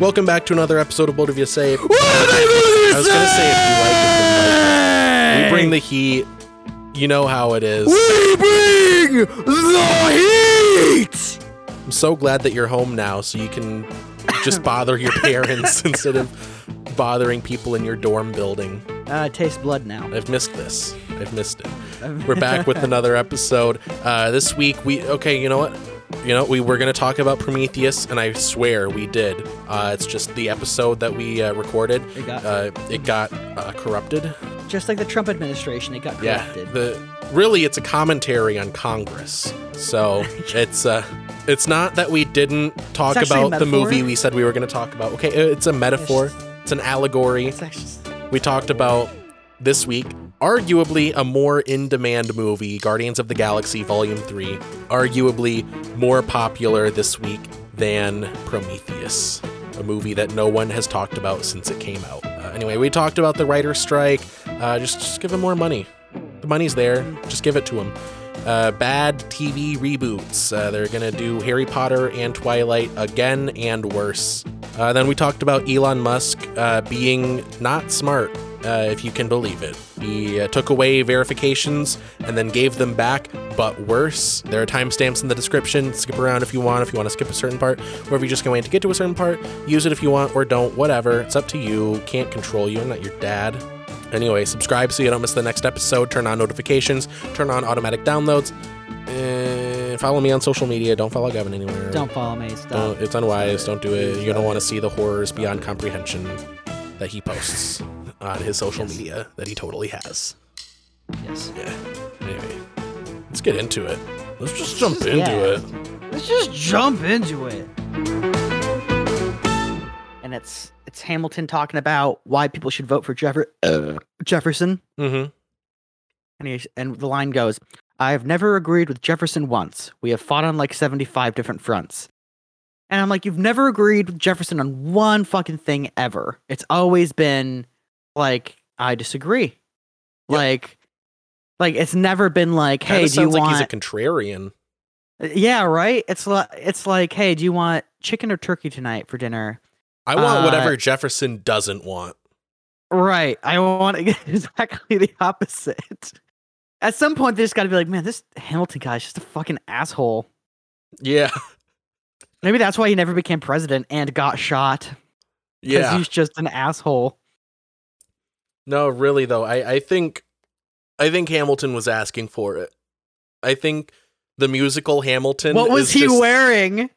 Welcome back to another episode of What Have You Say. What did I was gonna say if you like it, then like it. We bring the heat. You know how it is. We bring the heat. I'm so glad that you're home now, so you can just bother your parents instead of bothering people in your dorm building. Uh, taste blood now. I've missed this. I've missed it. We're back with another episode. Uh, this week we okay. You know what? You know we were gonna talk about Prometheus, and I swear we did. Uh, it's just the episode that we uh, recorded. It got- uh, it got uh, corrupted. Just like the Trump administration, it got corrupted. Yeah. The really, it's a commentary on Congress. So it's uh, it's not that we didn't talk It's actually a about the movie we said we were gonna talk about. Okay, it's a metaphor. It's- It's an allegory. It's We talked about this week, arguably a more in demand movie, Guardians of the Galaxy Volume 3, arguably more popular this week than Prometheus, a movie that no one has talked about since it came out. Uh, anyway, we talked about the writer's strike. Uh, just, just give them more money. The money's there, just give it to them. Uh, bad TV reboots. Uh, they're going to do Harry Potter and Twilight again and worse. Uh, then we talked about Elon Musk uh, being not smart, uh, if you can believe it. He uh, took away verifications and then gave them back, but worse. There are timestamps in the description. Skip around if you want, if you want to skip a certain part, or if you're just going to get to a certain part, use it if you want or don't, whatever. It's up to you. Can't control you. I'm not your dad. Anyway, subscribe so you don't miss the next episode. Turn on notifications. Turn on automatic downloads. And follow me on social media. Don't follow Gavin anywhere. don't follow me. Stop. Don't, it's unwise. Don't do it. You don't want to see the horrors beyond comprehension that he posts on his social Yes. media that he totally has. yes. Yeah. Anyway, let's get into it. Let's just jump into Yeah. it. Let's just jump into it. And it's it's Hamilton talking about why people should vote for Jeffer- uh, Jefferson. Mm-hmm. And, he, and the line goes, I have never agreed with Jefferson once. We have fought on like 75 different fronts. And I'm like, you've never agreed with Jefferson on one fucking thing ever. It's always been like, I disagree. Yep. Like, like it's never been like, hey, do you like want? he's a contrarian. yeah, right. It's like, it's like, hey, do you want chicken or turkey tonight for dinner? I want Uh, whatever Jefferson doesn't want. Right. I want exactly the opposite. At some point, they just got to be like, man, this Hamilton guy's just a fucking asshole. Yeah. Maybe that's why he never became president and got shot. Because Yeah. he's just an asshole. No, really though, I, I think I think Hamilton was asking for it. I think the musical Hamilton. What was he just- wearing?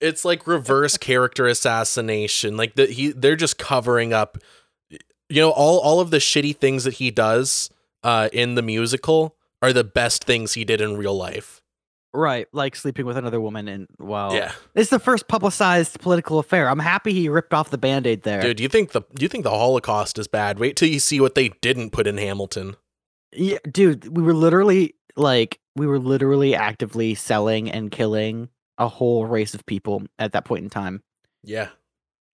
It's like reverse character assassination. Like the he they're just covering up you know, all all of the shitty things that he does uh in the musical are the best things he did in real life. Right, like sleeping with another woman. And wow, Yeah. it's the first publicized political affair. I'm happy he ripped off the band-aid there. Dude, do you think the do you think the Holocaust is bad? Wait till you see what they didn't put in Hamilton. Yeah, dude, we were literally like, we were literally actively selling and killing a whole race of people at that point in time. Yeah.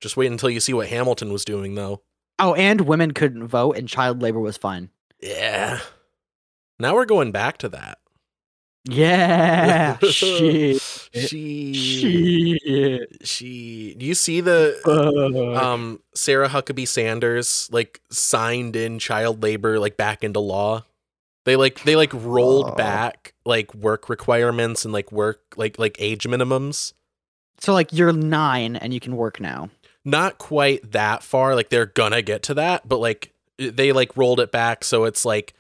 Just wait until you see what Hamilton was doing though. Oh, and women couldn't vote, and child labor was fine. Yeah. Now we're going back to that. Yeah, she, She shit. she do you see the Fuck. um Sarah Huckabee Sanders like signed in child labor like back into law. They like they like rolled Oh. back like work requirements and like work like like age minimums. so, like, you're nine and you can work now. Not quite that far like they're gonna get to that, but like they like rolled it back so it's like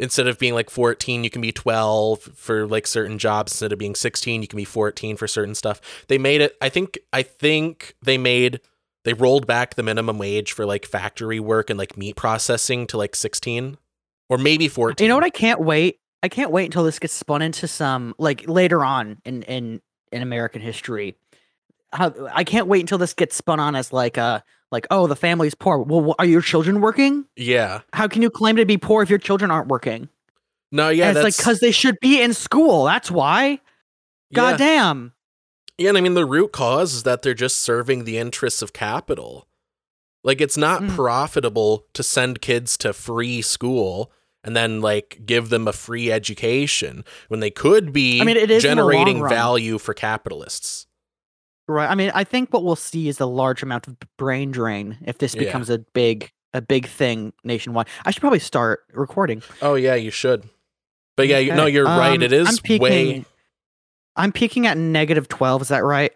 instead of being like 14 you can be 12 for like certain jobs instead of being 16 you can be 14 for certain stuff they made it i think i think they made they rolled back the minimum wage for like factory work and like meat processing to like 16 or maybe 14 You know what? I can't wait. I can't wait until this gets spun into some like later on in in in American history. How I can't wait until this gets spun on as like a like oh the family's poor. Well, are your children working? yeah How can you claim to be poor if your children aren't working? no yeah and it's like because they should be in school. That's why. yeah. God damn. yeah and i mean the root cause is that they're just serving the interests of capital like it's not Mm. profitable to send kids to free school and then like give them a free education when they could be I mean, it is in the long generating value for capitalists. Right. I mean, I think what we'll see is a large amount of brain drain if this Yeah. becomes a big a big thing nationwide. I should probably start recording. Oh yeah, you should. But yeah, you, no, you're right. It is I'm peaking, way. I'm peaking at negative twelve. Is that right?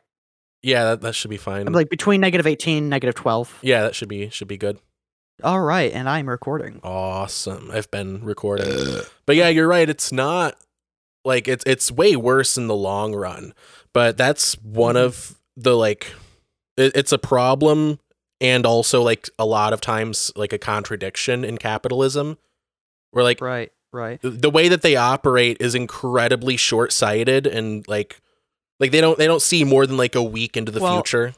Yeah, that, that should be fine. I'm like between negative eighteen, negative twelve. yeah, that should be should be good. All right, and I'm recording. Awesome. I've been recording. But yeah, you're right. It's not like it's it's way worse in the long run. But that's one Mhm. of the like it, it's a problem and also like a lot of times like a contradiction in capitalism. Where like Right. Right. the- the way that they operate is incredibly short-sighted and like like they don't they don't see more than like a week into the Well, future.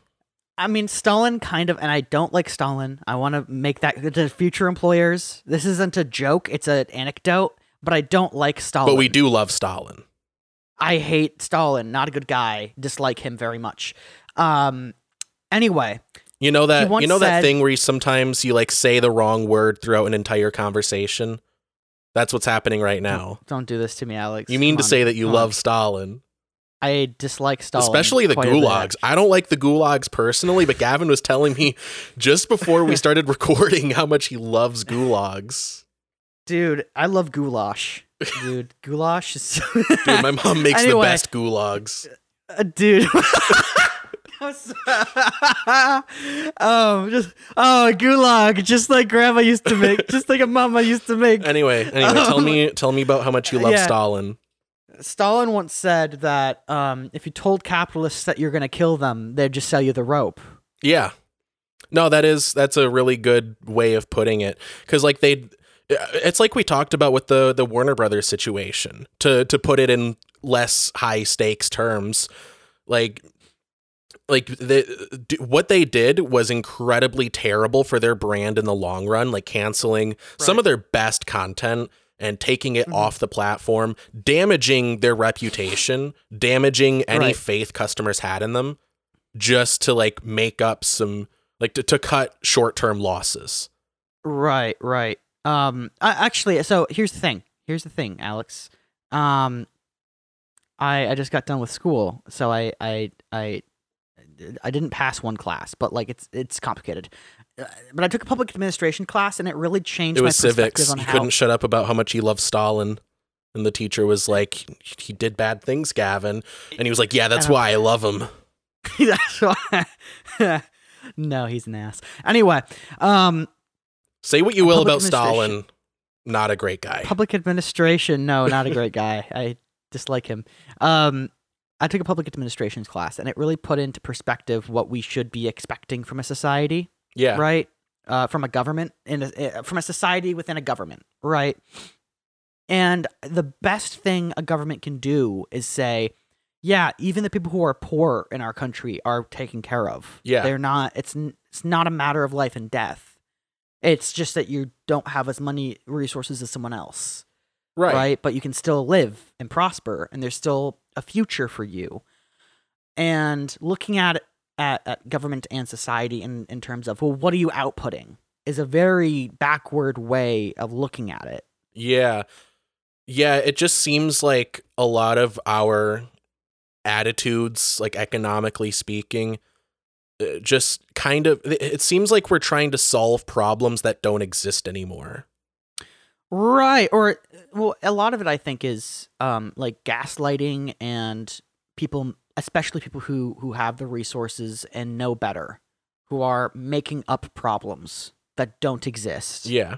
I mean, Stalin kind of, and I don't like Stalin. I want to make that to future employers. This isn't a joke; it's an anecdote. But I don't like Stalin. But we do love Stalin. I hate Stalin. Not a good guy. Dislike him very much. Um. Anyway, You know that you know that said- thing where you sometimes you like say the wrong word throughout an entire conversation. That's what's happening right now. don't do this to me, Alex. You mean Come to on, say that you on. love Stalin, I dislike Stalin, especially the gulags. I don't like the gulags personally, but Gavin was telling me just before we started recording how much he loves gulags. Dude, I love goulash. Dude, goulash is so Dude, my mom makes the best gulags. Uh, dude. um, just oh, gulag, just like grandma used to make, just like a mama used to make. Anyway, anyway, tell me tell me about how much you love Yeah. Stalin. Stalin once said that um, if you told capitalists that you're going to kill them, they'd just sell you the rope. Yeah. No, that is that's a really good way of putting it cuz like they it's like we talked about with the the Warner Brothers situation to to put it in less high stakes terms. Like like the d- what they did was incredibly terrible for their brand in the long run, like canceling some of their best content and taking it Mhm. off the platform, damaging their reputation, damaging any Right. faith customers had in them just to like make up some like to, to cut short-term losses. Right, right. Um, I, actually, so here's the thing. Here's the thing, Alex. Um, I I just got done with school, so I I I I didn't pass one class, but like it's it's complicated. Uh, But I took a public administration class, and it really changed It my was civics. perspective on He how. couldn't shut up about how much he loved Stalin. And the teacher was like, he did bad things, Gavin. And he was like, yeah, that's I don't- why I love him. That's why. no, he's an ass. Anyway, um, Say what you will about Stalin. Not a great guy. public administration. No, not a great guy. I dislike him. Um, I took a public administrations class, and it really put into perspective what we should be expecting from a society, Yeah. right? Uh, from a government, in a, uh, from a society within a government, right? And the best thing a government can do is say, yeah, even the people who are poor in our country are taken care of. Yeah. they're not. It's it's not a matter of life and death. It's just that you don't have as many resources as someone else Right. right. But you can still live and prosper, and there's still a future for you. And looking at at, at government and society in, in terms of well, what are you outputting is a very backward way of looking at it. Yeah. Yeah, it just seems like a lot of our attitudes, like economically speaking, just kind of it- it seems like we're trying to solve problems that don't exist anymore. Right. Or well, a lot of it I think is um like gaslighting and people especially people who who have the resources and know better, who are making up problems that don't exist. Yeah.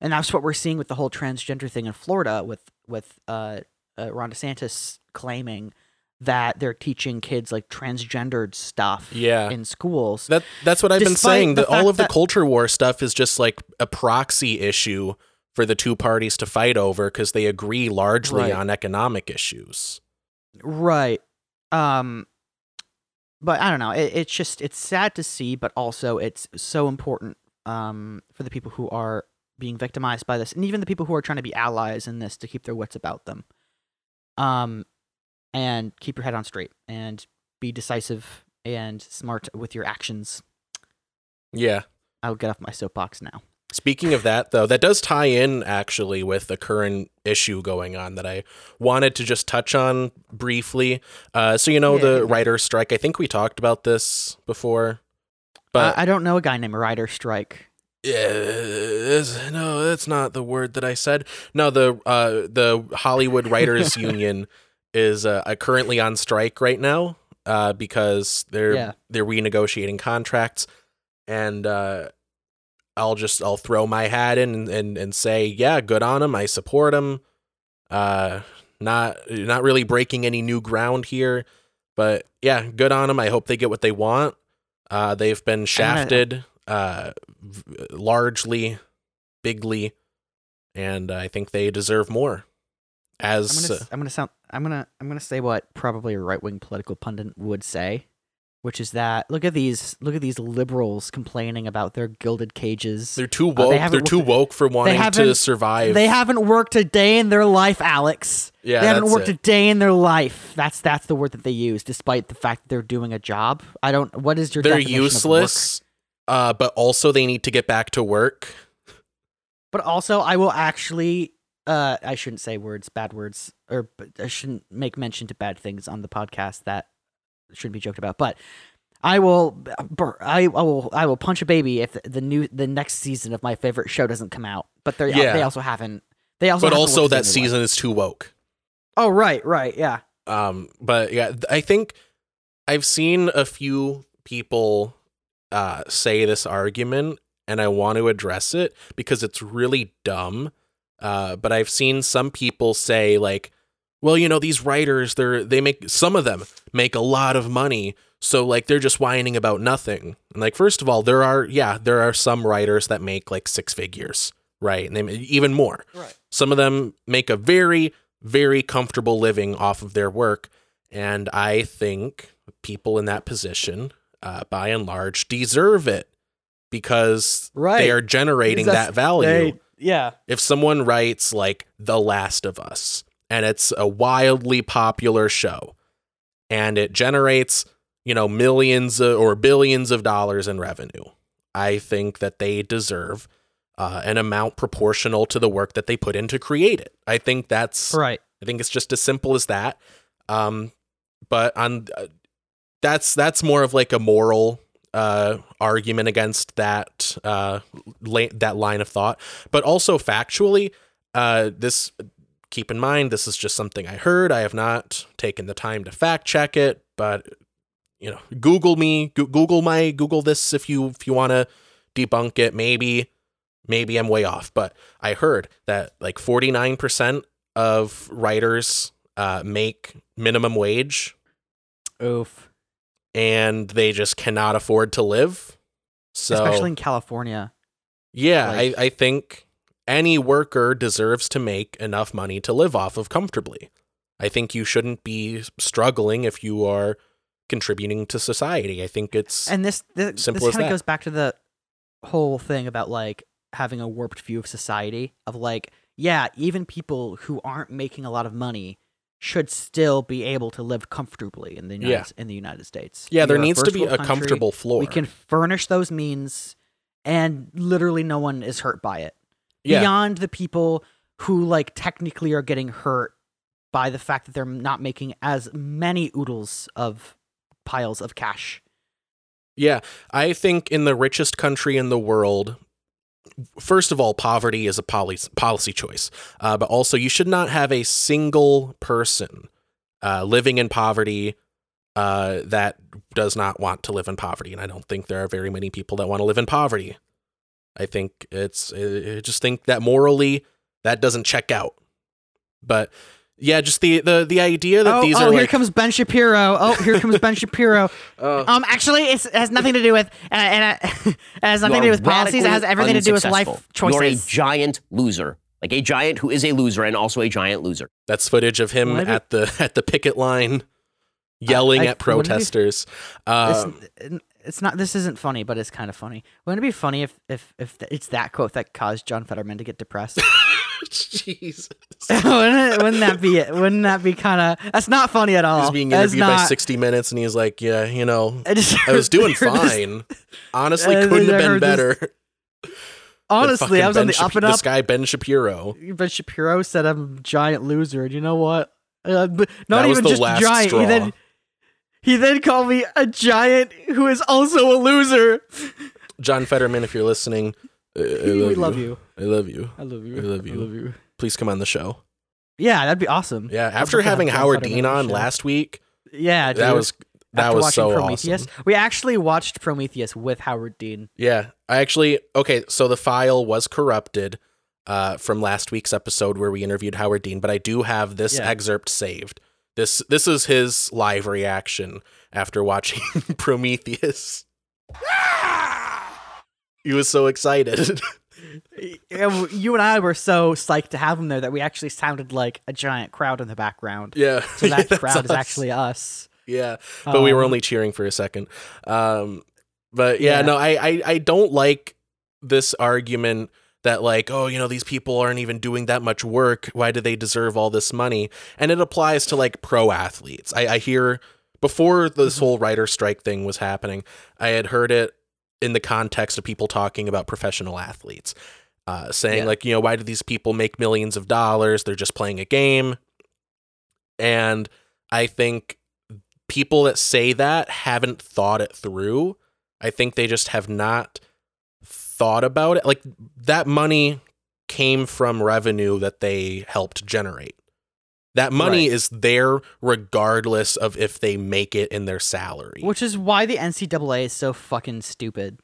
and that's what we're seeing with the whole transgender thing in Florida with with uh, uh, Ron DeSantis claiming that they're teaching kids like transgendered stuff Yeah. in schools. That that's what I've been saying. the That all of the culture war stuff is just like a proxy issue for the two parties to fight over because they agree largely Right. on economic issues. right. Um but I don't know. It, it's just it's sad to see, but also it's so important um for the people who are being victimized by this and even the people who are trying to be allies in this to keep their wits about them. Um and keep your head on straight and be decisive and smart with your actions. Yeah. I'll get off my soapbox now. Speaking of that, though, that does tie in actually with the current issue going on that I wanted to just touch on briefly. Uh, so, you know, Yeah, the yeah. writer's strike, I think we talked about this before. But But I don't know a guy named Ryder Strike. yeah, no, that's not the word that I said. No, the uh, the Hollywood Writers Union is uh, uh, currently on strike right now uh, because they're Yeah. they're renegotiating contracts, and uh, I'll just I'll throw my hat in and, and, and say, yeah, good on them. I support them. Uh, not not really breaking any new ground here, but yeah, good on them. I hope they get what they want. Uh, they've been shafted uh, largely, bigly, and I think they deserve more. I'm As gonna, uh, s- I'm gonna sound. I'm gonna. I'm gonna say what probably a right wing political pundit would say, which is that look at these. Look at these liberals complaining about their gilded cages. they're too Uh, they woke. They're too woke for wanting to survive. They haven't worked a day in their life, Alex. yeah, they haven't worked it. a day in their life. That's that's the word that they use, despite the fact that they're doing a job. I don't. What is your? They're definition of work? useless, uh, but also they need to get back to work. But also, I will actually. Uh, I shouldn't say words, bad words, or I shouldn't make mention to bad things on the podcast that shouldn't be joked about. But I will, I, I will, I will punch a baby if the, new, the next season of my favorite show doesn't come out. But they, Yeah. they also haven't. They also, But also worked a day that season is too woke. Oh right, right, yeah. Um, but yeah, I think I've seen a few people uh, say this argument, and I want to address it because it's really dumb. Uh, but I've seen some people say like, "Well, you know, these writers, they're they make some of them make a lot of money, so like they're just whining about nothing." And like, first of all, there are yeah, there are some writers that make like six figures, right? And they even more. Right. Some of them make a very, very comfortable living off of their work. And I think people in that position, uh, by and large, deserve it because Right. they are generating that value. They, yeah. if someone writes like The Last of Us and it's a wildly popular show and it generates, you know, millions or billions of dollars in revenue, I think that they deserve uh, an amount proportional to the work that they put in to create it. I think that's Right. I think it's just as simple as that. Um, but on uh, that's that's more of like a moral uh, argument against that uh, la- that line of thought. But also factually, uh, this keep in mind this is just something I heard. I have not taken the time to fact check it, but you know, Google me, Goo- Google my Google this if you if you want to debunk it. Maybe maybe I'm way off, but I heard that like 49% of writers uh, make minimum wage Oof. And they just cannot afford to live. So Especially in California. yeah, like- I, I think any worker deserves to make enough money to live off of comfortably. I think you shouldn't be struggling if you are contributing to society. I think it's And this this, this kind of goes back to the whole thing about like having a warped view of society of like yeah, even people who aren't making a lot of money should still be able to live comfortably in the United, Yeah. in the United States. yeah, We there needs to be a country. comfortable floor. We can furnish those means and literally no one is hurt by it. yeah, Beyond the people who like technically are getting hurt by the fact that they're not making as many oodles of piles of cash. Yeah, I think in the richest country in the world, first of all, poverty is a policy policy choice, uh, but also you should not have a single person uh, living in poverty uh, that does not want to live in poverty, and I don't think there are very many people that want to live in poverty. I think it's I just think that morally that doesn't check out, but. Yeah, just the, the the idea that oh, these oh, are Oh, here like comes Ben Shapiro. Oh, here comes Ben Shapiro. uh, Um, actually, it's, it has nothing to do with, uh, and uh, it has nothing to do with policies. It has everything to do with life choices. You're a giant loser. Like a giant who is a loser and also a giant loser. That's footage of him Why do- at the at the picket line, yelling I- at what did he- protesters. Um, it's, it's not. This isn't funny, but it's kind of funny. Wouldn't it be funny if if if it's that quote that caused John Fetterman to get depressed? Jesus, wouldn't, it, wouldn't that be it? Wouldn't that be kind of? That's not funny at all. he's being That's interviewed by not- 60 Minutes, and he's like, "Yeah, you know, I, just, I was doing heard this- fine. Honestly, couldn't have been heard this- better." honestly, I was fucking on the Ben up and up. This guy Ben Shapiro. Ben Shapiro said I'm a giant loser, and you know what? Uh, but not That was even the just last giant. straw. He then he then called me a giant who is also a loser. John Fetterman, if you're listening, uh, I we love, love you. you. I love you. I love you. I love you. I love you. Please come on the show. Yeah, that'd be awesome. Yeah, after having Howard Dean on the on show. last week, Yeah, dude. that was that After was watching so Prometheus, awesome. we actually watched Prometheus with Howard Dean. Yeah, I actually okay. So the file was corrupted uh, from last week's episode where we interviewed Howard Dean, but I do have this Yeah. excerpt saved. This this is his live reaction after watching Prometheus. he was so excited. You and I were so psyched to have him there that we actually sounded like a giant crowd in the background. yeah, So that That's crowd is actually us. yeah. But we were Um, only cheering for a second. Um, but yeah, Yeah. no, I, I I don't like this argument that like, oh, you know, these people aren't even doing that much work. Why do they deserve all this money? And it applies to like pro athletes. I, I hear before this Mm-hmm. whole writer strike thing was happening, I had heard it in the context of people talking about professional athletes. Uh, saying Yeah. like, you know, why do these people make millions of dollars? They're just playing a game. And I think people that say that haven't thought it through. I think they just have not thought about it. Like that money came from revenue that they helped generate. That money Right. is there regardless of if they make it in their salary. Which is why the NCAA is so fucking stupid.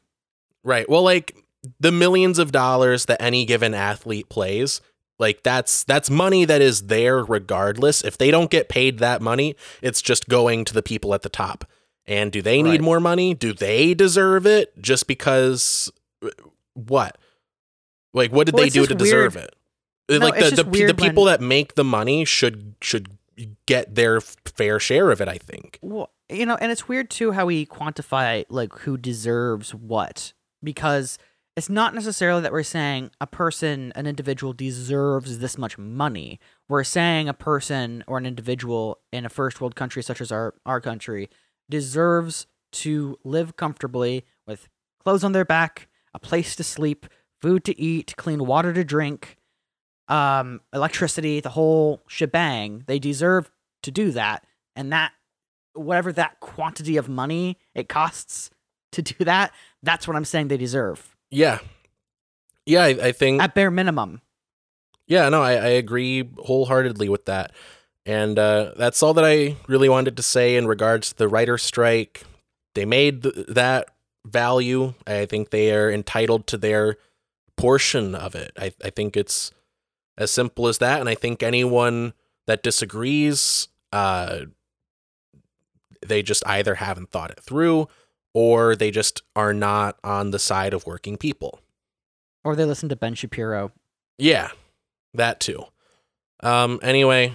Right. Well, like the millions of dollars that any given athlete plays, like that's that's money that is there regardless. If they don't get paid that money, it's just going to the people at the top. And do they need Right. more money? Do they deserve it just because what? Like what did Well, they do to deserve weird. it? No, like the the, the people when- that make the money should should get their fair share of it, I think. Well, you know, and it's weird too how we quantify like who deserves what because it's not necessarily that we're saying a person, an individual deserves this much money. We're saying a person or an individual in a first world country such as our our country deserves to live comfortably with clothes on their back, a place to sleep, food to eat, clean water to drink, um, electricity, the whole shebang. They deserve to do that, and that whatever that quantity of money it costs to do that, that's what I'm saying they deserve Yeah. Yeah, I, I think at bare minimum. Yeah, no, I, I agree wholeheartedly with that. And uh, that's all that I really wanted to say in regards to the writer strike. They made th- that value. I think they are entitled to their portion of it. I, I think it's as simple as that. And I think anyone that disagrees, uh, they just either haven't thought it through or they just are not on the side of working people. Or they listen to Ben Shapiro. Yeah, that too. Um. Anyway,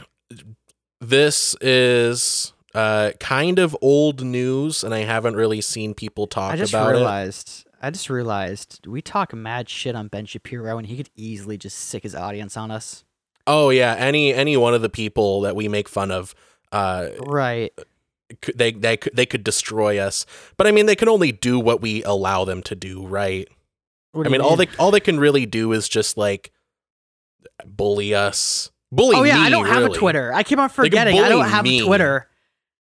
this is uh kind of old news, and I haven't really seen people talk I just about it. realized. I just realized we talk mad shit on Ben Shapiro, and he could easily just sick his audience on us. Oh yeah, any any one of the people that we make fun of, uh, Right. they they could they could destroy us. But I mean, they can only do what we allow them to do, right? I you mean, all they all they can really do is just like bully us, bully. Oh yeah, me, I don't have a. Twitter. I keep on forgetting. I don't have me. a Twitter.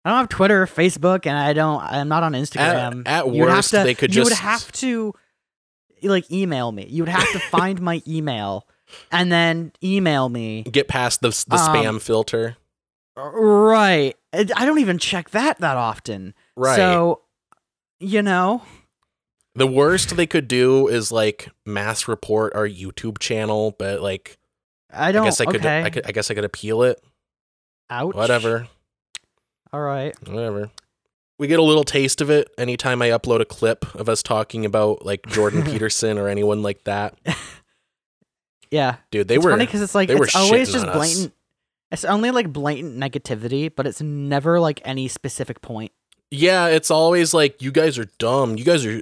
I don't have Twitter, Facebook, and I don't. I'm not on Instagram. at have worst, to- they could you just You would have to like email me. You would have to find my email and then email me. get past the the Um, spam filter. Right. I I don't even check that that often. Right. So, you know, The worst they could do is like mass report our YouTube channel, but like I I don't. guess I could, okay. I could I guess I could appeal it. Ouch. Whatever. All right. Whatever. We get a little taste of it anytime I upload a clip of us talking about like Jordan Peterson or anyone like that. Yeah. Dude, they it's were funny because it's like they were it's always just on us. blatant. It's only like blatant negativity, but it's never like any specific point. Yeah, it's always like you guys are dumb. You guys are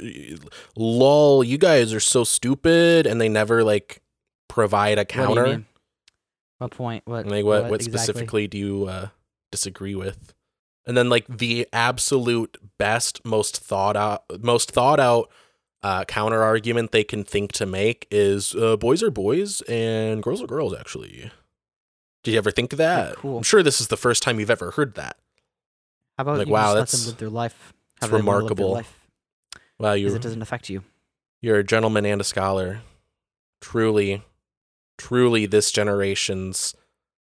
lol. You guys are so stupid and they never like provide a What counter. mean? What point? What? Like what what, exactly? specifically do you uh, disagree with? And then like the absolute best, most thought out, most thought out uh, counter argument they can think to make is uh, boys are boys and girls are girls. Actually, did you ever think of that? cool. I'm sure this is the first time you've ever heard that. How about Like, you wow, just let that's- them live their life? it's How they wanna live their remarkable. life, Wow, you it doesn't affect you. you're a gentleman and a scholar. Truly, truly, this generation's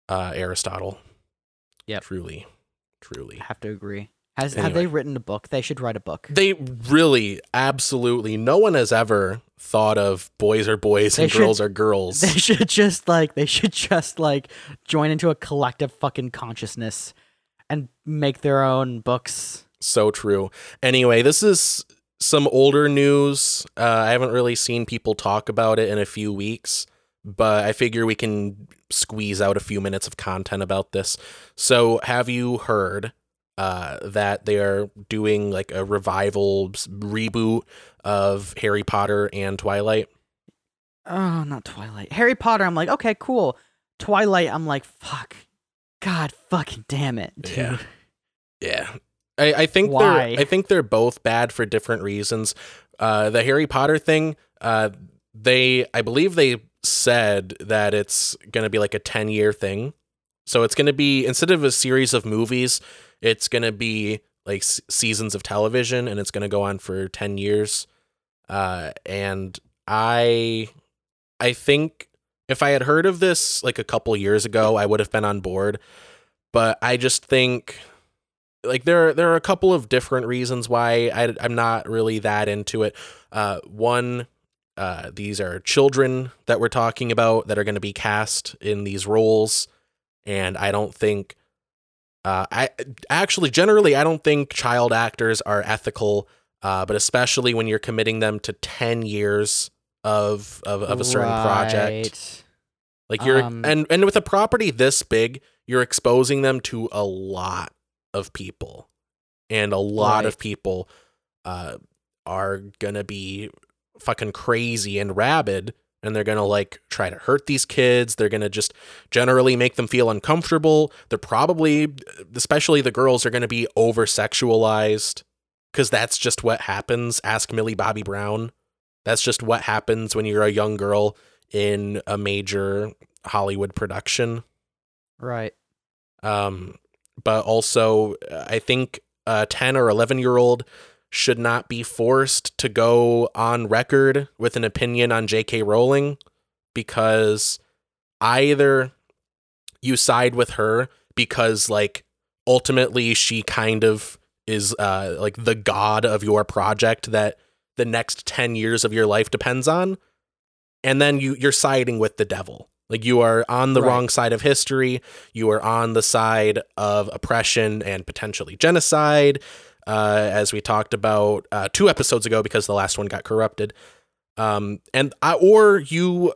uh, Aristotle. yeah Truly, truly. I have to agree. Has have they written a book? They should write a book. They really, absolutely, no one has ever thought of boys are boys They and should- girls are girls. They should just like they should just like join into a collective fucking consciousness and make their own books. So true. Anyway, this is some older news. Uh, I haven't really seen people talk about it in a few weeks, but I figure we can squeeze out a few minutes of content about this. So, have you heard uh, that they are doing like a revival reboot of Harry Potter and Twilight? Oh, not Twilight. Harry Potter, I'm like, okay, cool. Twilight, I'm like, fuck. God fucking damn it, dude. Yeah. Yeah. I, I think Why? they're I think they're both bad for different reasons. Uh the Harry Potter thing, uh they I believe they said that it's gonna be like a ten year thing. So it's gonna be instead of a series of movies, it's gonna be like s- seasons of television and it's gonna go on for ten years. Uh and I I think if I had heard of this like a couple years ago, I would have been on board. But I just think like there there are a couple of different reasons why I, I'm not really that into it. Uh, one, uh, these are children that we're talking about that are going to be cast in these roles, and I don't think. Uh, I actually generally I don't think child actors are ethical, uh, but especially when you're committing them to ten years of of, of a certain project. Like you're Um, and and with a property this big, you're exposing them to a lot of people. And a lot Right. of people uh are going to be fucking crazy and rabid and they're going to like try to hurt these kids. They're going to just generally make them feel uncomfortable. They're probably especially the girls are going to be over sexualized cuz that's just what happens. Ask Millie Bobby Brown. That's just what happens when you're a young girl in a major Hollywood production. Right. Um, but also, I think a 10 or 11 year old should not be forced to go on record with an opinion on J.K. Rowling because either you side with her because, like, ultimately she kind of is uh, like the god of your project that the next 10 years of your life depends on and then you you're siding with the devil like you are on the Right. wrong side of history you are on the side of oppression and potentially genocide uh, as we talked about uh, two episodes ago because the last one got corrupted um, and I, or you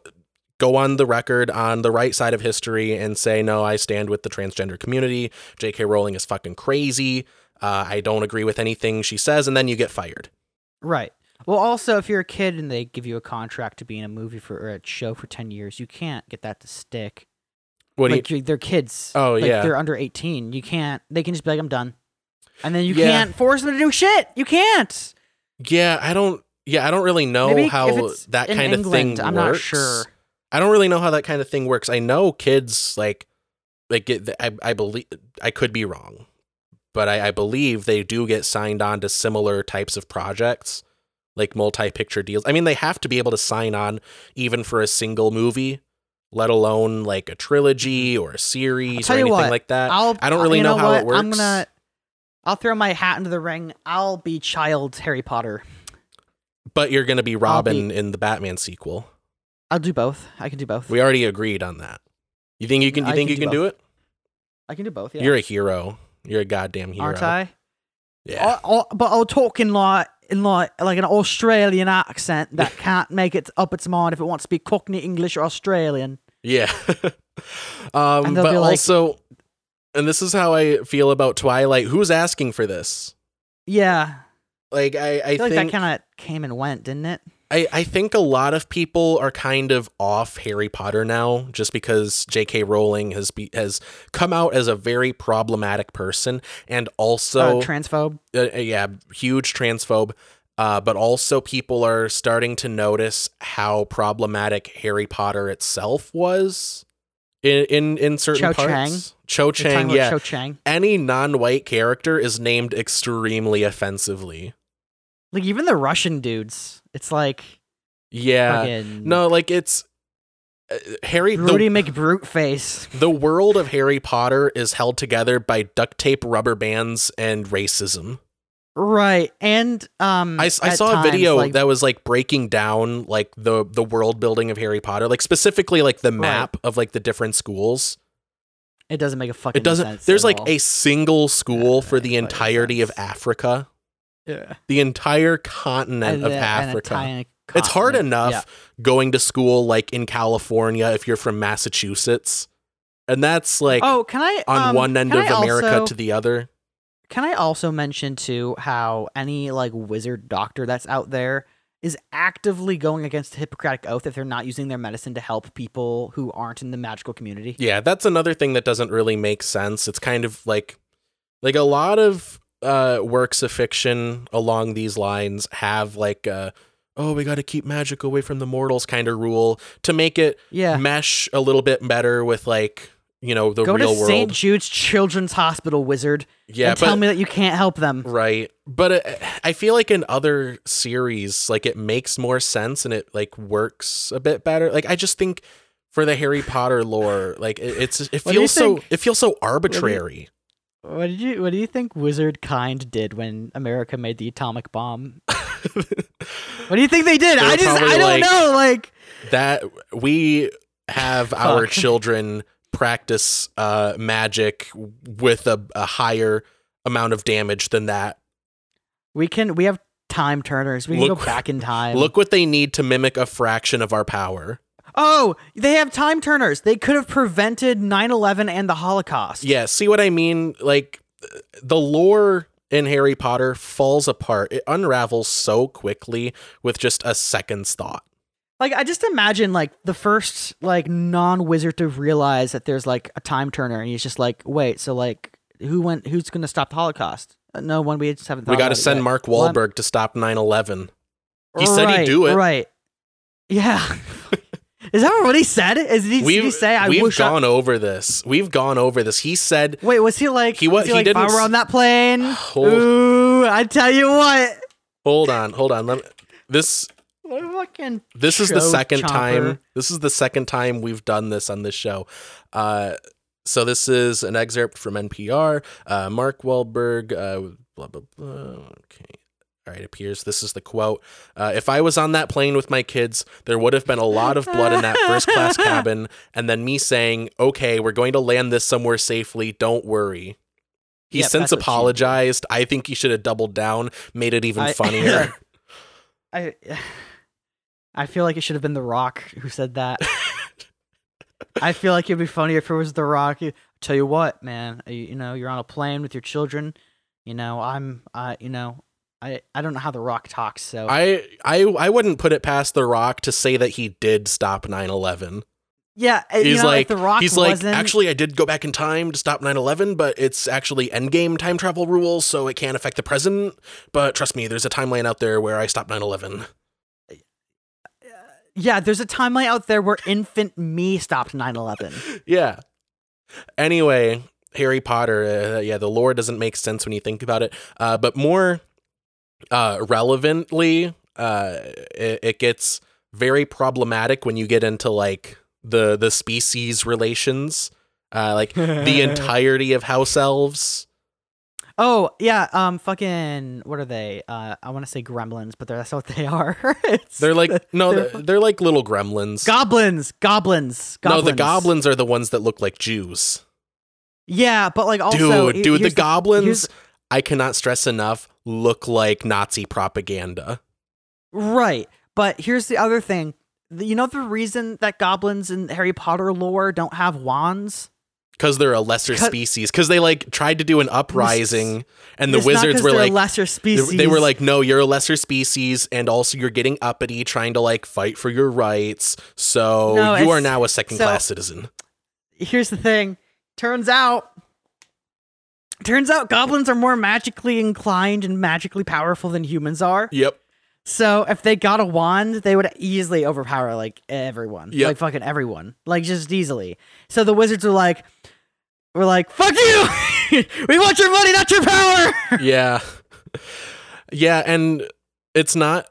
go on the record on the right side of history and say no i stand with the transgender community jk rowling is fucking crazy uh, i don't agree with anything she says and then you get fired Right. Well, also, if you're a kid and they give you a contract to be in a movie for or a show for ten years, you can't get that to stick. what do you like you, they're kids. Oh, like, yeah. They're under eighteen. You can't. They can just be like, "I'm done," and then you Yeah. can't force them to do shit. You can't. Yeah, I don't. Yeah, I don't really know Maybe how that in kind of England, thing I'm not works. sure. I don't really know how that kind of thing works. I know kids like like get. I I believe I could be wrong, but I, I believe they do get signed on to similar types of projects, like multi-picture deals. I mean, they have to be able to sign on even for a single movie, let alone like a trilogy or a series or anything what, like that. I'll. I don't uh, really you know, how what? it works. I'm gonna. I'll throw my hat into the ring. I'll be child Harry Potter. But you're gonna be I'll Robin be- in the Batman sequel. I'll do both. I can do both. We already agreed on that. You think you can? You I think can you do can do it? I can do both. Yeah. You're a hero. You're a goddamn hero. Aren't I? Yeah. I- I- but I'll talk in like in like like an Australian accent that can't make it up its mind if it wants to be Cockney English or Australian. Yeah. um, but like- also, and this is how I feel about Twilight. Who's asking for this? Yeah, Like, I, I I feel like think that kind of came and went, didn't it? I, I think a lot of people are kind of off Harry Potter now, just because J.K. Rowling has be, has come out as a very problematic person, and also uh, transphobe. uh, yeah, huge transphobe, Uh, but also, people are starting to notice how problematic Harry Potter itself was in in, in certain Cho Chang? parts. Cho You're Chang, yeah. Cho Chang. Any non-white character is named extremely offensively. Like even the Russian dudes, it's like Yeah, no, like it's uh, Harry. the- Rudy McBrute face. The world of Harry Potter is held together by duct tape, rubber bands, and racism. Right. And um I, I saw a video like, that was like breaking down like the the world building of Harry Potter, like specifically like the map of like the different schools. it doesn't make a fucking It doesn't. sense There's like all. a single school Yeah, for the entirety of. Africa, yeah. the entire continent of Africa. It's hard enough Yeah. going to school like in California if you're from Massachusetts, and that's like oh, can I on um, one end of I America also- to the other. Can I also mention too how any like wizard doctor that's out there is actively going against the Hippocratic oath if they're not using their medicine to help people who aren't in the magical community? Yeah, that's another thing that doesn't really make sense. It's kind of like like a lot of uh works of fiction along these lines have like uh oh, we got to keep magic away from the mortals kind of rule to make it Yeah. mesh a little bit better with like, you know, the Go real to world. St. Jude's Children's Hospital, wizard, yeah, and tell me that you can't help them. right. But uh, I feel like in other series like it makes more sense and it like works a bit better. Like I just think for the Harry Potter lore, like it, it's it What do you feels so it feels so arbitrary. What did you What do you think Wizard Kind did when America made the atomic bomb? What do you think they did? They I just I don't like- know. Like that we have our children practice uh magic with a, a higher amount of damage than that. we can we have time turners. We can Look- go back in time. Look what they need to mimic a fraction of our power. Oh, they have time turners. They could have prevented 9/11 and the Holocaust. Yeah, see what I mean? Like the lore in Harry Potter falls apart. It unravels so quickly with just a second's thought. Like I just imagine like the first like non-wizard to realize that there's like a time turner and he's just like, "Wait, so like who went who's going to stop the Holocaust?" Uh, no one we just haven't We got to send. Mark Well, Wahlberg to stop 9/11. He said he'd do it. Right. Yeah. Is that what he said? Is he, did he say I we've wish I- gone over this. We've gone over this. He said Wait, was he like? He wa- was he, he like, if I didn't were on that plane. Hold- Ooh, I tell you what. Hold on, hold on. Let me, this What fucking this is the second chomper. time. This is the second time we've done this on this show. Uh, so this is an excerpt from NPR. Uh, Mark Wahlberg. Uh, blah blah blah. Okay. All right, appears this is the quote. Uh, if I was on that plane with my kids, there would have been a lot of blood in that first class cabin, and then me saying, "Okay, we're going to land this somewhere safely. Don't worry." He Yep, since that's what she did. apologized. I think he should have doubled down, made it even I- funnier. I I feel like it should have been The Rock who said that. I feel like it'd be funnier if it was The Rock. You- Tell you what, man, you, you know, you're on a plane with your children. You know, I'm, uh, you know, I, I don't know how The Rock talks, so I I I wouldn't put it past The Rock to say that he did stop 9/11. yeah, uh, you He's know, like The Rock he's like actually I did go back in time to stop 9/11, but it's actually endgame time travel rules, so it can't affect the present. But trust me, there's a timeline out there where I stopped 9/11. Yeah, there's a timeline out there where infant me stopped 9/11. Yeah. Anyway, Harry Potter. Uh, yeah, the lore doesn't make sense when you think about it. Uh, but more uh, relevantly, uh, it, it gets very problematic when you get into like the the species relations. Uh, like the entirety of house elves. Oh yeah, um, fucking, what are they? Uh, I want to say gremlins, but that's what they are. They're like no, they're they're, like little gremlins. goblins, goblins, goblins. No, the goblins are the ones that look like Jews. Yeah, but like also, dude, dude, the here's goblins. I cannot stress enough. Look like Nazi propaganda. right. But here's the other thing. You know the reason that goblins in Harry Potter lore don't have wands? Because they're a lesser species. Because they like tried to do an uprising, and the It's not were like, lesser species. they were like, no, you're a lesser species, and also you're getting uppity, trying to like fight for your rights. So No, you are now a second class citizen. here's the thing. Turns out, turns out goblins are more magically inclined and magically powerful than humans are. Yep. So if they got a wand, they would easily overpower like everyone, Yep. like fucking everyone, like just easily. So the wizards were like, "We're like, fuck you! we want your money, not your power." yeah. Yeah, and it's not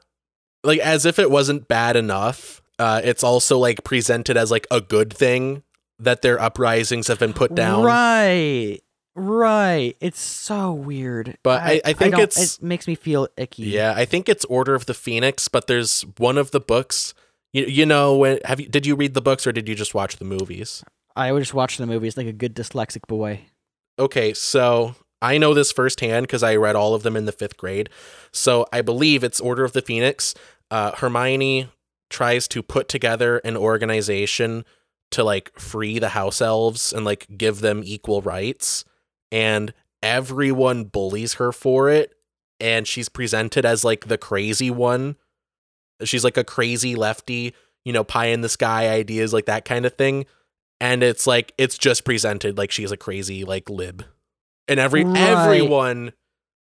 like as if it wasn't bad enough. Uh, it's also like presented as like a good thing that their uprisings have been put down. Right, right. It's so weird. But I- I think don't- it's- it makes me feel icky. Yeah, I think it's Order of the Phoenix, but there's one of the books. You, you know, when have you did you read the books or did you just watch the movies? I would just watch the movies like a good dyslexic boy. Okay, so I know this firsthand because I read all of them in the fifth grade. So I believe it's Order of the Phoenix. Uh, Hermione tries to put together an organization to like free the house elves and like give them equal rights, and everyone bullies her for it. And she's presented as like the crazy one. She's like a crazy lefty, you know, pie in the sky ideas, like that kind of thing and it's like it's just presented like she's a crazy like lib and every Right. everyone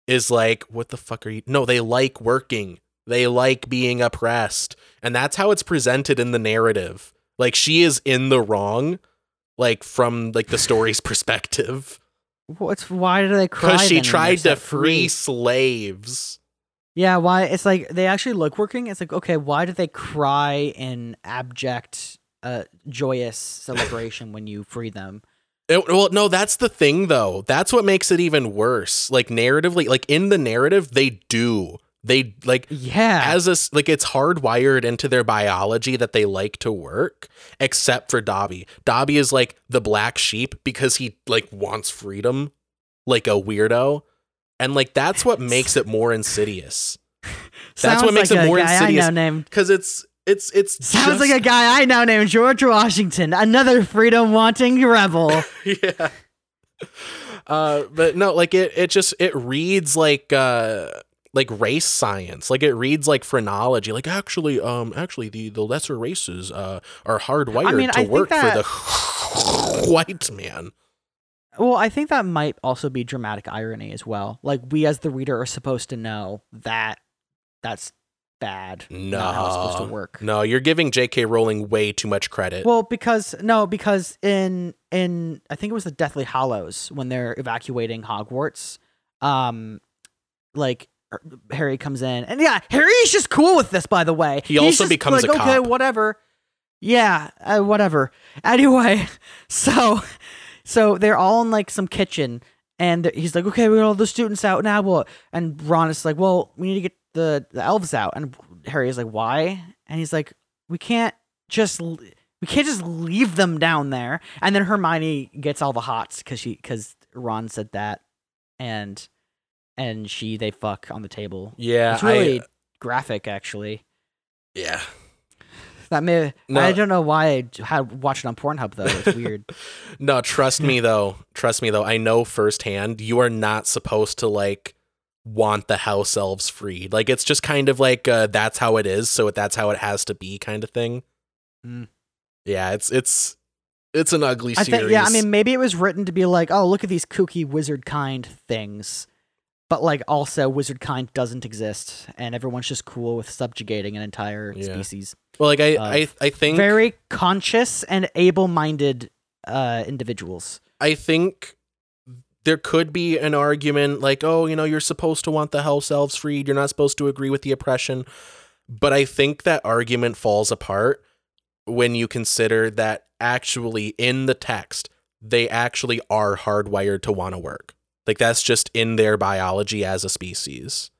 is like what the fuck are you no they like working they like being oppressed and that's how it's presented in the narrative like she is in the wrong like from like the story's perspective What's why do they cry? because she tried to free slaves Yeah, why? It's like they actually look working. It's like okay, why do they cry in abject, uh, joyous celebration when you free them? It- well, no, that's the thing though. That's what makes it even worse. Like narratively, like in the narrative, they do. They like Yeah, as a like it's hardwired into their biology that they like to work except for Dobby. Dobby is like the black sheep because he like wants freedom like a weirdo. And like that's what makes it more insidious that's what makes like it a more insidious. Cuz it's it's it's sounds like a guy I know named George Washington, another freedom wanting rebel. yeah. Uh, but no, like it, it just it reads like uh like race science. Like it reads like phrenology. Like actually, um, actually the the lesser races uh are hardwired mean, to I work that- for the white man. Well, I think that might also be dramatic irony as well. Like we, as the reader, are supposed to know that that's bad. not how it's supposed to No. work. No, you're giving J.K. Rowling way too much credit. Well, because no, because in in I think it was the Deathly Hallows when they're evacuating Hogwarts, um, like er, Harry comes in, and yeah, Harry's just cool with this. By the way, He He's also becomes like, okay, whatever. Yeah, uh, whatever. Anyway, so so they're all in like some kitchen, and he's like, okay, we got all the students out now. Well, And Ron is like, well, we need to get the the elves out, and Harry is like, why? And he's like, we can't just we can't just leave them down there. And then Hermione gets all the hots because she because Ron said that, and and she they fuck on the table. yeah, it's really I, uh, graphic, actually. yeah. That may No. I don't know why I had watched it on Pornhub though. It's weird. No, trust me though. Trust me though. I know firsthand you are not supposed to like want the house elves freed. Like it's just kind of like uh, that's how it is, so that's how it has to be kind of thing. Mm. Yeah, it's it's it's an ugly I series. think yeah. I mean, maybe it was written to be like, oh, look at these kooky wizard kind things, but like also wizard kind doesn't exist, and everyone's just cool with subjugating an entire Yeah. species. well, like I uh, I I think Very conscious and able-minded uh, individuals. I think there could be an argument like, oh, you know, you're supposed to want the house elves freed. You're not supposed to agree with the oppression. But I think that argument falls apart when you consider that actually in the text, they actually are hardwired to want to work. Like that's just in their biology as a species.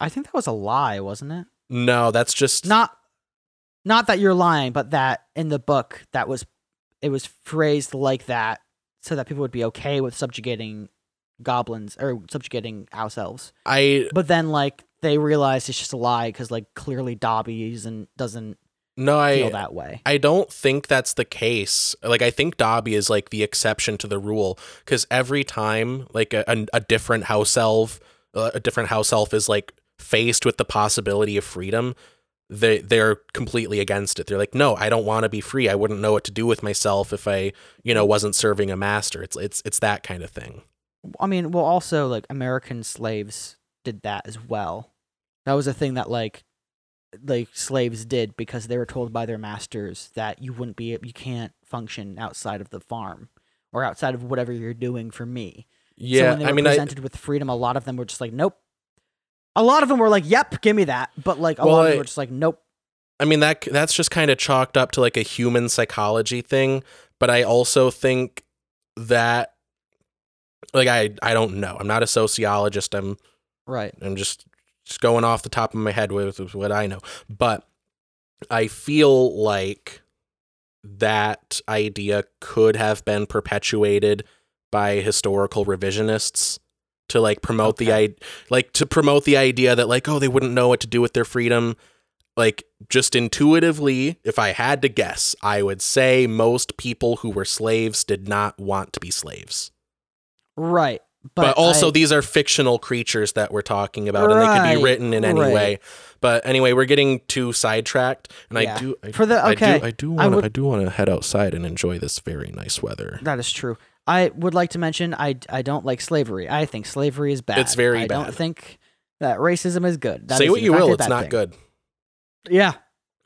I think that was a lie, wasn't it? No, that's just Not, not that you're lying, but that in the book that was, it was phrased like that so that people would be okay with subjugating goblins or subjugating ourselves. I But then like they realized it's just a lie because like clearly Dobby isn't doesn't no I feel that way. I don't think that's the case. Like I think Dobby is like the exception to the rule because every time like a, a, a different house elf, uh, a different house elf is like faced with the possibility of freedom, they they're completely against it. They're like, no, I don't want to be free. I wouldn't know what to do with myself if I, you know, wasn't serving a master. It's it's it's that kind of thing. I mean, well, also like American slaves did that as well. That was a thing that like like slaves did because they were told by their masters that you wouldn't be you can't function outside of the farm or outside of whatever you're doing for me. so Yeah, when they were I mean, I, presented with freedom, a lot of them were just like, nope. A lot of them were like, yep, give me that. But like a Well, lot of them were just like, nope. I mean that that's just kind of chalked up to like a human psychology thing, but I also think that like I I don't know. I'm not a sociologist. I'm Right. I'm just just going off the top of my head with, with what I know. But I feel like that idea could have been perpetuated by historical revisionists to like promote the Okay. i like to promote the idea that like oh they wouldn't know what to do with their freedom like just intuitively if i had to guess i would say most people who were slaves did not want to be slaves Right. but, But, also I- these are fictional creatures that we're talking about and they could be written in any right. way but anyway we're getting too sidetracked and Yeah. i do I, For the- okay, do i do want would- i do want to head outside and enjoy this very nice weather That is true. I would like to mention I I don't like slavery. I think slavery is bad. It's very I don't think that racism is good. That say is, what you will it's not thing. good Yeah.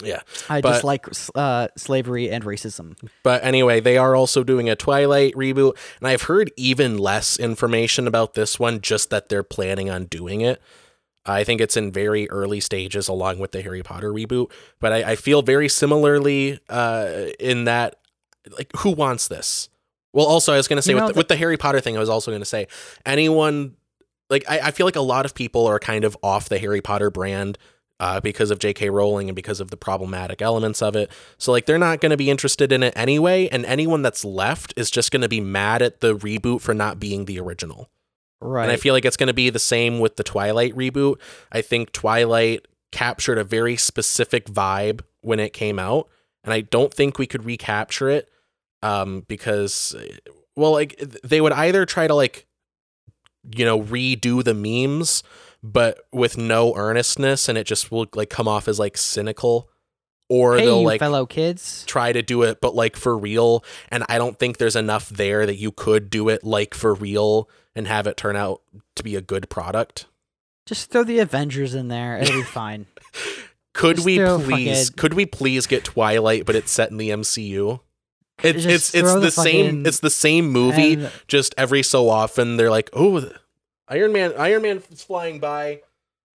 Yeah. I But- just like uh, slavery and racism. But anyway, they are also doing a Twilight reboot, and I've heard even less information about this one, just that they're planning on doing it. I think it's in very early stages along with the Harry Potter reboot, but I, I feel very similarly uh, in that, like, who wants this? Well, also, I was going to say You know, with, the, the- with the Harry Potter thing, I was also going to say anyone, like, I, I feel like a lot of people are kind of off the Harry Potter brand uh, because of J.K. Rowling and because of the problematic elements of it. So like they're not going to be interested in it anyway, and anyone that's left is just going to be mad at the reboot for not being the original. Right. And I feel like it's going to be the same with the Twilight reboot. I think Twilight captured a very specific vibe when it came out, and I don't think we could recapture it um because well like they would either try to like you know redo the memes but with no earnestness and it just will like come off as like cynical or hey, they'll like fellow kids. try to do it but like for real and i don't think there's enough there that you could do it like for real and have it turn out to be a good product Just throw the Avengers in there. It'll be fine. could Just we please could we please get twilight but it's set in the mcu it's it's it's the, the same fucking- it's the same movie And- just every so often they're like oh iron man iron man is flying by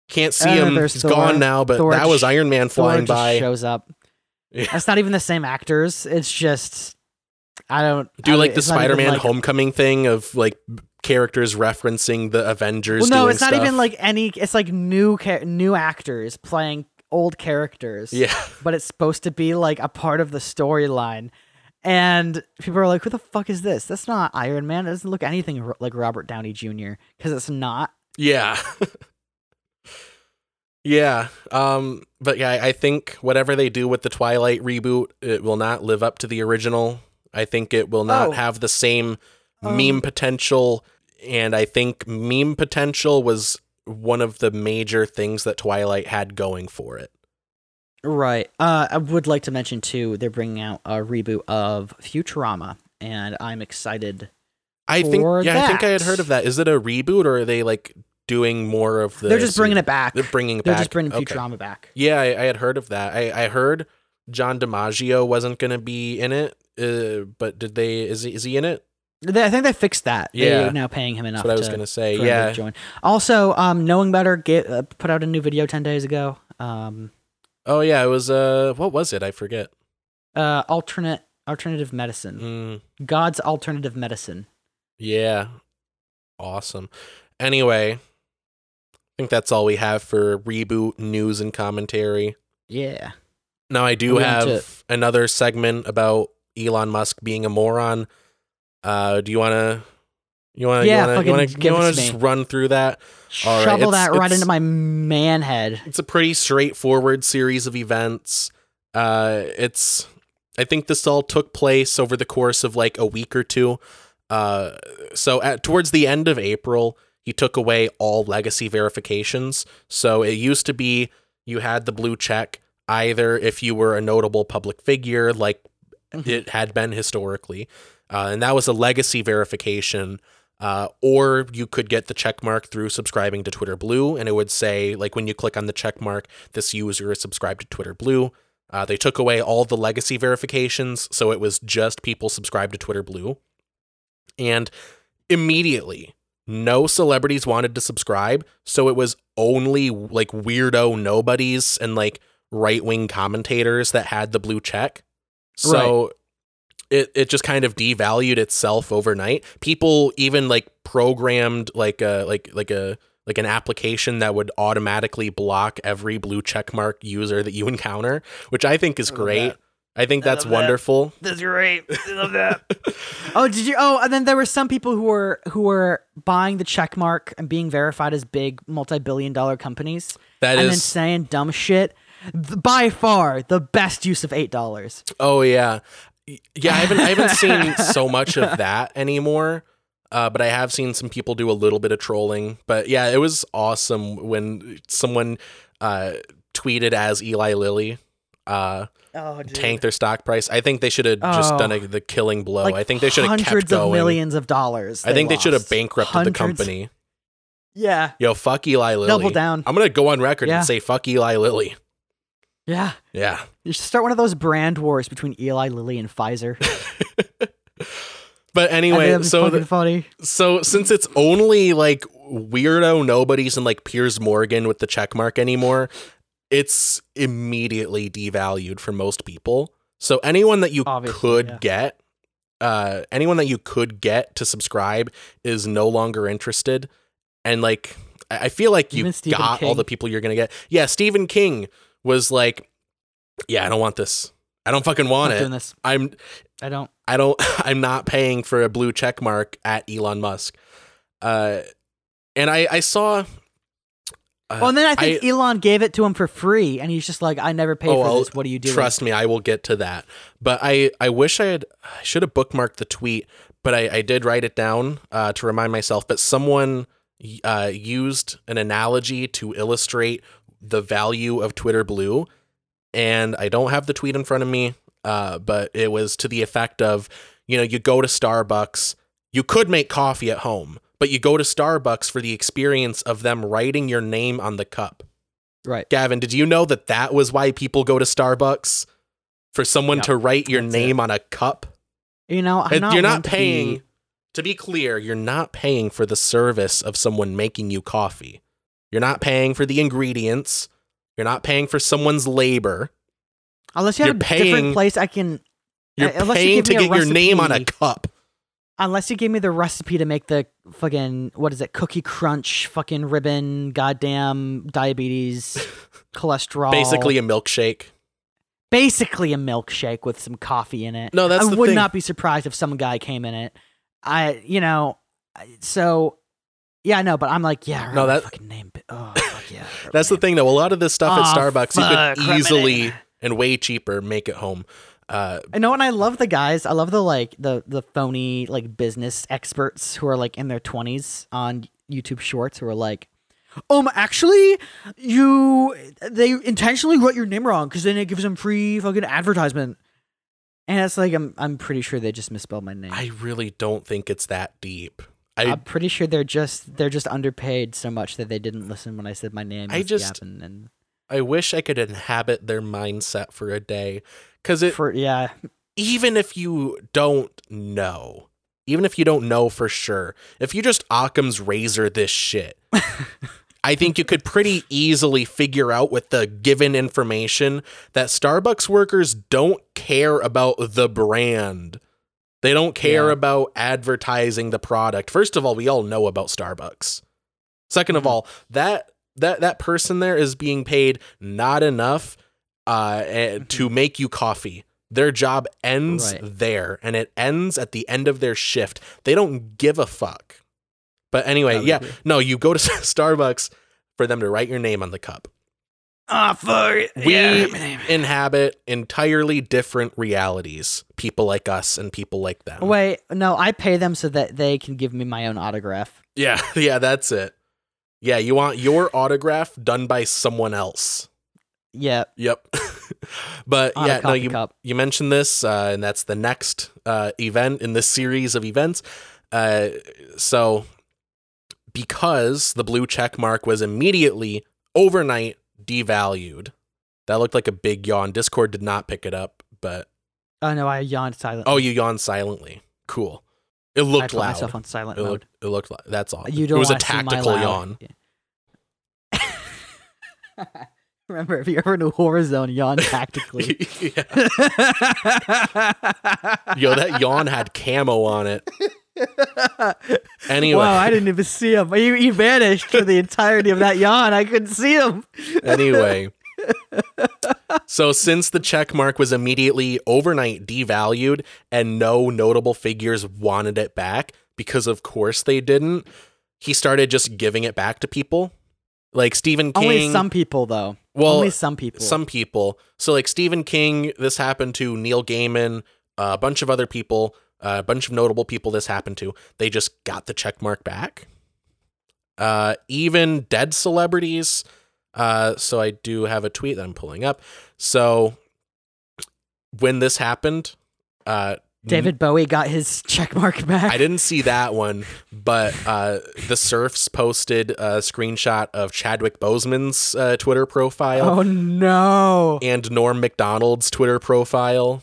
can't see him he's Thor. gone now but Thor that was iron man Thor flying just by shows up. Yeah. That's not even the same actors. It's just I don't do I like the it's not even spider-man like- homecoming thing of like characters referencing the avengers Well, no, it's not stuff. even like any. It's like new new actors playing old characters. yeah but it's supposed to be like a part of the storyline. And people are like, "Who the fuck is this? That's not Iron Man. It doesn't look anything ro- like Robert Downey Jr. Because it's not." Yeah. yeah. Um but yeah, I think whatever they do with the Twilight reboot, it will not live up to the original. I think it will not Oh. have the same Um, meme potential and I think meme potential was one of the major things that Twilight had going for it. Right. Uh, I would like to mention too. They're bringing out a reboot of Futurama, and I'm excited. I think yeah, I think I had heard of that. Is it a reboot or are they like doing more of the They're just bringing it back. They're bringing it They're back. just bringing Okay. Futurama back. Yeah, I, I had heard of that. I, I heard John DiMaggio wasn't going to be in it, uh, but did they? Is he, is he in it? They, I think they fixed that. Yeah. They're now paying him enough. That's what I was going to say. for him to Yeah. join. Also, um, knowing better, get uh, put out a new video ten days ago. Um, Oh yeah, it was. Uh, what was it? I forget. uh, alternate alternative medicine. Mm, God's alternative medicine. yeah. Awesome. Anyway, I think that's all we have for reboot news and commentary. Yeah. Now I do we have another segment about Elon Musk being a moron. Uh, do you want to? You want to? Yeah, you want to? You want to? give You it want to to just run through that? All right, Shovel it's- that right into my man head. it's a pretty straightforward series of events. Uh, it's I think this all took place over the course of like a week or two. Uh, so at towards the end of April, he took away all legacy verifications. So it used to be you had the blue check either if you were a notable public figure, like Mhm. it had been historically, uh, and that was a legacy verification. Uh, or you could get the check mark through subscribing to Twitter Blue, and it would say, like, when you click on the check mark, this user is subscribed to Twitter Blue. Uh, they took away all the legacy verifications, so it was just people subscribed to Twitter Blue. And immediately, no celebrities wanted to subscribe, so it was only like weirdo nobodies and like right wing commentators that had the blue check. So it it just kind of devalued itself overnight. People even like programmed like a like like a like an application that would automatically block every blue check mark user that you encounter, which I think is I great. that. I think I that's love that. wonderful. That's great. I love that. oh, did you? Oh, and then there were some people who were who were buying the check mark and being verified as big multi-billion-dollar companies, That and then saying dumb shit. By far, the best use of eight dollars. Oh yeah, Y- yeah. I haven't I haven't seen so much of that anymore. Uh, but I have seen some people do a little bit of trolling. But yeah, it was awesome when someone uh, tweeted as Eli Lilly uh, Oh, dude. tanked their stock price. I think they should have just Oh. done a, the killing blow. Like I think they should have kept hundreds going. of millions of dollars. I think they should have bankrupted Hundreds. the company. Yeah, Yo, fuck Eli Lilly. double down. I'm gonna go on record Yeah. and say fuck Eli Lilly. Yeah, Yeah. you should start one of those brand wars between Eli Lilly and Pfizer. But anyway, so the, funny. so since it's only like weirdo nobodies and like Piers Morgan with the check mark anymore, it's immediately devalued for most people. So anyone that you Obviously, could yeah. get, uh, anyone that you could get to subscribe is no longer interested. And like, I feel like you got all the people you're gonna get. Yeah, Stephen King was like, "Yeah, I don't want this. I don't fucking want I'm it. I'm I don't. I don't I'm not paying for a blue check mark at Elon Musk. Uh and I I saw uh, Well, and then I think Elon gave it to him for free, and he's just like, "I never paid Oh, for I'll- this. What are you doing?" trust me, I will get to that. But I I wish I had I should have bookmarked the tweet, but I, I did write it down uh, to remind myself. But someone uh, used an analogy to illustrate the value of Twitter Blue, and I don't have the tweet in front of me, uh, but it was to the effect of, you know, you go to Starbucks, you could make coffee at home, but you go to Starbucks for the experience of them writing your name on the cup. Right. Gavin, did you know that that was why people go to Starbucks? For someone Yep, to write your that's name on a cup? You know, I'm not you're not to paying, be- to be clear, you're not paying for the service of someone making you coffee. You're not paying for the ingredients. You're not paying for someone's labor. unless you have you're a paying- different place I can. You're Uh, you paying give to get your name on a cup. Unless you give me the recipe to make the fucking what is it? Cookie crunch, fucking ribbon, goddamn diabetes, cholesterol. Basically a milkshake. basically a milkshake with some coffee in it. No, that's I would thing. not be surprised if some guy came in it. I, you know, so yeah, I know, but I'm like, yeah, No, that- fucking name. Oh, fuck yeah. That's the thing, though. A lot of this stuff at Aw, Starbucks, you fuck, could easily and way cheaper make it home. Uh, I know, and I love the guys. I love the like the the phony like business experts who are like in their twenties on YouTube Shorts who are like, um, actually, you they intentionally wrote your name wrong because then it gives them free fucking advertisement. And it's like I'm I'm pretty sure they just misspelled my name. I really don't think it's that deep. I I'm pretty sure they're just they're just underpaid so much that they didn't listen when I said my name. I just- Gavin, and I wish I could inhabit their mindset for a day. Because it, for yeah, even if you don't know, even if you don't know for sure, if you just Occam's razor this shit, I think you could pretty easily figure out with the given information that Starbucks workers don't care about the brand. They don't care Yeah. about advertising the product. First of all, we all know about Starbucks. 2nd of Mhm. all, that that that person there is being paid not enough uh, eh, to make you coffee. Their job ends Right. there, and it ends at the end of their shift. They don't give a fuck. But anyway, yeah, no, you go to Starbucks for them to write your name on the cup. Ah fuck, We yeah, inhabit entirely different realities. People like us and people like them. Wait, no, I pay them so that they can give me my own autograph. Yeah, yeah, that's it. Yeah, you want your autograph done by someone else. Yeah, Yep. but on yeah, no, you cup. you mentioned this, uh, and that's the next uh, event in this series of events. Uh, so because the blue check mark was immediately overnight devalued, that looked like a big yawn. Discord did not pick it up, but Oh no, I yawned silently. oh, you yawned silently. Cool. It I looked put loud. myself on silent it mode. looked. It looked. Loud. That's all. You it don't It was a wanna see my tactical yawn. Yeah. Remember, if you're ever in a horror zone, yawn tactically. Yo, that yawn had camo on it. Anyway. Wow, I didn't even see him. He, he vanished for the entirety of that yawn. I couldn't see him. anyway. so since the check mark was immediately overnight devalued and no notable figures wanted it back because of course they didn't, he started just giving it back to people. Like Stephen King Only some people, though. well Only some people. some people. So like Stephen King, this happened to Neil Gaiman, a bunch of other people, a bunch of notable people this happened to. They just got the check mark back. Uh, even dead celebrities. Uh, so I do have a tweet that I'm pulling up. So when this happened, uh, David Bowie got his check mark back. I didn't see that one, but uh, the Surfs posted a screenshot of Chadwick Boseman's uh, Twitter profile Oh no! and Norm Macdonald's Twitter profile.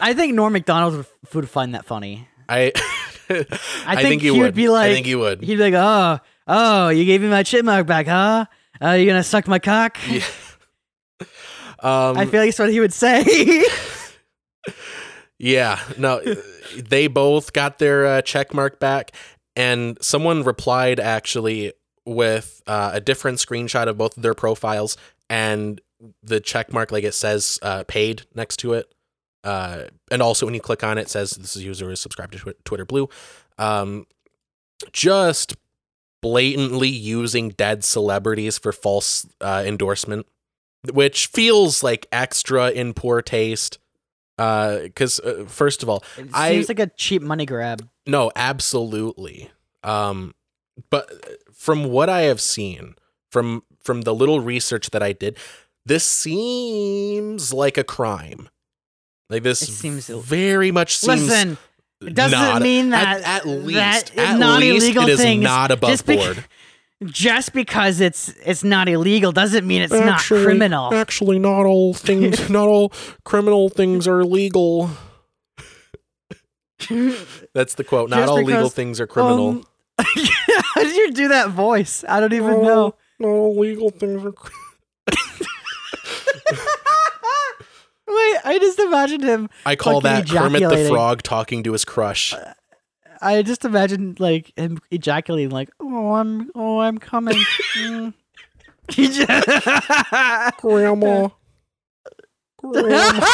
I think Norm Macdonald would, find that funny. I I, think he, he would would be I like- think he would. He'd be like, "Oh, oh, you gave me my chipmunk back, huh? Uh, you gonna suck my cock?" Yeah. um, I feel like that's what he would say. yeah, no, they both got their uh, check mark back, and someone replied actually with uh, a different screenshot of both of their profiles and the check mark, like it says uh, paid next to it. Uh, and also when you click on it, it says this is user is subscribed to Twi- Twitter Blue. Um, just blatantly using dead celebrities for false uh, endorsement, which feels like extra in poor taste. Because uh, first of all, it I- seems like a cheap money grab. no, absolutely. Um, but from what I have seen, from from the little research that I did, this seems like a crime. Like this It seems very much seems Listen, it doesn't not- mean that at, least that at non-illegal least it is things not above just board. just because it's it's not illegal doesn't mean it's not criminal. Actually, not all things, not all criminal things are legal. That's the quote. Not Just all legal things are criminal. Um, How did you do that voice? I don't even know. Not all legal things are. Wait, I just imagined him. I call that Kermit the. Frog talking to his crush. I just imagined like him ejaculating, like, "Oh, I'm, oh, I'm coming." Mm. Grandma. Grandma.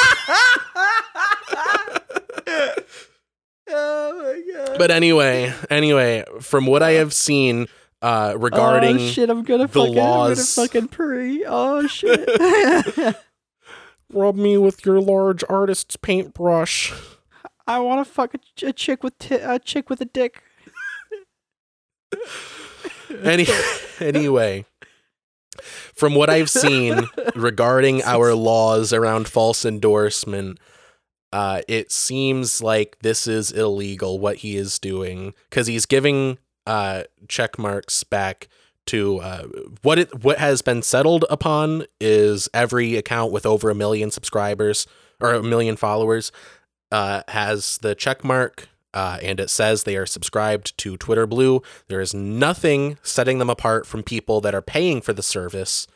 oh my god! But anyway, anyway, from what I have seen uh, regarding oh shit, I'm gonna the fucking, laws- I'm gonna fucking pre. Oh shit! rub me with your large artist's paintbrush. I want to fuck a, ch- a chick with ti- a chick with a dick. Any anyway, from what I've seen regarding our laws around false endorsement, uh, it seems like this is illegal what he is doing because he's giving uh, check marks back to uh, what it what has been settled upon is every account with over a million subscribers or a million followers uh, has the check mark uh, and it says they are subscribed to Twitter Blue. There is nothing setting them apart from people that are paying for the service.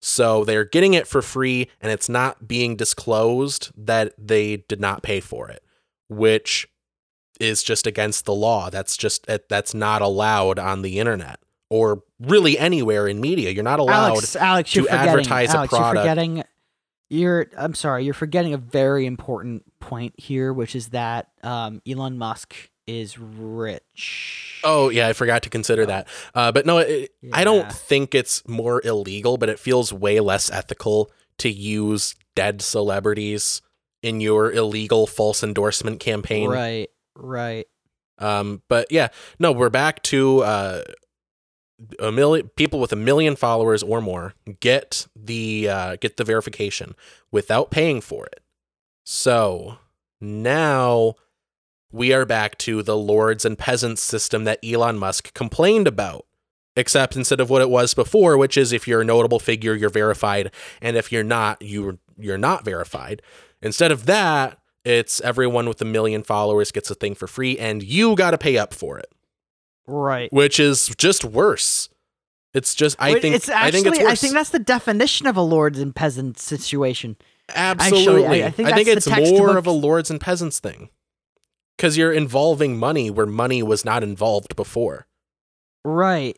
So they're getting it for free and it's not being disclosed that they did not pay for it, which is just against the law. That's just that's not allowed on the internet or really anywhere in media. You're not allowed Alex, Alex, to advertise a product. You're forgetting. You're. I'm sorry. You're forgetting a very important point here, which is that um, Elon Musk is rich. Oh yeah, I forgot to consider that. Uh, but no, it, I don't think it's more illegal, but it feels way less ethical to use dead celebrities in your illegal false endorsement campaign. Right. Right. Um, but yeah, no, we're back to uh, a million people with a million followers or more get the uh, get the verification without paying for it. So now we are back to the lords and peasants system that Elon Musk complained about. Except instead of what it was before, which is if you're a notable figure, you're verified, and if you're not, you you're not verified. Instead of that, it's everyone with a million followers gets a thing for free, and you got to pay up for it, Right. which is just worse. It's just I Wait, think it's actually, I think it's worse. that's the definition of a lords and peasants situation. Absolutely. I I think think, it's more of a lords and peasants thing. Because you're involving money where money was not involved before. Right.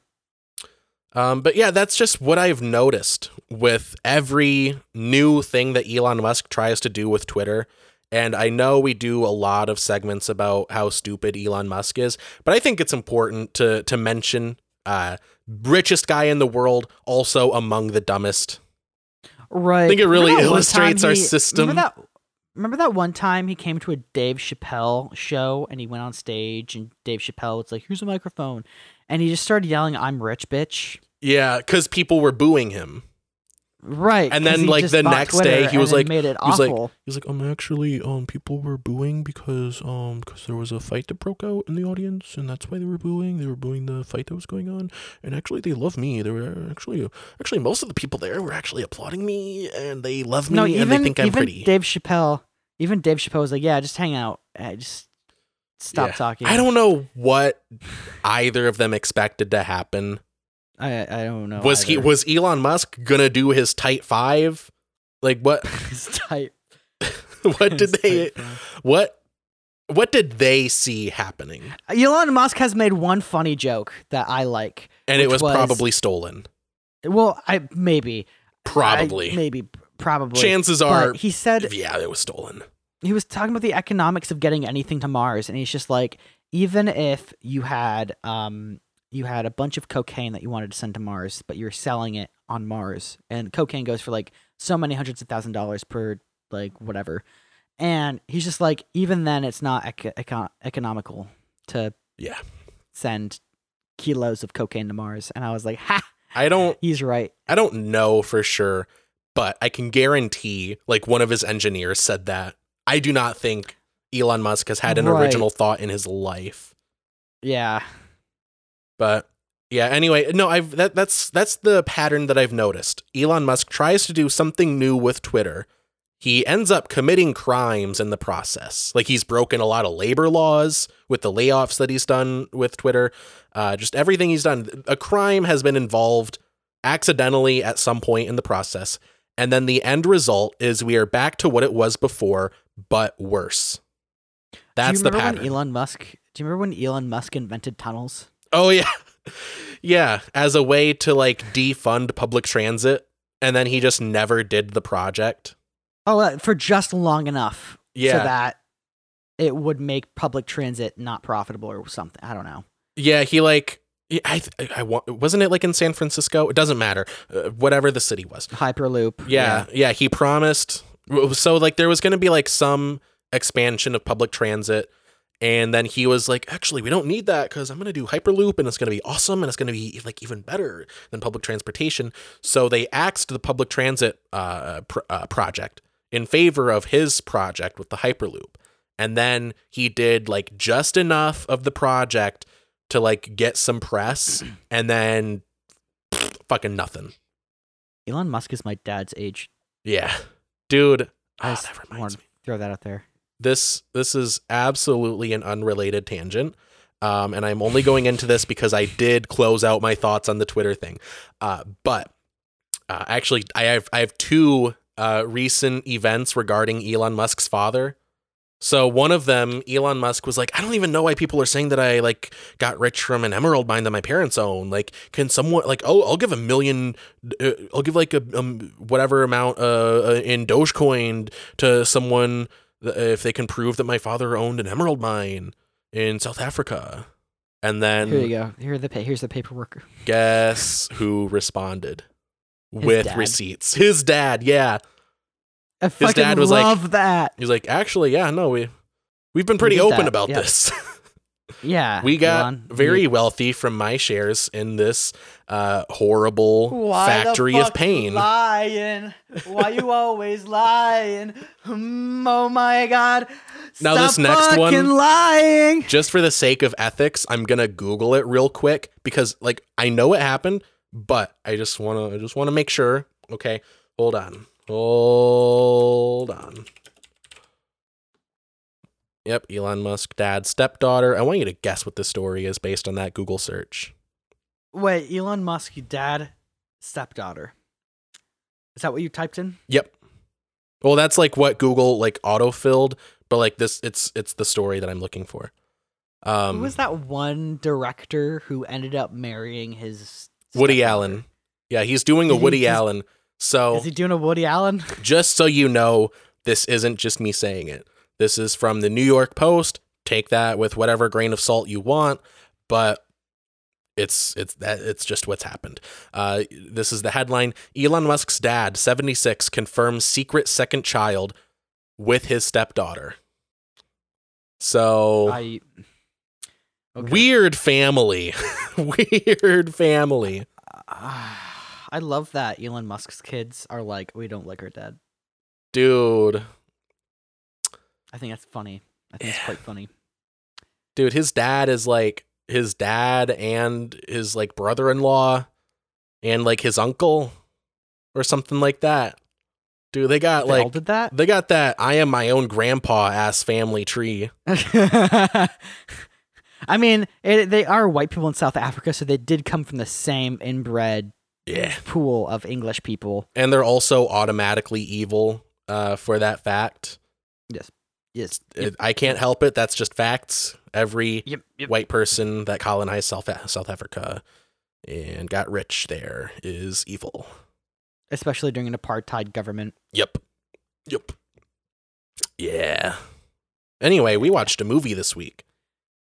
Um, but yeah, that's just what I've noticed with every new thing that Elon Musk tries to do with Twitter. And I know we do a lot of segments about how stupid Elon Musk is, but I think it's important to to mention uh, richest guy in the world, also among the dumbest. Right. I think it really illustrates our he- system. Remember that? Remember that one time he came to a Dave Chappelle show and he went on stage and Dave Chappelle was like, "Here's a microphone," and he just started yelling, "I'm rich, bitch." Yeah, because people were booing him. Right. And then, like, the next Twitter day, he was like- made it he was like- awful. He's like, um, actually, um, people were booing because, um, because there was a fight that broke out in the audience, and that's why they were booing. They were booing the fight that was going on, and actually, they love me. They were actually, actually, most of the people there were actually applauding me, and they love me, no, and they think I'm even pretty. Dave Chappelle, even Dave Chappelle was like, "Yeah, just hang out, uh, just stop Yeah. talking." I don't know what either of them expected to happen. I I don't know. was he was Elon Musk gonna do his tight five? Like what? His type. what did they? What? What did they see happening? Elon Musk has made one funny joke that I like. And it was, was- probably stolen. Well, I maybe Probably. I- maybe probably. Chances are, he said yeah, it was stolen. he was talking about the economics of getting anything to Mars, and he's just like, even if you had um you had a bunch of cocaine that you wanted to send to Mars, but you're selling it on Mars, and cocaine goes for like so many hundreds of thousand dollars per like whatever, and he's just like, even then, it's not eco- econ- economical to Yeah. send kilos of cocaine to Mars, and I was like, ha, I don't he's right. I don't know for sure, but I can guarantee like one of his engineers said that. I do not think Elon Musk has had an Right. original thought in his life. Yeah, But yeah, anyway, no, I've that that's that's the pattern that I've noticed. Elon Musk tries to do something new with Twitter. He ends up committing crimes in the process. Like he's broken a lot of labor laws with the layoffs that he's done with Twitter. Uh, just everything he's done. A crime has been involved accidentally at some point in the process. And then the end result is we are back to what it was before, but worse. That's the pattern. Elon Musk? Do you remember when Elon Musk invented tunnels? Oh yeah. Yeah, as a way to like defund public transit and then he just never did the project. Oh, uh, for just long enough Yeah. so that it would make public transit not profitable or something. I don't know. Yeah, he like yeah, I th- I want wasn't it like in San Francisco? It doesn't matter. Uh, whatever the city was. Hyperloop. Yeah, yeah, he promised so like there was going to be like some expansion of public transit and then he was like actually we don't need that cuz I'm going to do hyperloop and it's going to be awesome and it's going to be like even better than public transportation. So they axed the public transit uh, pr- uh project in favor of his project with the hyperloop. And then he did like just enough of the project to like get some press and then fucking nothing. Elon Musk is my dad's age. Yeah. Dude, I just that reminds me. throw that out there. This this is absolutely an unrelated tangent. Um, and I'm only going into this because I did close out my thoughts on the Twitter thing. Uh, but uh, actually, I have I have two uh, recent events regarding Elon Musk's father. So one of them, Elon Musk was like, I don't even know why people are saying that I like got rich from an emerald mine that my parents own. Like, can someone like, oh, I'll give a million, uh, I'll give like a um, whatever amount uh, uh, in Dogecoin to someone Uh, if they can prove that my father owned an emerald mine in South Africa. And then Here you go. Here the pa- here's the paperwork. guess who responded His with dad. receipts? His dad, yeah. I fucking dad was like- love that. He's like, actually, yeah, no, we we've been pretty did open that, about yeah. this. Yeah. We got Elon, very you- wealthy from my shares in this uh, horrible factory of pain. Lying. Why you always lying? Hmm, oh my god. Now this next one- lying. Just for the sake of ethics, I'm gonna Google it real quick because, like, I know it happened, but I just wanna, I just wanna make sure. Okay, hold on, hold on. Yep, Elon Musk, dad, stepdaughter. I want you to guess what the story is based on that Google search. Wait, Elon Musk, dad, stepdaughter. Is that what you typed in? Yep. Well, that's like what Google like auto-filled, but like this, it's it's the story that I'm looking for. Um, Who was that one director who ended up marrying his Woody? Allen. Yeah, he's doing a Did he Woody just- Allen. So Is he doing a Woody Allen? just so you know, this isn't just me saying it. This is from the New York Post. Take that with whatever grain of salt you want, but it's it's that it's just what's happened. Uh, this is the headline: Elon Musk's dad, seventy six, confirms secret second child with his stepdaughter. So I. Okay. weird family, weird family. I love that Elon Musk's kids are like, we don't like our dad. Dude, I think that's funny. I think it's quite funny. dude his dad is like his dad and his like brother-in-law and like his uncle or something like that dude they got They like did that. they got that i am my own grandpa ass family tree I mean, it, they are white people in South Africa, so they did come from the same inbred yeah pool of English people. and they're also automatically evil uh for that fact Yes. It- i can't help it that's just facts every Yep. Yep. white person that colonized south south africa and got rich there is evil Especially during an apartheid government. Yep. Yep. Yeah. Anyway, we watched a movie this week.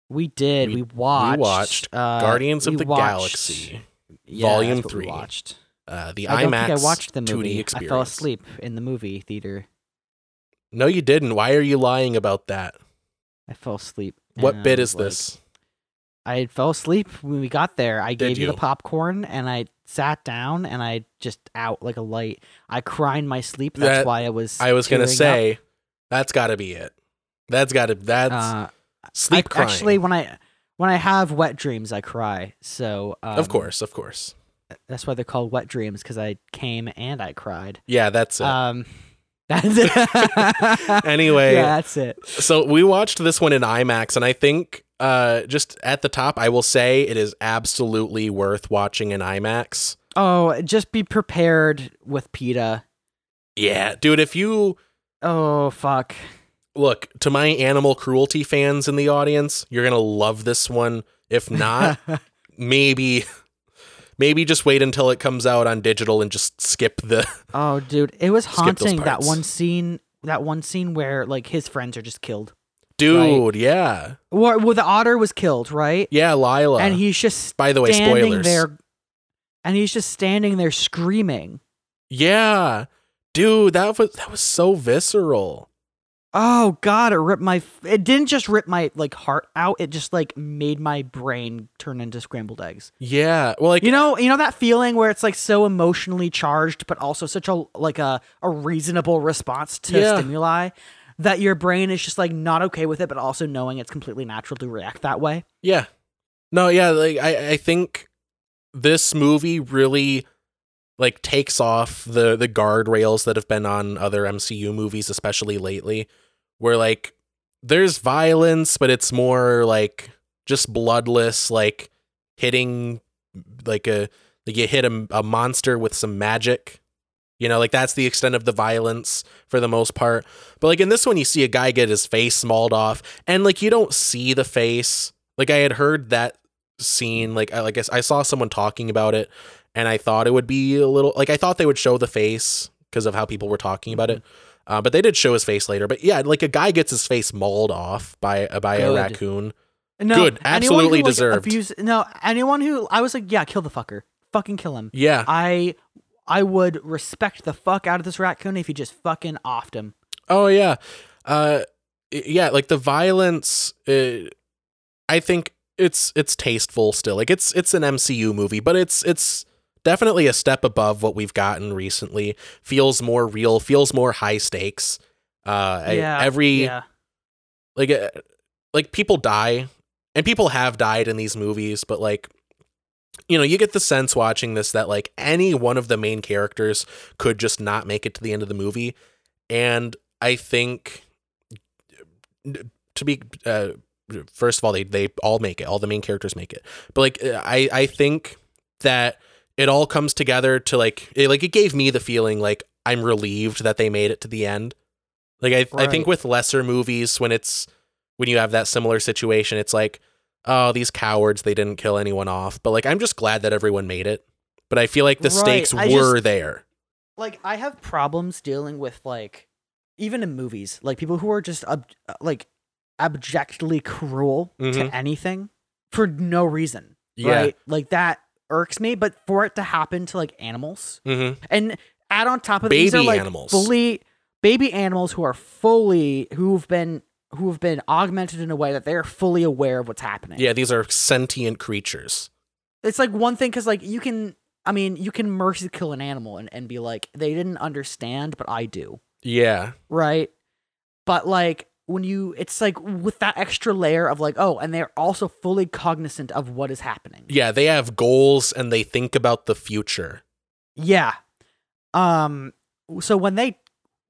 We did. We- We, watched. watched uh, Guardians of the watched- Galaxy, Yeah, Volume we 3. watched. uh, the I don't IMAX think I watched the 2D movie. I fell asleep in the movie theater. No, you didn't. Why are you lying about that? I fell asleep. What bit is like- this? I fell asleep when we got there. I gave you you? the popcorn and I sat down and I just out like a light. I cried in my sleep. That's That- why I was. I was gonna tearing up. say that's got to be it. That's got to. That's Uh, sleep I, crying. Actually, when I when I have wet dreams, I cry. So um, of course, of course. that's why they're called wet dreams because I came and I cried. Yeah, that's it. Um, that's it. Anyway. yeah, that's it. so we watched this one in IMAX, and I think uh, just at the top, I will say it is absolutely worth watching in IMAX. Oh, just be prepared with PETA. Yeah, dude, if you Oh fuck. look to my animal cruelty fans in the audience, you're gonna love this one. If not, maybe maybe just wait until it comes out on digital and just skip the oh, dude, it was haunting that one scene. That one scene where like his friends are just killed. dude. Yeah, Well, well, the otter was killed, right? yeah, Lylla. and he's just by the way, spoilers. there, and he's just standing there screaming. Yeah, dude, that was that was so visceral. Oh God! It ripped my. It didn't just rip my like heart out. It just like made my brain turn into scrambled eggs. Yeah, well, like You know, you know that feeling where it's like so emotionally charged, but also such a like a a reasonable response to Yeah. stimuli that your brain is just like not okay with it, but also knowing it's completely natural to react that way. Yeah. No, yeah, like I, I think this movie really like takes off the the guardrails that have been on other MCU movies, especially lately, where like there's violence, but it's more like just bloodless, like hitting like a like you hit a, a monster with some magic. You know, like that's the extent of the violence for the most part. But like in this one, you see a guy get his face mauled off, and like you don't see the face. Like I had heard that scene, like I like I saw someone talking about it, and I thought it would be a little like I thought they would show the face because of how people were talking about it. Mm-hmm. Uh, but they did show his face later. But yeah, like a guy gets his face mauled off by uh, by a raccoon. No, Good, absolutely who, like, deserved. abuse- no, anyone who I was like, yeah, kill the fucker, fucking kill him. Yeah. I I would respect the fuck out of this raccoon if he just fucking offed him. Oh yeah, uh, yeah. Like the violence, uh, I think it's it's tasteful still. Like it's it's an MCU movie, but it's it's definitely a step above what we've gotten recently. Feels more real, feels more high stakes. Uh yeah. every yeah. like uh, like people die and people have died in these movies but like you know you get the sense watching this that like any one of the main characters could just not make it to the end of the movie and i think to be uh first of all they they all make it all the main characters make it but like uh, i i think that it all comes together to like it, like it gave me the feeling like i'm relieved that they made it to the end like i i think with lesser movies when it's when you have that similar situation it's like oh these cowards they didn't kill anyone off but like i'm just glad that everyone made it but i feel like the Right, stakes I were just- there like I have problems dealing with like even in movies, like people who are just ob- like abjectly cruel Mhm. to anything for no reason. yeah Right? Like that irks me, but for it to happen to like animals hmm and add on top of these are Baby like animals. fully baby animals who are fully who've been who have been augmented in a way that they are fully aware of what's happening. yeah these are sentient creatures It's like one thing because like you can I mean, you can mercy kill an animal and, and be like, they didn't understand, but I do. yeah right? But like when you, it's like with that extra layer of like, oh, and they're also fully cognizant of what is happening. yeah they have goals and they think about the future Yeah. Um. So when they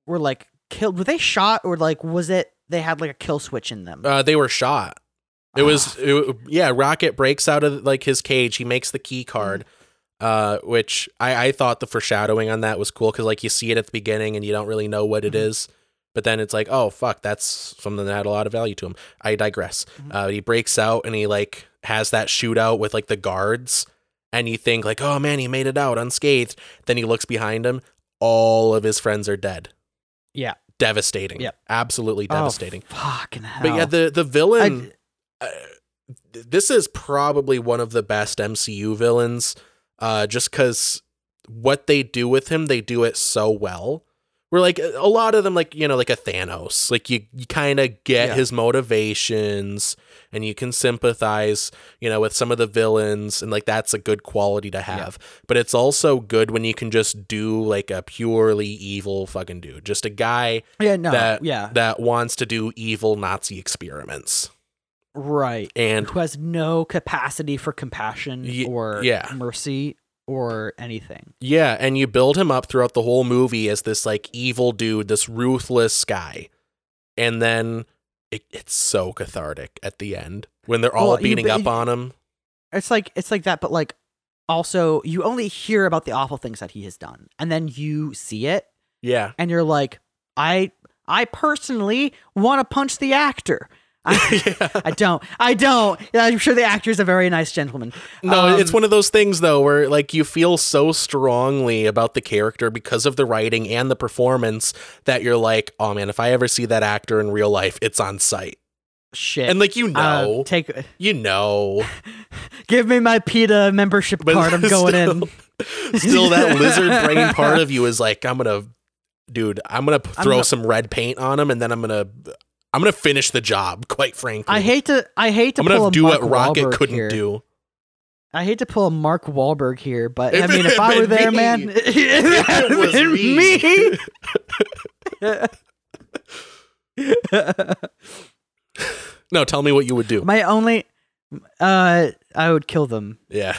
were like killed, were they shot or like was it they had like a kill switch in them? uh they were shot it was it, yeah rocket breaks out of like his cage he makes the key card uh which i i thought the foreshadowing on that was cool because like you see it at the beginning and you don't really know what it Mhm. is but then it's like oh fuck that's something that had a lot of value to him i digress Mhm. uh he breaks out and he like has that shootout with like the guards and you think like oh man he made it out unscathed then he looks behind him all of his friends are dead Yeah. devastating Yeah, absolutely Oh, devastating fucking hell. but yeah the the villain I, uh, this is probably one of the best MCU villains, uh, just because what they do with him, they do it so well. We're like a lot of them, like you know, like a Thanos. Like you, you kind of get Yeah. his motivations, and you can sympathize, you know, with some of the villains, and like that's a good quality to have. But it's also good when you can just do like a purely evil fucking dude, just a guy yeah, no, that yeah, that wants to do evil Nazi experiments. right. And Who has no capacity for compassion Ye- or yeah. mercy or anything. Yeah, and you build him up throughout the whole movie as this like evil dude, this ruthless guy. And then it, it's so cathartic at the end when they're all Well, beating but up on him. It's like it's like that, but like also you only hear about the awful things that he has done, and then you see it, Yeah. and you're like, I I personally want to punch the actor. I, yeah. I don't. I don't. I'm sure the actor is a very nice gentleman. No, Um, it's one of those things though where like you feel so strongly about the character because of the writing and the performance that you're like, oh man, if I ever see that actor in real life, it's on site. shit. And like you Uh, know, take you know, give me my PETA membership But card. I'm going in. still- still that lizard brain part of you is like, I'm gonna, dude, I'm gonna p- I'm throw gonna- some red paint on him, and then I'm gonna, I'm gonna finish the job. Quite frankly, I hate to. I hate to I'm gonna do Mark what Rocket Wahlberg couldn't here. do. I hate to pull a Mark Wahlberg here, but If I mean, if I were there, me. man, it was me. No, tell me what you would do. my only, uh, I would kill them, yeah,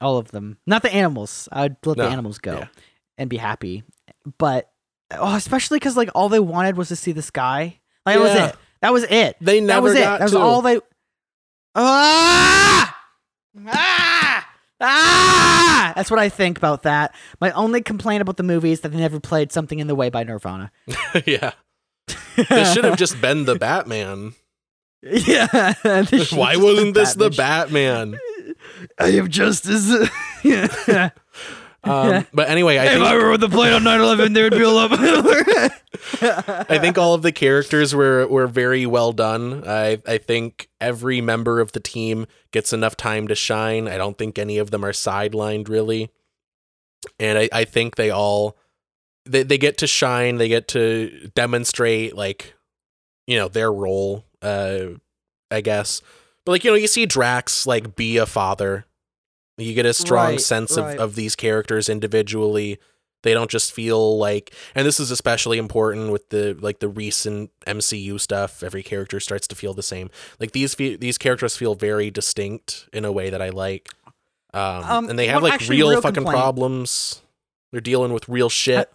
all of them, not the animals. I'd let No, the animals go yeah. and be happy, but oh, especially because like all they wanted was to see the sky. Like that was it. That was it. they never that was it. That was to. all they. Ah! Ah! Ah! That's what I think about that. My only complaint about the movie is that they never played "Something in the Way" by Nirvana. yeah, this should have just been the Batman. yeah. Why wasn't this the Batman. Batman? I am justice. yeah. Um, but anyway, I think I were with the plane on 9/11, there would be a lot. I think all of the characters were were very well done. I I think every member of the team gets enough time to shine. I don't think any of them are sidelined really. And I, I think they all they, they get to shine, they get to demonstrate like you know, their role, uh I guess. But like you know, you see Drax like be a father. You get a strong Right, sense right. of of these characters individually. They don't just feel like, and this is especially important with the like the recent MCU stuff. Every character starts to feel the same. Like these these characters feel very distinct in a way that I like. Um, Um, and they have one like actually real, real fucking complaint- problems. They're dealing with real shit.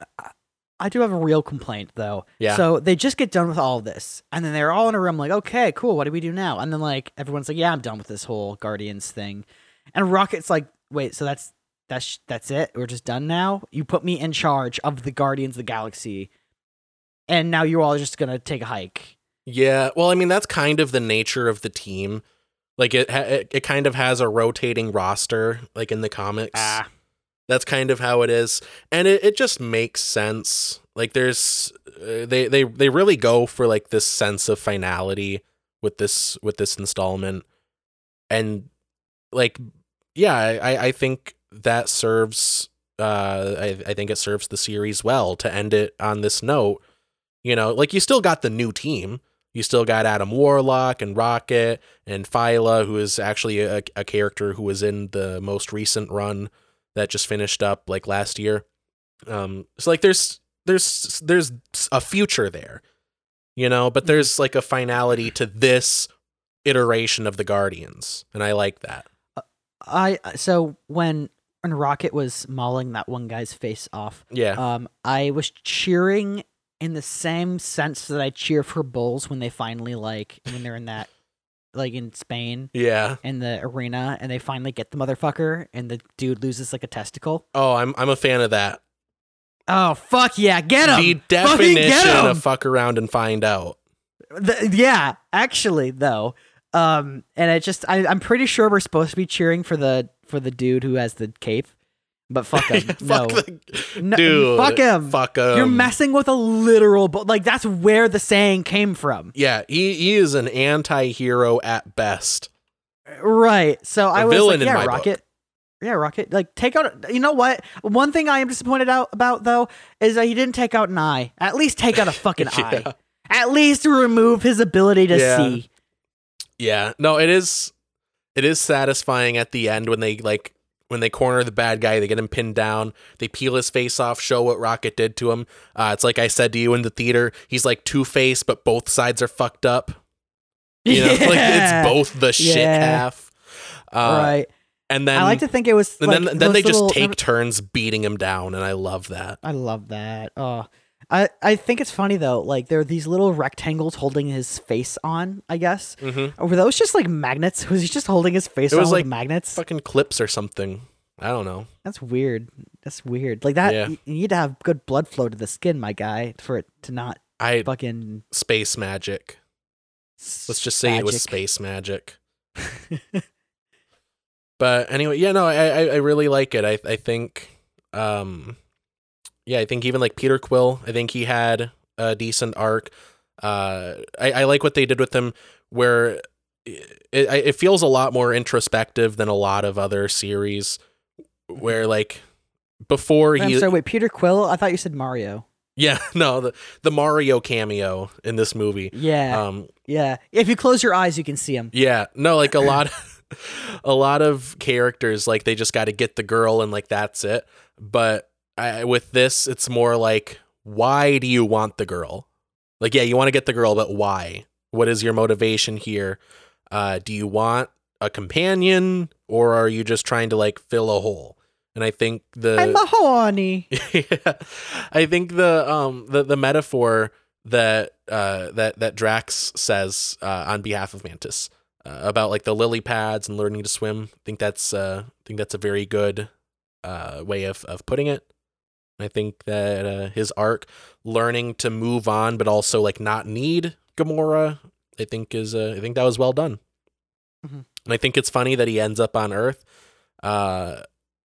I do have a real complaint though. Yeah. So they just get done with all of this, and then they're all in a room like, okay, cool. What do we do now? And then like everyone's like, yeah, I'm done with this whole Guardians thing. And Rocket's like, wait, so that's that's that's it? We're just done now? You put me in charge of the Guardians of the Galaxy, and now you're all just gonna take a hike. Yeah, well, I mean that's kind of the nature of the team. Like it, it, it kind of has a rotating roster, like in the comics. Ah. That's kind of how it is, and it, it just makes sense. Like there's, uh, they they they really go for like this sense of finality with this with this installment, and like yeah, I I think that serves. Uh, I I think it serves the series well to end it on this note. You know, like you still got the new team. You still got Adam Warlock and Rocket and Phyla, who is actually a, a character who was in the most recent run that just finished up like last year. Um, so like there's there's there's a future there, you know, but there's like a finality to this iteration of the Guardians, and I like that. I so when when Rocket was mauling that one guy's face off, Yeah, um, I was cheering in the same sense that I cheer for Bulls when they finally like when they're in that like in Spain yeah. in the arena and they finally get the motherfucker and the dude loses like a testicle. Oh, I'm I'm a fan of that. Oh fuck yeah, get him! The Fucking get definition him! of fuck around and find out. The- yeah, actually though, um, and it just I, I'm pretty sure we're supposed to be cheering for the for the dude who has the cape, but fuck him. no, fuck the, No, dude. fuck him. Fuck him. you're messing with a literal, but like that's where the saying came from. Yeah, he, he is an anti-hero at best. Right. So I A was villain like, yeah, Rocket. Yeah, Rocket. Like take out. You know what? One thing I am disappointed out about though is that he didn't take out an eye. At least take out a fucking eye. At least remove his ability to Yeah. see. Yeah. No, it is it is satisfying at the end when they like when they corner the bad guy, they get him pinned down, they peel his face off, show what Rocket did to him. Uh, it's like I said to you in the theater, he's like two face, but both sides are fucked up. You know, like Yeah. it's both the shit Yeah. half. Uh, right. And then I like to think it was. and like, then then they just little- take turns beating him down, and I love that. I love that. Oh, I I think it's funny though. Like there are these little rectangles holding his face on. I guess Mm-hmm. were those just like magnets? Was he just holding his face It on was like magnets? Fucking clips or something. I don't know. That's weird. That's weird. Like that. Yeah. You need to have good blood flow to the skin, my guy, for it to not I fucking. space magic. Let's just say it was space magic. But anyway, yeah, no, I I, I really like it. I I think, um, yeah, I think even like Peter Quill, I think he had a decent arc. Uh, I I like what they did with him, where it it, it feels a lot more introspective than a lot of other series, where like before I'm he sorry. Wait, Peter Quill. I thought you said Mario. yeah no the the Mario cameo in this movie. Yeah, Um, yeah. If you close your eyes, you can see him. Yeah, no, like a lot, a lot of characters like they just got to get the girl and like that's it. But I, with this, it's more like, why do you want the girl? Like, yeah, you want to get the girl, but why? What is your motivation here? Uh, do you want a companion, or are you just trying to like fill a hole? And I think the I'm a horny. yeah. I think the um the the metaphor that uh that that Drax says uh, on behalf of Mantis uh, about like the lily pads and learning to swim. I think that's uh I think that's a very good uh way of of putting it. I think that uh, his arc learning to move on but also like not need Gamora I think is uh, I think that was well done. Mhm. And I think it's funny that he ends up on Earth. Uh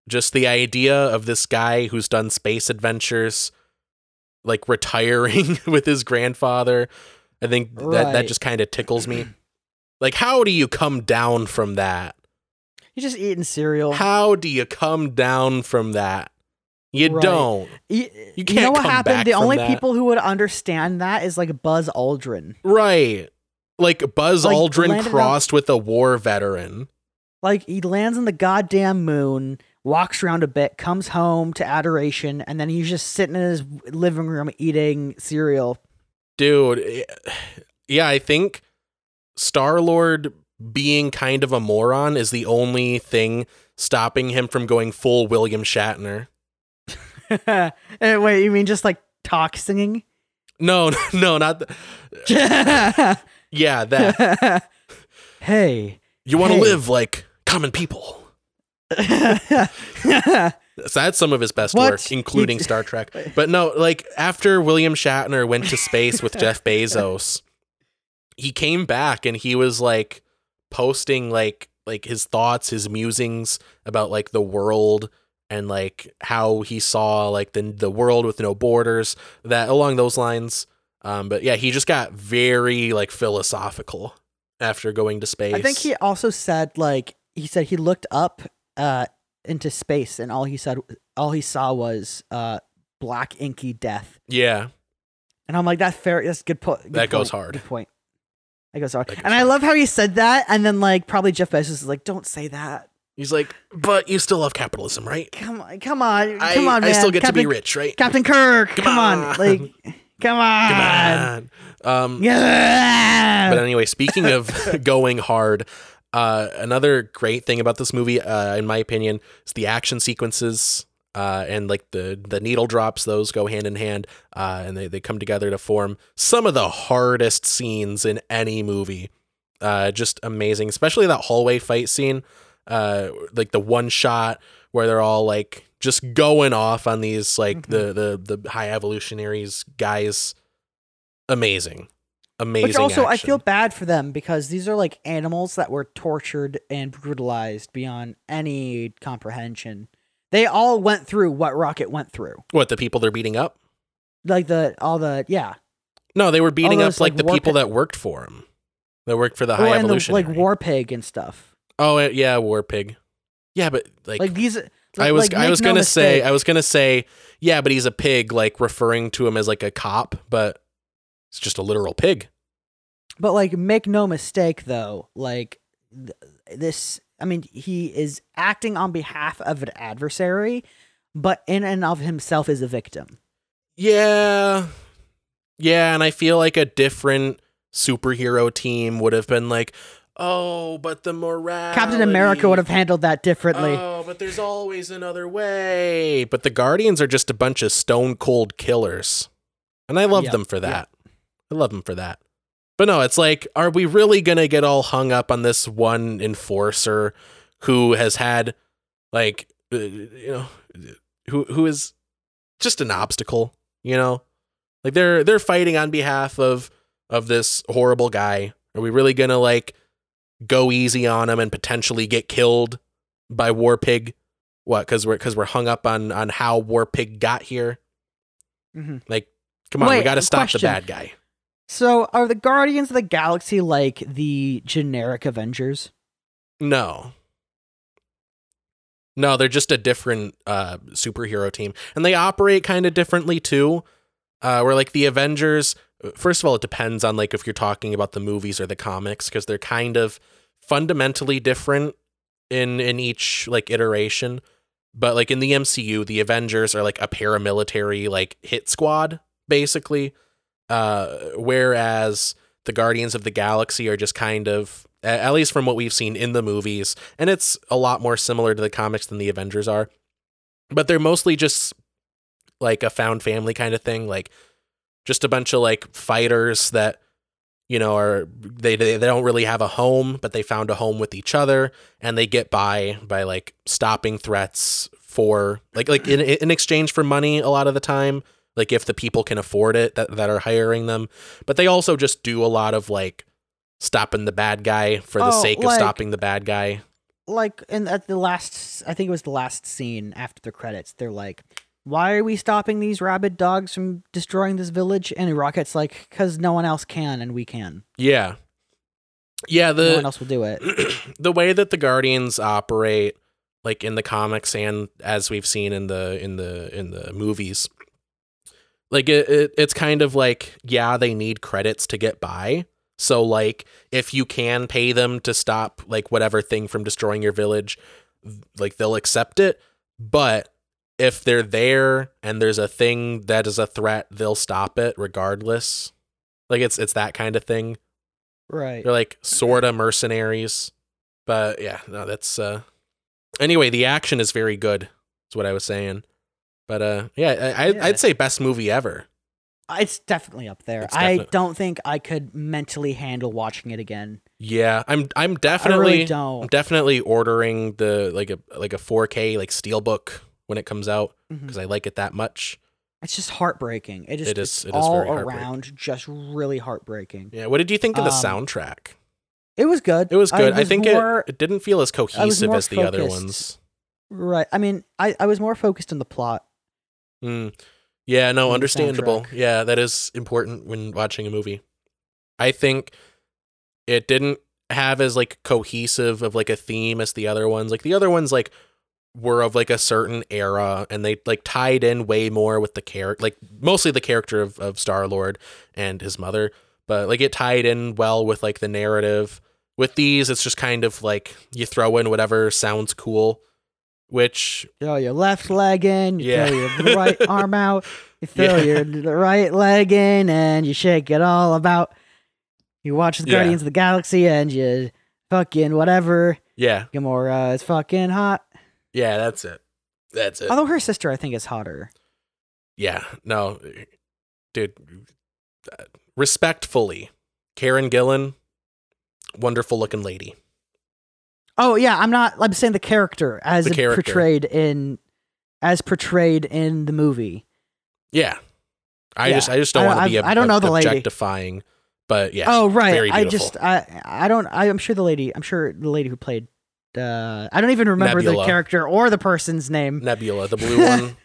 just the idea of this guy who's done space adventures like retiring with his grandfather i think that that just kind of tickles me like how do you come down from that You're just eating cereal. how do you come down from that you Right. don't you, you you can't know what happened? The only that. people who would understand that is like Buzz Aldrin. right like Buzz Like, Aldrin landed on- crossed with a war veteran. Like he lands on the goddamn moon, walks around a bit, comes home to adoration, and then he's just sitting in his living room eating cereal. Dude, eh, yeah, I think Star Lord being kind of a moron is the only thing stopping him from going full William Shatner. Eh, Wait, you mean just like talk singing? No, no, not. The, yeah, that. hey. You want to Hey. live like common people. So that's some of his best What? work, including Star Trek. But no, like after William Shatner went to space with Jeff Bezos, he came back and he was like posting like like his thoughts, his musings about like the world and like how he saw like the the world with no borders, that along those lines. Um, but yeah, he just got very like philosophical after going to space. I think he also said like he said he looked up uh into space and all he said all he saw was uh black inky death. yeah, And I'm like, that's fair. That's good point. That goes hard. Good point. That goes hard. That goes and I love how he said that, and then like probably Jeff Bezos is like, "Don't say that. He's like, but you still love capitalism, right? Come on, come on, I, come on, man. I still get Captain, to be rich, right? Captain Kirk. Come Come, on. on. like, come on, Come on. Um, yeah. But anyway, speaking of going hard, uh, another great thing about this movie, uh, in my opinion, is the action sequences. Uh, and like the the needle drops, those go hand in hand, uh, and they, they come together to form some of the hardest scenes in any movie. Uh, just amazing, especially that hallway fight scene, uh, like the one shot where they're all like just going off on these like the the the high evolutionaries guys. Amazing, amazing. Which also, I feel bad for them because these are like animals that were tortured and brutalized beyond any comprehension. They all went through what Rocket went through. What the people they're beating up? Like the all the yeah, No, they were beating those, up like, like, the people pi- that worked for him. That worked for the high Well, evolutionary. like War Pig and stuff. Oh yeah, war pig. Yeah, but like, Like these. I was like, I was no gonna say. I was gonna say yeah, but he's a pig, like referring to him as like a cop, but it's just a literal pig. But like, make no mistake, though. Like th- this, I mean, he is acting on behalf of an adversary, but in and of himself is a victim. Yeah, yeah, and I feel like a different superhero team would have been like, oh, but the morale. Captain America would have handled that differently. Oh, but there's always another way. But the Guardians are just a bunch of stone cold killers. And I love Yep, them for that. I love them for that. But no, it's like, are we really going to get all hung up on this one enforcer who has had, like, uh, you know, who who is just an obstacle, you know? Like they're they're fighting on behalf of of this horrible guy. Are we really going to like go easy on him and potentially get killed by War Pig? What? Because we're because we're hung up on on how War Pig got here. Mhm. Like, come on, we got to stop question. the bad guy. So, are the Guardians of the Galaxy like the generic Avengers? No, no, they're just a different uh, superhero team, and they operate kind of differently too. Uh, where like the Avengers, first of all, it depends on like if you're talking about the movies or the comics because they're kind of fundamentally different in in each like iteration. But like in the MCU, the Avengers are like a paramilitary like hit squad basically, uh, whereas the Guardians of the Galaxy are just kind of at least from what we've seen in the movies, and it's a lot more similar to the comics than the Avengers are. But they're mostly just like a found family kind of thing, like just a bunch of like fighters that you know are they they, they don't really have a home, but they found a home with each other, and they get by by like stopping threats for like like in in exchange for money a lot of the time like if the people can afford it that, that are hiring them but they also just do a lot of like stopping the bad guy for the Oh, sake of stopping the bad guy Like, in at the last, I think it was the last scene after the credits. They're like, "Why are we stopping these rabid dogs from destroying this village?" And Rocket's like, "Cause no one else can, and we can. yeah yeah the no one else will do it." the way that the guardians operate like in the comics and as we've seen in the in the in the movies like it, it it's kind of like yeah they need credits to get by So like if you can pay them to stop like whatever thing from destroying your village, like they'll accept it. But if they're there and there's a thing that is a threat, they'll stop it regardless. Like it's it's that kind of thing. Right. They're like sorta mercenaries. But yeah, no, that's uh anyway, the action is very good, is what I was saying. But uh yeah, I, I Yeah. I'd say best movie ever. It's definitely up there. It's I don't think I could mentally handle watching it again. Yeah, I'm I'm definitely I'm don't. definitely ordering the like a like a 4K like steelbook when it comes out because I like it that much. It's just heartbreaking. It just It is- it is all around just really heartbreaking. Yeah, what did you think of the Um, soundtrack? It was good. It was good. I, was think more, it it didn't feel as cohesive as the other ones. right. I mean, I, I was more focused on the plot. Mm. Yeah, no, understandable. soundtrack. Yeah, that is important when watching a movie. I think it didn't have as like cohesive of like a theme as the other ones. Like the other ones like were of like a certain era and they like tied in way more with the character like mostly the character of, of Star Lord and his mother. But like it tied in well with like the narrative. With these, it's just kind of like you throw in whatever sounds cool, which Throw your left leg in, you Yeah. throw your right arm out, you throw Yeah. your right leg in, and you shake it all about. You watch the Yeah. Guardians of the Galaxy and you fucking whatever. yeah, Gamora is fucking hot. Yeah, that's it. That's it. Although her sister, I think, is hotter. Yeah, no, dude. Respectfully, Karen Gillan, wonderful looking lady. Oh yeah, I'm not. I'm saying the character as The character. portrayed in, as portrayed in the movie. Yeah, I Yeah. just, I just don't want to be. I've- I don't know the lady. objectifying, but yeah. oh right, I just I I don't. I, I'm sure the lady. I'm sure the lady who played. Uh, I don't even remember Nebula. the character or the person's name. Nebula, the blue one.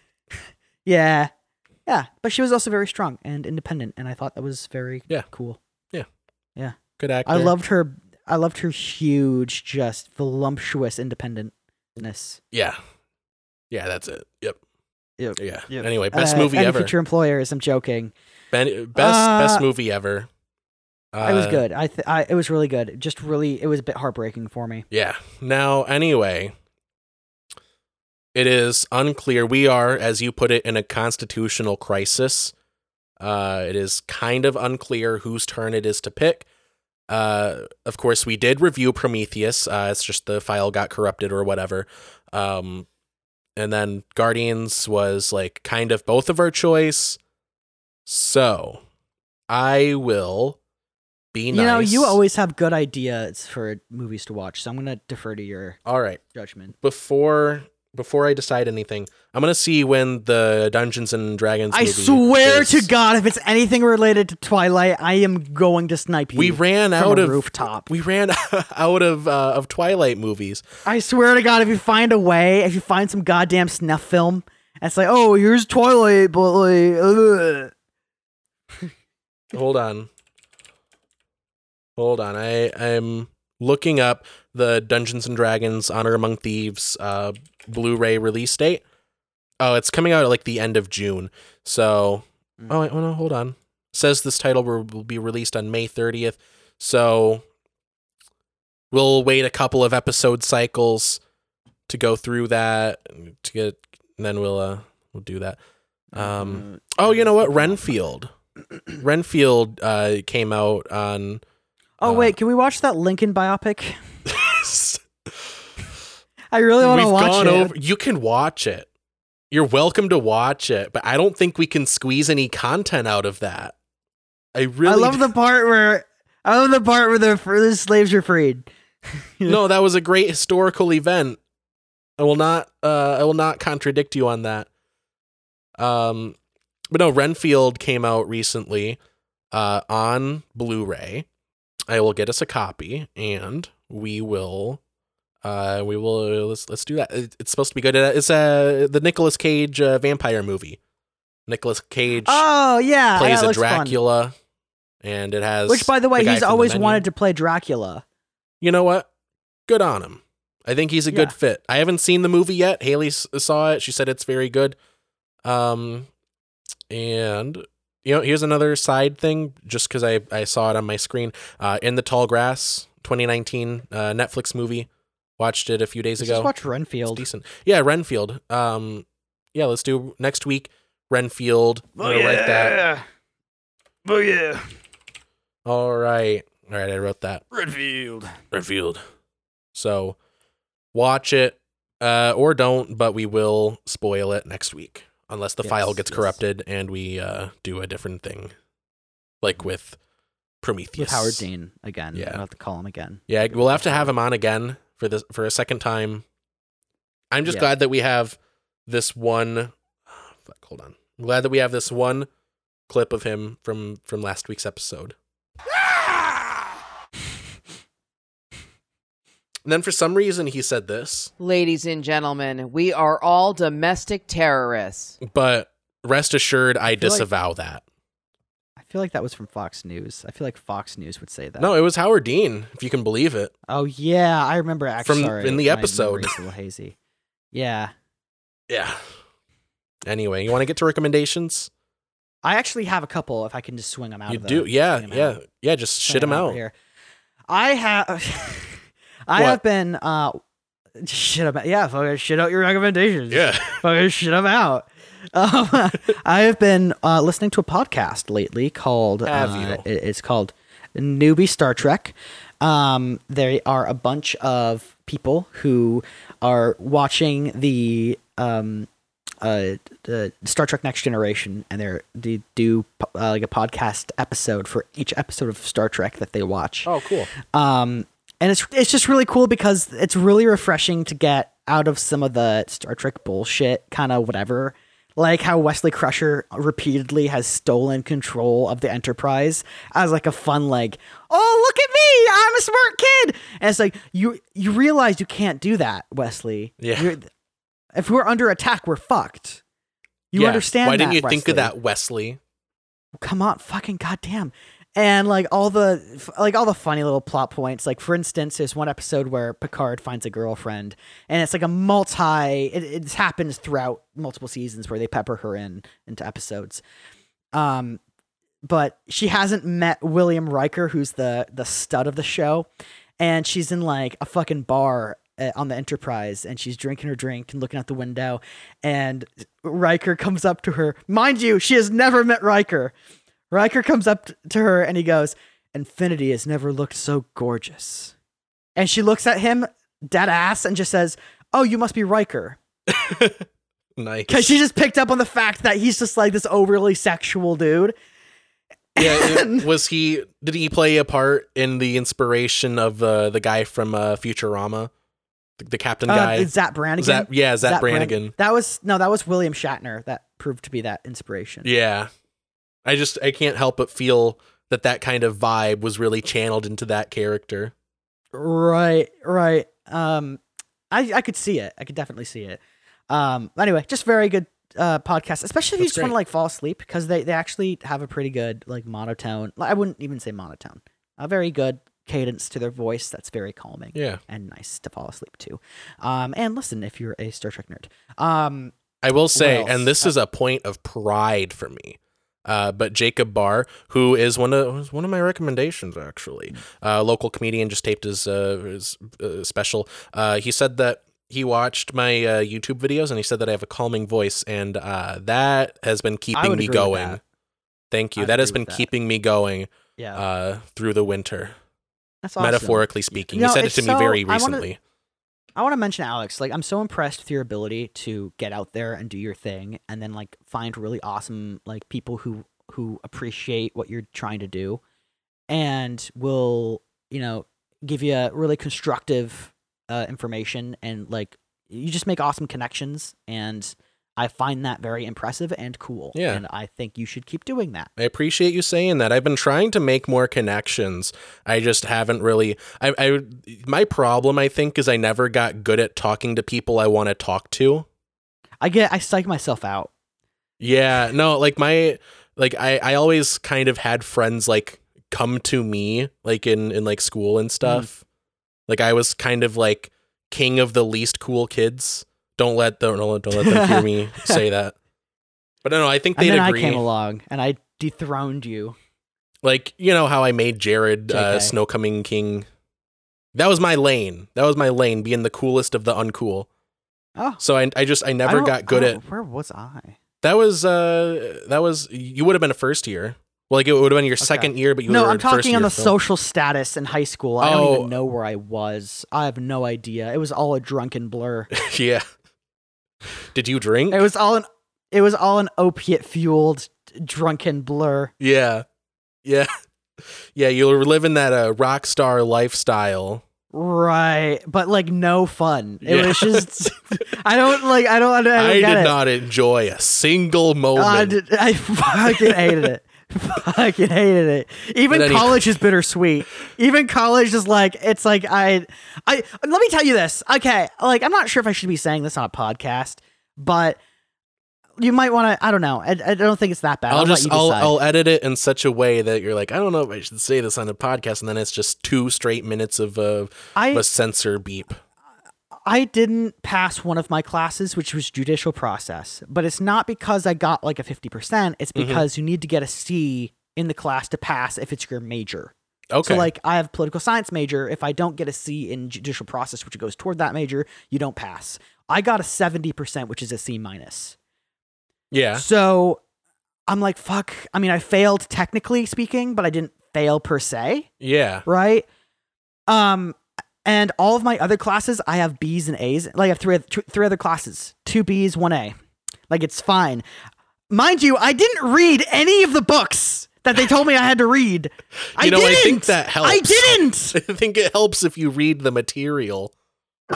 Yeah, yeah, but she was also very strong and independent, and I thought that was very Yeah. cool. Yeah, yeah, good actor. I loved her. I loved her huge, just voluptuous independentness. Yeah, yeah, that's it. Yep. Yep. Yeah. Yep. Anyway, best Uh, movie any ever. future employers. I'm joking. Ben- best Uh, best movie ever. Uh, it was good. I, th- I it was really good. Just really, it was a bit heartbreaking for me. Yeah. Now, anyway, it is unclear. We are, as you put it, in a constitutional crisis. Uh, it is kind of unclear whose turn it is to pick. Uh, of course, we did review Prometheus. Uh, it's just the file got corrupted or whatever. Um, and then Guardians was like kind of both of our choice. So I will be nice. You know, you always have good ideas for movies to watch, so I'm gonna defer to your All right. judgment. before before I decide anything, I'm gonna see when the Dungeons and Dragons. I swear is. to God, if it's anything related to Twilight, I am going to snipe you. we ran out a of rooftop. we ran out of uh, of Twilight movies. I swear to God, if you find a way, if you find some goddamn snuff film, it's like, oh, here's Twilight, but like. Hold on, hold on. I I'm looking up the Dungeons and Dragons Honor Among Thieves uh, Blu-ray release date. Oh, it's coming out at like the end of June. So, Mm. oh, wait, oh no, hold on. says this title will, will be released on May 30th. So, we'll wait a couple of episode cycles to go through that to get, and then we'll uh we'll do that. Um, oh, you know what? Renfield. Renfield uh came out on. Oh uh, wait, can we watch that Lincoln biopic? I really want to watch it. over. You can watch it. You're welcome to watch it, but I don't think we can squeeze any content out of that. I really I love the part where I love the part where the, the slaves are freed. no. That was a great historical event. I will not. Uh, I will not contradict you on that. Um, but no, Renfield came out recently, uh, on Blu-ray. I will get us a copy, and we will. Uh, we will let's let's do that. It- It's supposed to be good. It's uh the Nicolas Cage uh, vampire movie. Nicolas Cage Oh yeah, plays that a looks fun. Dracula, and it has Which, by the way, guy he's always wanted to play Dracula. You know what? Good on him. I think he's a good fit. I haven't seen the movie yet. Haley saw it. She said it's very good. Um, and you know, here's another side thing, just because I I saw it on my screen. Uh, in the Tall Grass, 2019 uh, Netflix movie. Watched it a few days Let's ago. Just watch It's Renfield. decent. Yeah, Renfield. Um, yeah, let's do next week. Renfield. I'm gonna write that. Oh yeah, All right. All right, I wrote that. Redfield. Renfield. So watch it uh, or don't, but we will spoil it next week unless the file gets yes. corrupted and we uh, do a different thing, like with Prometheus. with Howard Dean again. Yeah. we'll have to call him again. Yeah, we'll have to have him on again for this for a second time. I'm just Yeah. glad that we have this one. Fuck, hold on. I'm glad that we have this one clip of him from from last week's episode. And then for some reason he said this, Ladies and gentlemen, we are all domestic terrorists. but rest assured, I, feel like- disavow that. I feel like that was from Fox News. I feel like Fox News would say that. No, it was Howard Dean, if you can believe it. Oh yeah, I remember actually. From- sorry, in the episode. a little hazy. Yeah, Yeah. Anyway, you want to get to recommendations? I actually have a couple. If I can just swing them out. You of the, do, yeah, yeah, out. yeah. Just shit them out. Here. I have. I What? have been uh, shit about yeah. Fucking shit out your recommendations. Yeah. fucking shit them out. Um, I have been uh, listening to a podcast lately called. Have uh, you? It's called Newbie Star Trek. Um, there are a bunch of people who are watching the um, uh, uh, Star Trek Next Generation, and they're they do uh, like a podcast episode for each episode of Star Trek that they watch. Oh, cool. Um, and it's it's just really cool because it's really refreshing to get out of some of the Star Trek bullshit, kind of whatever. Like how Wesley Crusher repeatedly has stolen control of the Enterprise as like a fun like, oh look at me, I'm a smart kid, and it's like you you realize you can't do that, Wesley. Yeah. You're- if we're under attack, we're fucked. You Yeah. understand? Why didn't that, you think of that, Wesley? come on fucking goddamn and like all the like all the funny little plot points like for instance there's one episode where picard finds a girlfriend and it's like a multi it, it happens throughout multiple seasons where they pepper her in into episodes. Um but she hasn't met william riker who's the the stud of the show and she's in like a fucking bar uh, on the enterprise and she's drinking her drink and looking out the window and riker comes up to her. Mind you she has never met riker Riker comes up to her and he goes, Infinity has never looked so gorgeous. And she looks at him dead ass and just says, Oh, you must be Riker. Nice. Because she just picked up on the fact that he's just like this overly sexual dude. yeah, it- was he? Did he play a part in the inspiration of uh, the guy from uh, Futurama, the, the captain Uh, guy? Zach Brannigan. Zap, yeah, Zap, Zach Bran- Brannigan. That was no, that was William Shatner that proved to be that inspiration. Yeah, I just I can't help but feel that that kind of vibe was really channeled into that character. Right, right. Um, I I could see it. I could definitely see it. Um, anyway, just very good uh podcast, especially if you just want to like fall asleep because they they actually have a pretty good like monotone. I wouldn't even say monotone. A very good cadence to their voice that's very calming Yeah, and nice to fall asleep to. Um, and listen if you're a Star Trek nerd. Um, I will say, and this is a point of pride for me. Uh, but Jacob Barr, who is one of one of my recommendations actually, uh, local comedian, just taped his uh, his uh, special. Uh, he said that he watched my uh, YouTube videos and he said that I have a calming voice, and uh, that has been keeping me going. Thank you. I'd that has been keeping me going yeah, uh, through the winter, that's awesome. metaphorically speaking. He said it to me so- very I wanna- recently. I want to mention Alex. Like, I'm so impressed with your ability to get out there and do your thing, and then like find really awesome like people who who appreciate what you're trying to do, and will you know give you a really constructive uh, information and like you just make awesome connections, and I find that very impressive and cool. Yeah. and I think you should keep doing that. I appreciate you saying that. I've been trying to make more connections. I just haven't really. I, I my problem, I think, is I never got good at talking to people I want to talk to. I get I psych myself out. Yeah, no, like my like I I always kind of had friends like come to me like in in like school and mm. stuff. Like I was kind of like king of the least cool kids. Don't let don't don't let, don't let them hear me say that. But no, no, I think they'd then agree. I came along and I dethroned you. Like you know how I made Jared uh. Snow Coming King. That was my lane. That was my lane, being the coolest of the uncool. Oh, So I, I just I I never don't- got good at Where was I? that. Was uh that was you would have been a first year. Well, like it would have been your second year, but you No, were I'm talking on the film. social status in high school. I don't Oh. even know where I was. I have no idea. It was all a drunken blur. yeah. Did you drink? It was all an it was all an opiate fueled drunken blur. Yeah. Yeah. Yeah, you were living that uh, rock star lifestyle. Right, but like no fun. It Yeah. was just I don't like I don't I don't I, did it. not enjoy a single moment. I, did, I fucking hated it. fucking hated it. Even any- college is bittersweet. Even college is like it's like I I let me tell you this. Okay, like I'm not sure if I should be saying this on a podcast, but you might want to. I don't know. I, I don't think it's that bad. I'll, I'll, just I'll. I'll edit it in such a way that you're like, I don't know if I should say this on a podcast, and then it's just two straight minutes of, uh, I of a censor beep. I didn't pass one of my classes, which was judicial process, but it's not because I got like a 50%. It's Mhm. because you need to get a C in the class to pass if it's your major. Okay. So, like, I have political science major. If I don't get a C in judicial process, which goes toward that major, you don't pass. I got a 70%, which is a C minus. yeah. So I'm like, fuck. I mean, I failed technically speaking, but I didn't fail per se Yeah. right? Um, and all of my other classes, I have B's and A's. Like I have three three other classes, two B's, one A. Like it's fine. Mind you, I didn't read any of the books that they told me I had to read. I You know, didn't. think that helps. I didn't. I think it helps if you read the material.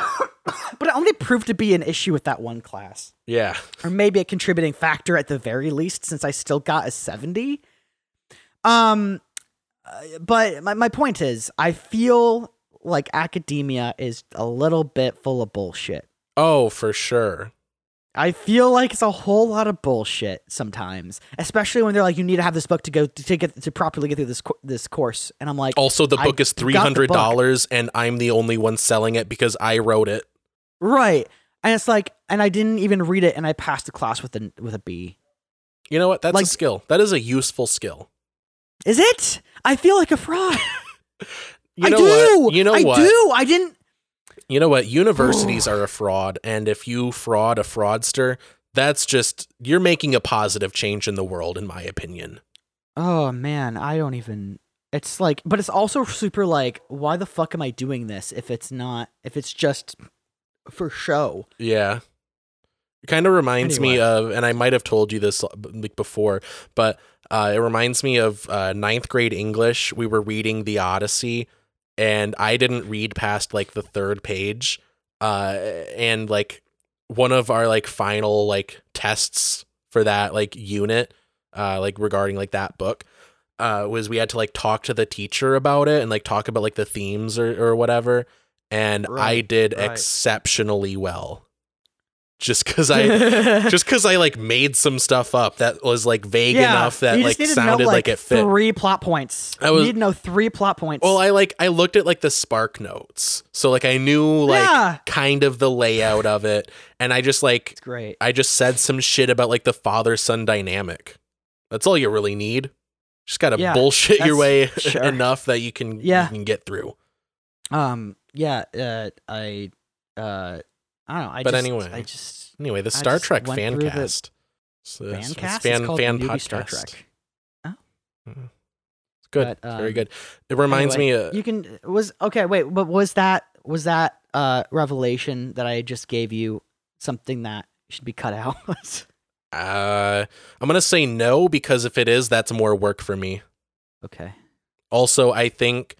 But it only proved to be an issue with that one class, Yeah. or maybe a contributing factor at the very least, since I still got a seventy. Um, uh, but my my point is, I feel like academia is a little bit full of bullshit. Oh, for sure. I feel like it's a whole lot of bullshit sometimes, especially when they're like, "You need to have this book to go to get to properly get through this co- this course," and I'm like, Also, the book is three hundred dollars, and I'm the only one selling it because I wrote it. "Right," and it's like, and I didn't even read it, and I passed the class with a with a B. You know what? That's Like- a skill. That is a useful skill. Is it? I feel like a fraud. You I do. what? You know I what? do. I didn't. You know what? Universities are a fraud, and if you fraud a fraudster, that's just you're making a positive change in the world, in my opinion. Oh man, I don't even. It's like, but it's also super like, why the fuck am I doing this if it's not if it's just for show? Yeah. It kind of reminds me of, and I might have told you this like before, but uh, it reminds me of uh, ninth grade English. We were reading the Odyssey, and I didn't read past like the third page. Uh, and like one of our like final like tests for that like unit, uh, like regarding like that book, uh, was we had to like talk to the teacher about it and like talk about like the themes or or whatever. And I did right. exceptionally well. Just because I just because I like made some stuff up that was like vague enough that like just need to sounded know, like, it fit. Three plot points. I was- you need to know three plot points. Well, I like I looked at like the spark notes, so like I knew like yeah, kind of the layout of it, and I just like it's great. I just said some shit about like the father son dynamic. That's all you really need. Just gotta Yeah, bullshit your way sure. enough that you can Yeah. you can get through. Um, yeah, uh, I, uh, I don't know. I But just, anyway. I just Anyway, the Star Trek fan cast. So fan cast. fan fan podcast. Star Trek. It's good. But, It's very um, good. It reminds anyway, me. Uh, You can was okay. Wait, but was that was that uh revelation that I just gave you something that should be cut out? uh, I'm gonna say no because if it is, that's more work for me. okay. Also, I think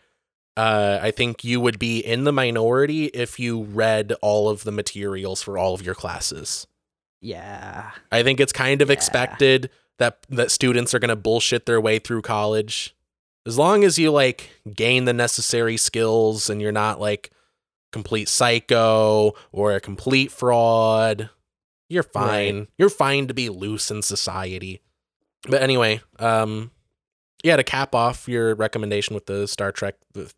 uh, I think you would be in the minority if you read all of the materials for all of your classes. Yeah. I think it's kind of Yeah. expected that that students are going to bullshit their way through college. As long as you like gain the necessary skills and you're not like complete psycho or a complete fraud, you're fine. You're fine to be loose in society. But anyway, um yeah, to cap off your recommendation with the Star Trek the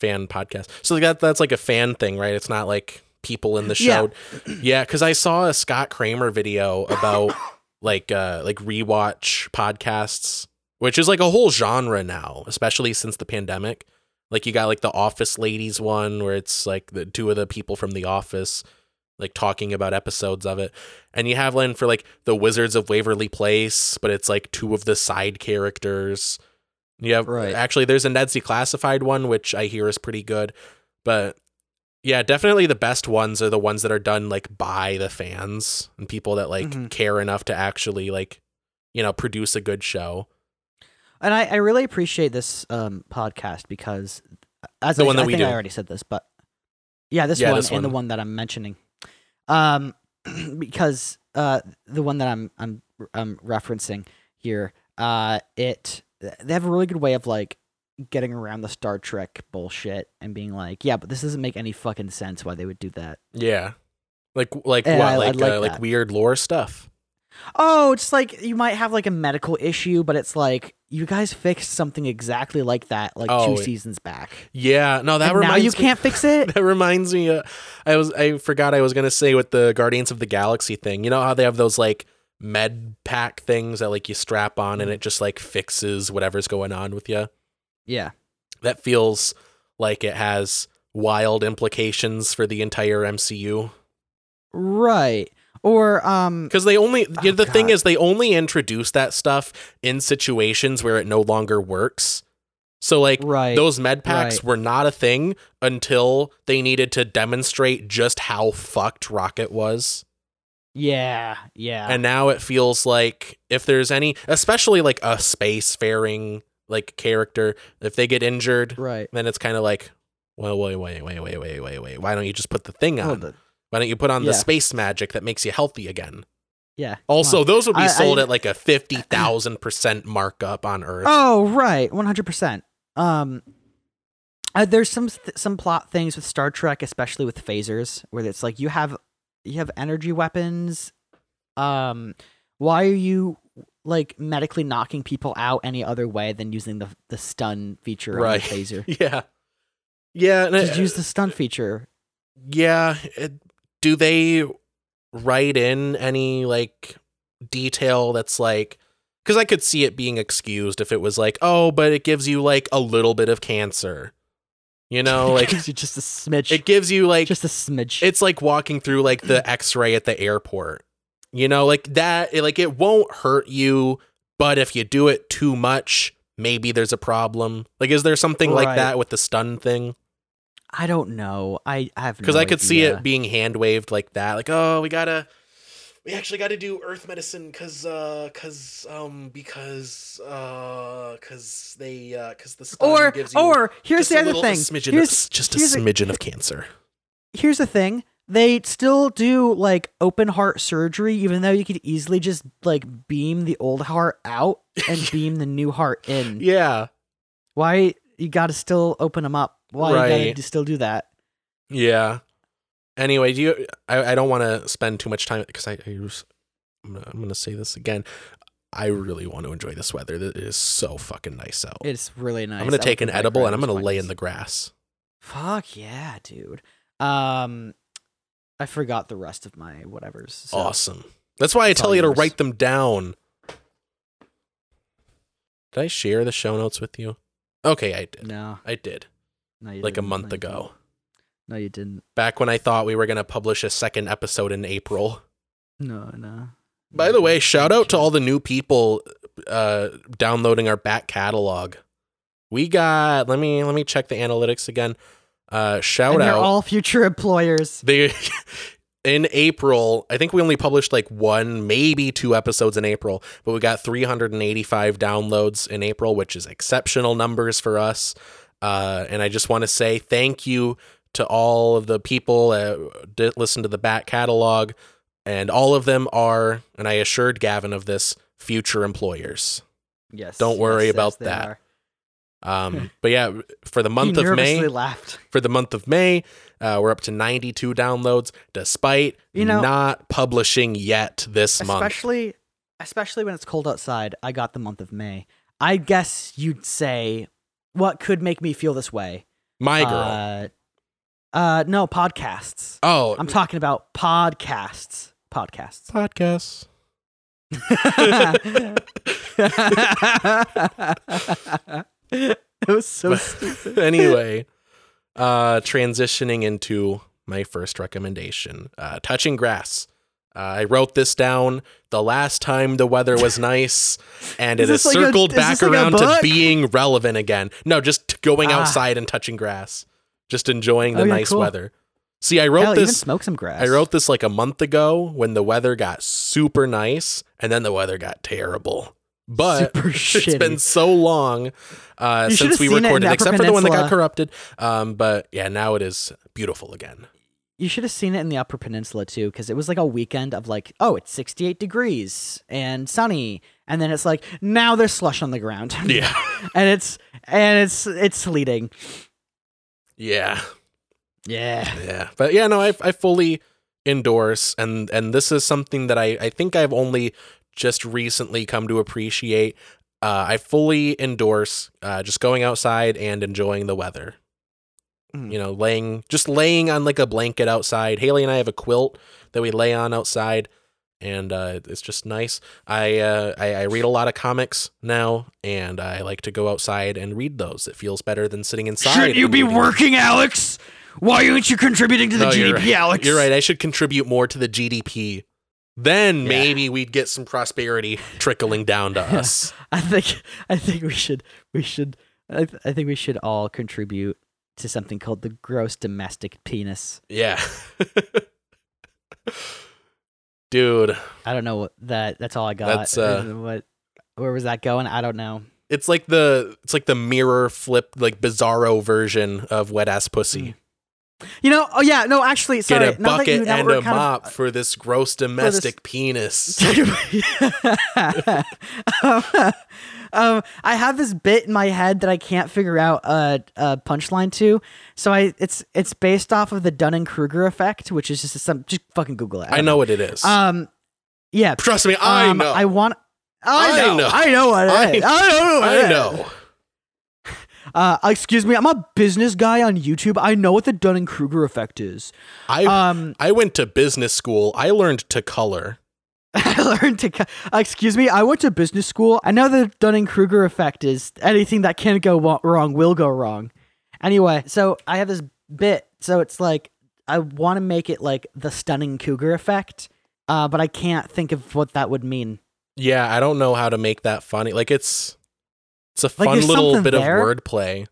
fan podcast. So that that's like a fan thing, right? It's not like people in the show. Yeah, cuz I saw a Scott Kramer video about like uh like rewatch podcasts which is like a whole genre now, especially since the pandemic. Like you got like the Office Ladies one where it's like the two of the people from the office like talking about episodes of it. And you have one for like the Wizards of Waverly Place, but it's like two of the side characters. You have Right. actually there's a Ned's classified one, which I hear is pretty good. But yeah, definitely the best ones are the ones that are done like by the fans and people that like Mhm. care enough to actually like, you know, produce a good show. And I, I really appreciate this um, podcast because, as The I, one that I we think do. I already said this, but yeah, this Yeah, one this and the one. one that I'm mentioning, um, because uh, the one that I'm I'm I'm referencing here, uh, it they have a really good way of like getting around the Star Trek bullshit and being like, yeah, but this doesn't make any fucking sense why they would do that. Yeah. Like like what? I- I like like uh, like weird lore stuff. Oh, it's like you might have like a medical issue, but it's like you guys fixed something exactly like that like Oh, two seasons back. Yeah, no, that and now you me. can't fix it. That reminds me. Uh, I was I forgot I was gonna say with the Guardians of the Galaxy thing. You know how they have those like med pack things that like you strap on and it just like fixes whatever's going on with you. yeah. That feels like it has wild implications for the entire MCU. Right. Or um Because they only Oh, the thing is they only introduce that stuff in situations where it no longer works. So like right. those med packs right. were not a thing until they needed to demonstrate just how fucked Rocket was. yeah, yeah. And now it feels like if there's any especially like a space spacefaring like character, if they get injured, right. then it's kind of like well, wait, wait, wait, wait, wait, wait, wait. Why don't you just put the thing on? the- Why don't you put on the space magic that makes you healthy again? yeah. Also, those would be I- sold I- at like a fifty thousand percent markup on Earth. Oh, right. 100%. Um uh, there's some th- some plot things with Star Trek, especially with phasers, where it's like you have you have energy weapons. Um, why are you like medically knocking people out any other way than using the the stun feature Right. on the phaser? Yeah, yeah. Just it- use the stun feature. Yeah. it- do they write in any like detail that's like because I could see it being excused if it was like, oh, but it gives you like a little bit of cancer. You know, like Gives you just a smidge. it gives you like just a smidge. it's like walking through like the x-ray at the airport. You know, like that it, like it won't hurt you, but if you do it too much, maybe there's a problem. Like is there something like that with the stun thing? I don't know. I, I have because no I could see it being hand waved like that. Like, oh, we gotta, we actually got to do Earth medicine because, uh, because, um, because, uh, because they, uh, because the Or gives you or here's the other thing. smidgen, Here's of, just a here's a- smidgen of cancer. here's the thing. They still do like open heart surgery, even though you could easily just like beam the old heart out and beam the new heart in. Yeah, Why you got to still open them up? Why do you Right. got to still do that? yeah. Anyway, do you? I, I don't want to spend too much time because I, I I'm gonna, I'm gonna say this again. I really want to enjoy this weather. It is so fucking nice out. It's really nice. I'm gonna take an edible and I'm gonna lay in the grass. Fuck yeah, dude. Um, I forgot the rest of my whatevers. So. Awesome. That's why I It's tell you to write them down. Did I share the show notes with you? Okay, I did. No, I did. No, Like a didn't. month No, ago. No, you didn't. Back when I thought we were going to publish a second episode in April. No, no. By the way, shout out to all the new people uh downloading our back catalog. We got let me let me check the analytics again. Uh shout and they're out. all future employers. they in April, I think we only published like one, maybe two episodes in April, but we got 385 downloads in April, which is exceptional numbers for us. Uh, and I just want to say thank you to all of the people that did listen to the back catalog, and all of them are, and I assured Gavin of this, future employers. Yes. Don't worry yes, about yes, that. Um, but yeah, for the month of May, laughed. for the month of May. Uh, we're up to 92 downloads, despite You know- not publishing yet this month. Especially, especially when it's cold outside. I got the month of May. I guess you'd say, what could make me feel this way? My girl. Uh, uh, no podcasts. oh, I'm talking about podcasts. Podcasts. podcasts. it was so stupid. anyway, uh, transitioning into my first recommendation, uh, touching grass. Uh, I wrote this down the last time the weather was nice, and it has like circled is back like around to being relevant again. No, just going Ah. outside and touching grass, just enjoying the Okay, nice cool. weather. See, I wrote Hell, even this. smoke some grass. I wrote this like a month ago when the weather got super nice, and then the weather got terrible. But Super it's been so long uh, since we recorded, except for the one that got corrupted. Um, but yeah, now it is beautiful again. You should have seen it in the Upper Peninsula too, because it was like a weekend of like, oh, it's 68 degrees and sunny, and then it's like now there's slush on the ground. Yeah, and it's and it's it's sleeting. yeah, Yeah. yeah. But yeah, no, I I fully endorse, and and this is something that I I think I've only just recently come to appreciate. Uh, I fully endorse uh, just going outside and enjoying the weather. Mm. you know, laying just laying on like a blanket outside. Haley and I have a quilt that we lay on outside, and uh, it's just nice. I, uh, I I read a lot of comics now, and I like to go outside and read those. It feels better than sitting inside. Should you be reading. working, Alex? Why aren't you contributing to the No, you're GDP, right. Alex? You're right. I should contribute more to the GDP. Then Yeah. maybe we'd get some prosperity trickling down to us. I think I think we should we should I, th- I think we should all contribute to something called the gross domestic penis. yeah. Dude, I don't know what that that's all I got. That's, uh, what where was that going? I don't know. it's like the it's like the mirror flip like bizarro version of wet ass pussy. You know, oh yeah, no, actually, sorry. Get a you- bucket now and a kind of- mop for this gross domestic penis. um, I have this bit in my head that I can't figure out a, a punchline to. So I, it's it's based off of the Dunning Kruger effect, which is just some just fucking Google it. I don't know what it is. Um, yeah. Trust me, I um, know. I want. I I know. know. I know what it I- is. I know. What it I know. Uh, excuse me. I'm a business guy on YouTube. I know what the Dunning Kruger effect is. I Um, I went to business school. I learned to color. I learned to. Excuse me. I went to business school. I know the Dunning Kruger effect is anything that can go wrong will go wrong. Anyway, so I have this bit. So it's like I want to make it like the stunning cougar effect, uh, but I can't think of what that would mean. Yeah, I don't know how to make that funny. Like it's it's a fun there's little bit there. of wordplay.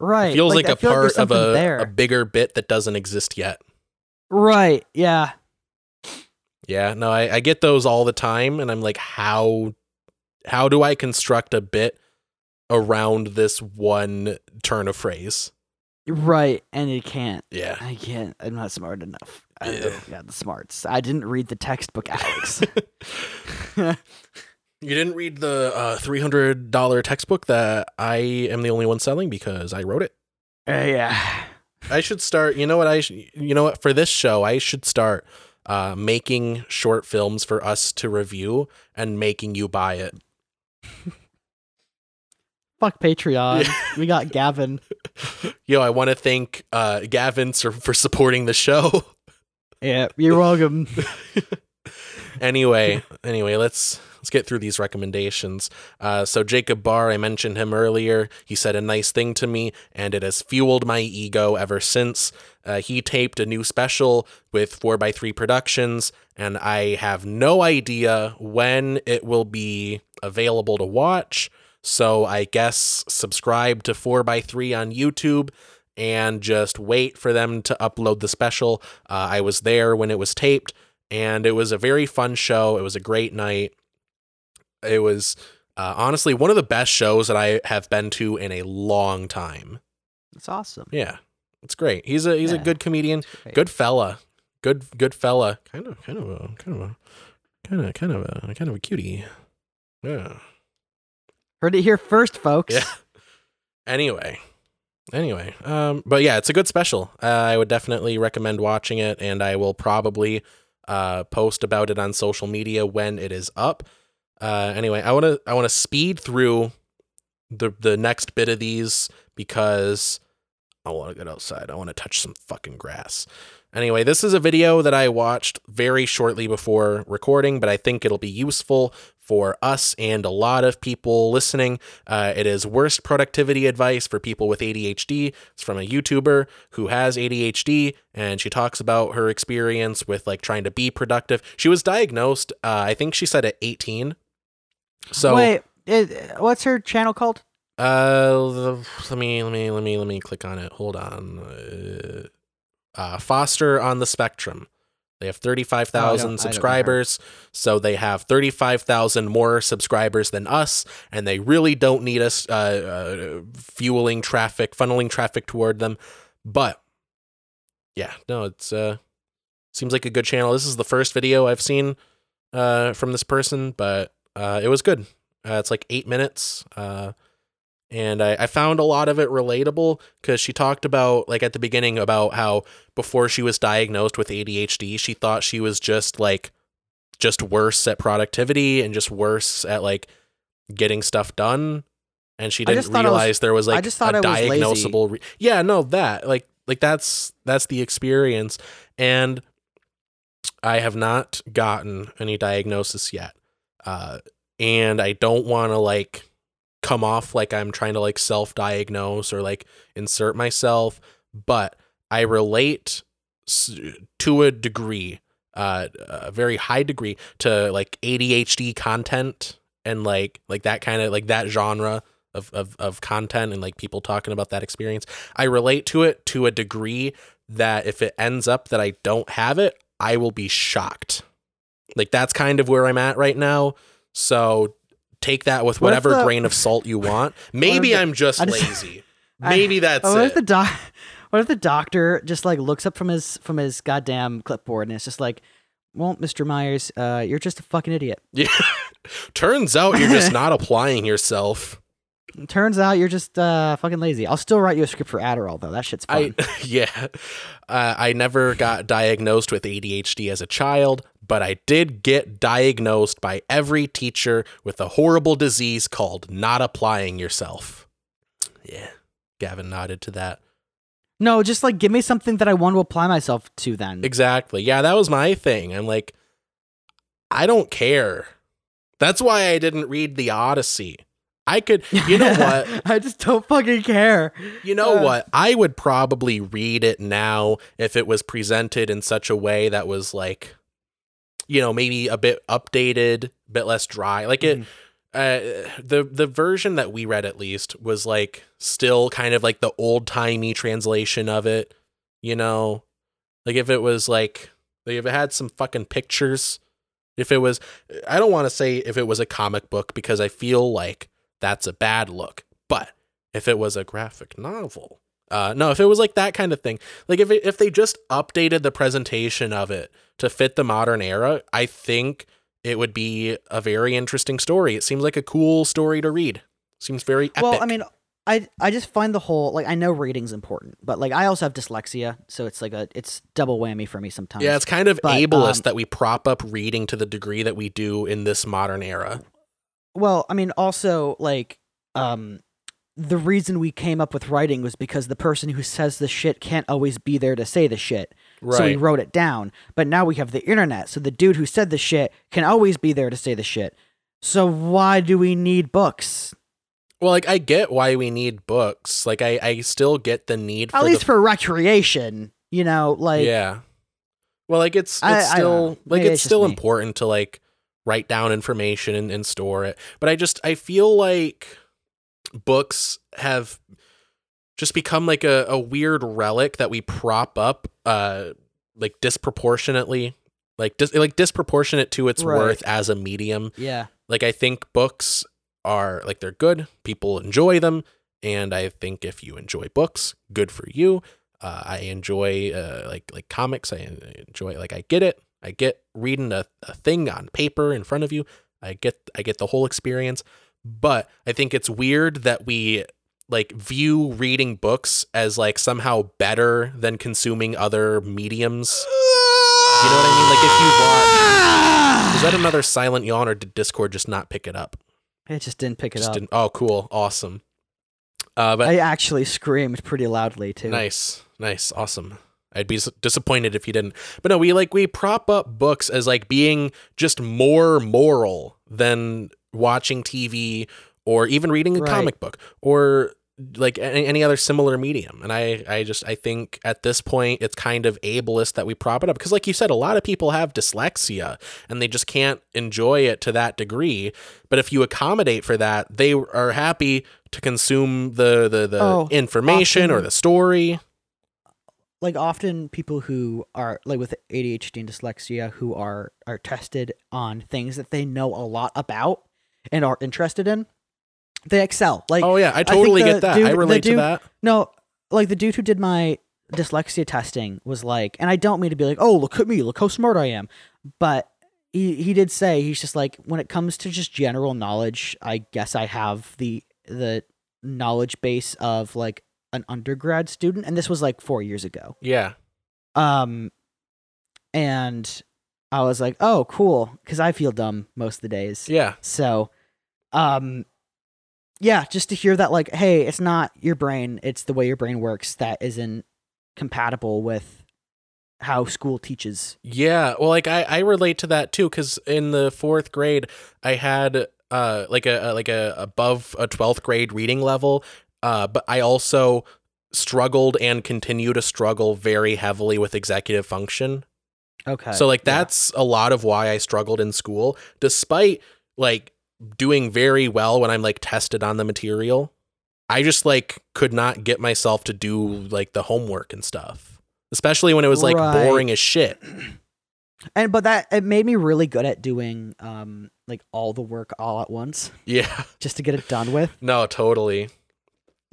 Right. Feels like, I a part there's of a, a bigger bit that doesn't exist yet. right. Yeah. Yeah, no, I, I get those all the time, and I'm like, how how do I construct a bit around this one turn of phrase? Right. And you can't. Yeah. I can't. I'm not smart enough. I Yeah. don't got the smarts. I didn't read the textbook, Alex. You didn't read the uh, three hundred dollar textbook that I am the only one selling because I wrote it. Uh, yeah. I should start. You know what? I sh- you know what for this show I should start uh, making short films for us to review and making you buy it. Fuck Patreon. Yeah. We got Gavin. Yo, I want to thank uh, Gavin for, for supporting the show. Yeah, you're welcome. anyway, anyway, let's let's get through these recommendations. Uh, so Jacob Barr, I mentioned him earlier. He said a nice thing to me, and it has fueled my ego ever since. Uh, he taped a new special with 4x3 Productions, and I have no idea when it will be available to watch. So I guess subscribe to 4x3 on YouTube and just wait for them to upload the special. Uh, I was there when it was taped, and it was a very fun show. It was a great night. It was uh, honestly one of the best shows that I have been to in a long time. That's awesome. Yeah, it's great. He's a he's a good comedian, good fella, good good fella. Kind of kind of a kind of a kind of kind of a kind of a cutie. Yeah. Heard it here first, folks. Yeah. Anyway, anyway, um, but yeah, it's a good special. Uh, I would definitely recommend watching it, and I will probably uh, post about it on social media when it is up. Uh, anyway, I want to I want to speed through the the next bit of these because I want to get outside. I want to touch some fucking grass. Anyway, this is a video that I watched very shortly before recording, but I think it'll be useful for us and a lot of people listening. Uh, it is worst productivity advice for people with ADHD. It's from a YouTuber who has ADHD, and she talks about her experience with like trying to be productive. She was diagnosed, uh, I think she said at 18. So Wait, it, what's her channel called? Uh, let me let me let me let me click on it. Hold on. Uh, uh, Foster on the Spectrum. They have thirty-five Oh, I don't- I thousand don't know her. subscribers, so they have thirty-five thousand more subscribers than us, and they really don't need us uh, uh, fueling traffic, funneling traffic toward them. But yeah, no, it's uh, seems like a good channel. This is the first video I've seen uh, from this person, but uh, it was good. Uh, it's like eight minutes. Uh, and I, I found a lot of it relatable because she talked about like at the beginning about how before she was diagnosed with ADHD, she thought she was just like just worse at productivity and just worse at like getting stuff done. And she didn't I was- realize there was like I just thought a I diagnosable. Re- yeah, no, that like like that's that's the experience. And I have not gotten any diagnosis yet. Uh, and I don't want to like come off like I'm trying to like self diagnose or like insert myself, but I relate to a degree, uh, a very high degree to like ADHD content and like like that kind of like that genre of, of of content and like people talking about that experience. I relate to it to a degree that if it ends up that I don't have it, I will be shocked. Like that's kind of where I'm at right now. So take that with What whatever the- grain of salt you want. Maybe the- I'm just, just- lazy. I- Maybe that's what it. if the doc? What if the doctor just like looks up from his from his goddamn clipboard and it's just like, "Well, Mr. Myers, uh, you're just a fucking idiot. yeah. Turns out you're just not applying yourself. Turns out you're just uh fucking lazy. I'll still write you a script for Adderall though. That shit's fun. I yeah. Uh, I never got diagnosed with ADHD as a child, but I did get diagnosed by every teacher with a horrible disease called not applying yourself. Yeah. Gavin nodded to that. no, just like give me something that I want to apply myself to. Then Exactly. Yeah, that was my thing. I'm like, I don't care. That's why I didn't read the Odyssey. I could, you know what? I just don't fucking care. You know Uh. what? I would probably read it now if it was presented in such a way that was like, you know, maybe a bit updated, a bit less dry. Like it, uh, the the version that we read at least was like still kind of like the old timey translation of it. You know, like if it was like, like if it had some fucking pictures. If it was, I don't want to say if it was a comic book because I feel like that's a bad look. But if it was a graphic novel, uh, no, if it was like that kind of thing, like if it, if they just updated the presentation of it to fit the modern era, I think it would be a very interesting story. It seems like a cool story to read. Seems very epic. Well, I mean, I I just find the whole like I know reading's important, but like I also have dyslexia, so it's like a it's double whammy for me sometimes. yeah, it's kind of but, ableist um, that we prop up reading to the degree that we do in this modern era. Well, I mean, also like um, the reason we came up with writing was because the person who says the shit can't always be there to say the shit. So we wrote it down. But now we have the internet, so the dude who said the shit can always be there to say the shit. So why do we need books? Well, like I get why we need books. Like I, I still get the need for At for least the for recreation, you know, like yeah. Well, like it's it's I- I still know. like it's it's still important to like write down information and, and store it. But I just I feel like books have just become like a, a weird relic that we prop up uh like disproportionately like dis- like disproportionate to its Right. worth as a medium. Yeah. like i think books are like they're good people enjoy them and i think if you enjoy books good for you. Uh, i enjoy uh, like like comics i enjoy like i get it. I get reading a, a thing on paper in front of you. I get i get the whole experience but i think it's weird that we like view reading books as like somehow better than consuming other mediums you know what i mean like if you watch is that another silent yawn or did discord just not pick it up It just didn't pick it just up. didn't oh cool awesome uh but I actually screamed pretty loudly too. nice nice awesome I'd be disappointed if you didn't. But no, we like we prop up books as like being just more moral than watching TV or even reading a Right. comic book or like any, any other similar medium. And I I just I think at this point it's kind of ableist that we prop it up because like you said a lot of people have dyslexia and they just can't enjoy it to that degree. But if you accommodate for that, they are happy to consume the the, the Oh, information or the story. like often people who are like with ADHD and dyslexia who are are tested on things that they know a lot about and are interested in, they excel. Like Oh yeah, I totally the get that. dude- I relate to that. no, like the dude who did my dyslexia testing was like, and I don't mean to be like, oh look at me, look how smart I am, but he he did say he's just like when it comes to just general knowledge, I guess I have the the knowledge base of like an undergrad student, and this was like four years ago. Yeah. Um, and I was like, oh, cool, because I feel dumb most of the days. Yeah. So, um, yeah, just to hear that, like, hey, it's not your brain, it's the way your brain works that isn't compatible with how school teaches. Yeah, well, like I, I relate to that too because in the fourth grade I had uh like a, a like a above a twelfth grade reading level, uh, but I also struggled and continue to struggle very heavily with executive function. Okay. so like yeah. that's a lot of why I struggled in school, despite like doing very well when I'm like tested on the material. I just like could not get myself to do like the homework and stuff, especially when it was like Right. boring as shit. and but that it made me really good at doing um like all the work all at once Yeah. just to get it done with. No, totally.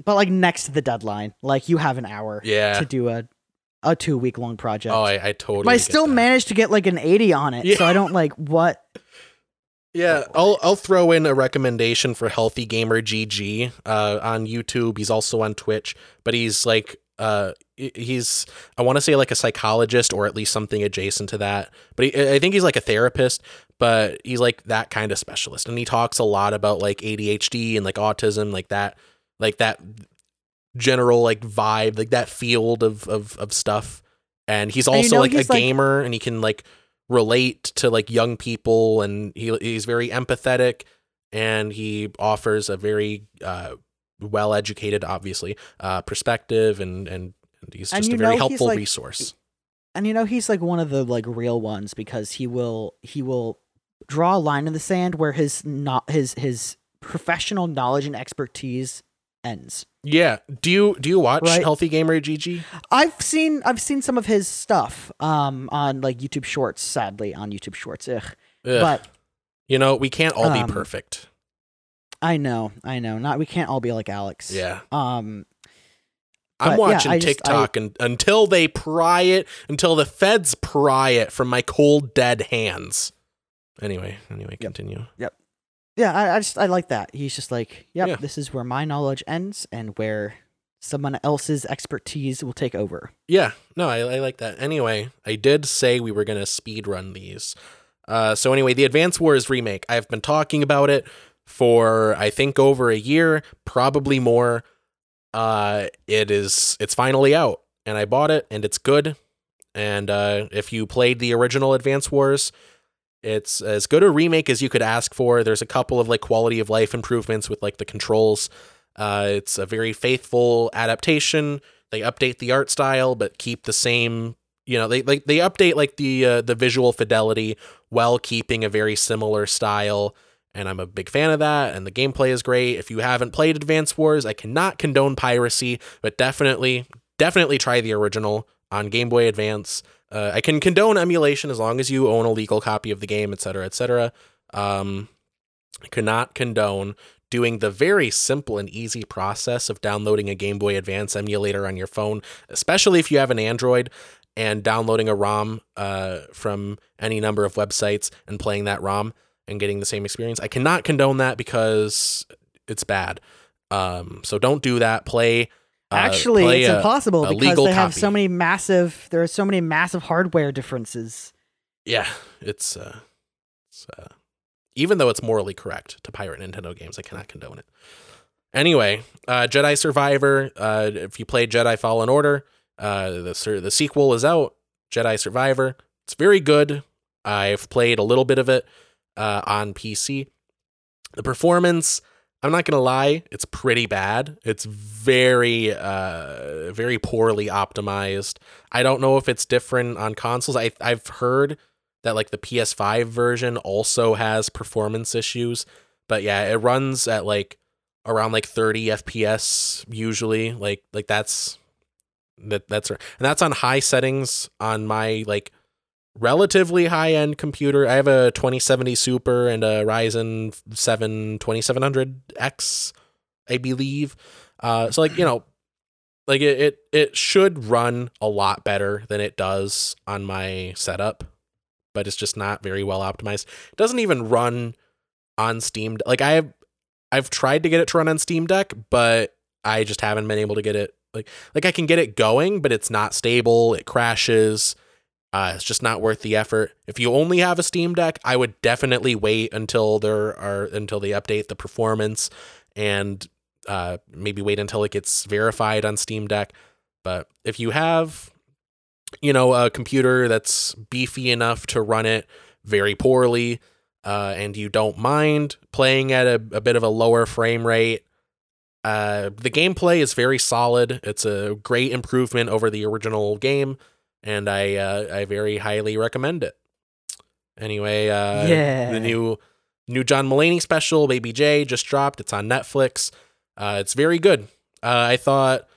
But like next to the deadline, like you have an hour Yeah. to do a a two week long project. Oh, I, I totally. but I still that. managed to get like an 80 on it. Yeah. So I don't like what Yeah, I'll I'll throw in a recommendation for Healthy Gamer GG uh, on YouTube. He's also on Twitch, but he's like uh he's I want to say like a psychologist or at least something adjacent to that. But he, I think he's like a therapist, but he's like that kind of specialist, and he talks a lot about like ADHD and like autism, like that, like that general like vibe, like that field of of of stuff. And he's And you also know like he's, a like- gamer, and he can like relate to like young people and he he's very empathetic and he offers a very uh well educated obviously uh perspective and and, and he's just you a very helpful like- resource and you know he's like one of the like real ones because he will he will draw a line in the sand where his not his his professional knowledge and expertise ends. yeah do you do you watch Right. healthy gamer gg I've seen I've seen some of his stuff um on like YouTube Shorts. Sadly, on YouTube Shorts. Ugh. Ugh. But you know we can't all um, be perfect I know, I know. Not we can't all be like Alex. yeah Um. i'm but yeah, watching just- tiktok and until they pry it until the feds pry it from my cold dead hands anyway anyway continue Yeah, I, I just I like that. He's just like, yep, Yeah. this is where my knowledge ends and where someone else's expertise will take over. Yeah, no, I, I like that. Anyway, I did say we were gonna speed run these. Uh, so anyway, the Advance Wars remake. I've been talking about it for I think over a year, probably more. Uh, it is it's finally out, and I bought it, and it's good. And uh, if you played the original Advance Wars, it's as good a remake as you could ask for. There's a couple of like quality of life improvements with like the controls. Uh, it's a very faithful adaptation they update the art style but keep the same you know they like they update like the uh, the visual fidelity while keeping a very similar style and I'm a big fan of that and the gameplay is great if you haven't played Advance Wars I cannot condone piracy but definitely definitely try the original on Game Boy Advance uh, I can condone emulation as long as you own a legal copy of the game etc etc um I cannot condone doing the very simple and easy process of downloading a Game Boy Advance emulator on your phone, especially if you have an Android, and downloading a ROM uh, from any number of websites and playing that ROM and getting the same experience. I cannot condone that because it's bad. Um, so don't do that. Play. Uh, Actually, play it's a- impossible because they have so many massive. There are so many massive hardware differences. Yeah, it's uh, it's uh, even though it's morally correct to pirate Nintendo games, I cannot condone it. Anyway, uh, Jedi Survivor. Uh, if you played Jedi Fallen Order, Uh, the the sequel is out, Jedi Survivor. It's very good. I've played a little bit of it uh, on PC. The performance, I'm not gonna lie, it's pretty bad. It's very, uh, very poorly optimized. I don't know if it's different on consoles. I I've heard that like the PS5 version also has performance issues, but yeah, it runs at like around like 30 FPS usually. Like like that's that that's and that's on high settings on my like relatively high end computer. I have a 2070 Super and a Ryzen 7 2700X, I believe. Uh, so like you know, like it, it it should run a lot better than it does on my setup, but it's just not very well optimized. It doesn't even run on Steam. Like I have, I've tried to get it to run on Steam Deck, but I just haven't been able to get it. Like like I can get it going, but it's not stable. It crashes. Uh, it's just not worth the effort. If you only have a Steam Deck, I would definitely wait until there are until they update the performance and uh, maybe wait until it gets verified on Steam Deck. But if you have, you know, a computer that's beefy enough to run it very poorly, uh, and you don't mind playing at a, a bit of a lower frame rate, uh, the gameplay is very solid. It's a great improvement over the original game and I uh, I very highly recommend it. Anyway, uh, Yeah. the new new John Mulaney special, Baby J, just dropped. It's on Netflix. Uh, it's very good. Uh, I thought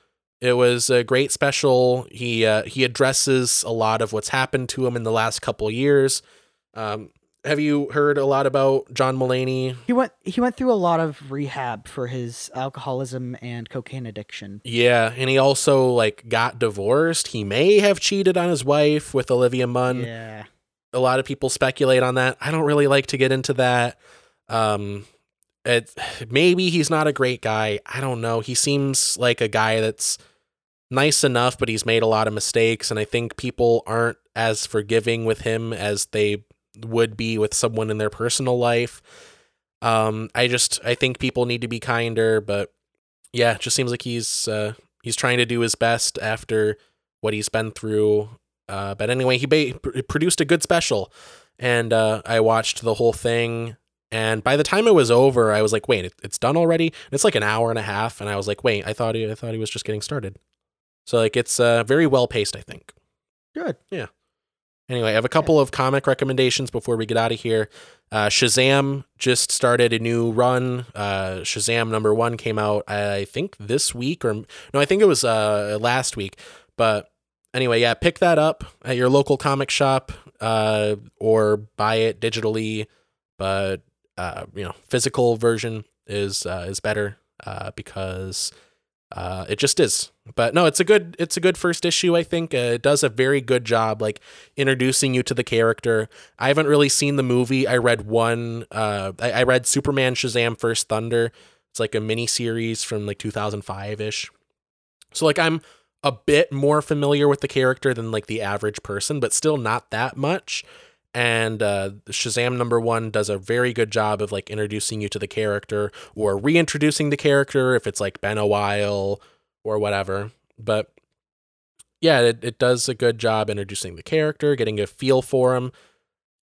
it was a great special. He uh, he addresses a lot of what's happened to him in the last couple years. Um, have you heard a lot about John Mulaney? He went he went through a lot of rehab for his alcoholism and cocaine addiction. Yeah, and he also like got divorced. He may have cheated on his wife with Olivia Munn. Yeah. a lot of people speculate on that. I don't really like to get into that. Um, it maybe he's not a great guy. I don't know. He seems like a guy that's nice enough, but he's made a lot of mistakes, and I think people aren't as forgiving with him as they would be with someone in their personal life. Um, I just I think people need to be kinder, but yeah, it just seems like he's uh, he's trying to do his best after what he's been through. Uh, but anyway, he ba- pr- produced a good special, and uh, I watched the whole thing. And by the time it was over, I was like, "Wait, it, it's done already?" And it's like an hour and a half, and I was like, "Wait, I thought he, I thought he was just getting started." So like, it's uh, very well paced, I think. Good. Anyway, I have a couple of comic recommendations before we get out of here. Uh, Shazam just started a new run. Uh, Shazam number one came out, I think, this week, or no, I think it was uh, last week. But anyway, yeah, pick that up at your local comic shop uh, or buy it digitally. But uh, you know, physical version is uh, is better because uh, it just is. But no, it's a good it's a good first issue. I think uh, it does a very good job, like introducing you to the character. I haven't really seen the movie. I read one. Uh, I, I read Superman Shazam First Thunder. It's like a mini series from like 2005 ish. So like I'm a bit more familiar with the character than like the average person, but still not that much. And uh, Shazam number one does a very good job of like introducing you to the character or reintroducing the character if it's like been a while or whatever. But yeah, it, it does a good job introducing the character, getting a feel for him,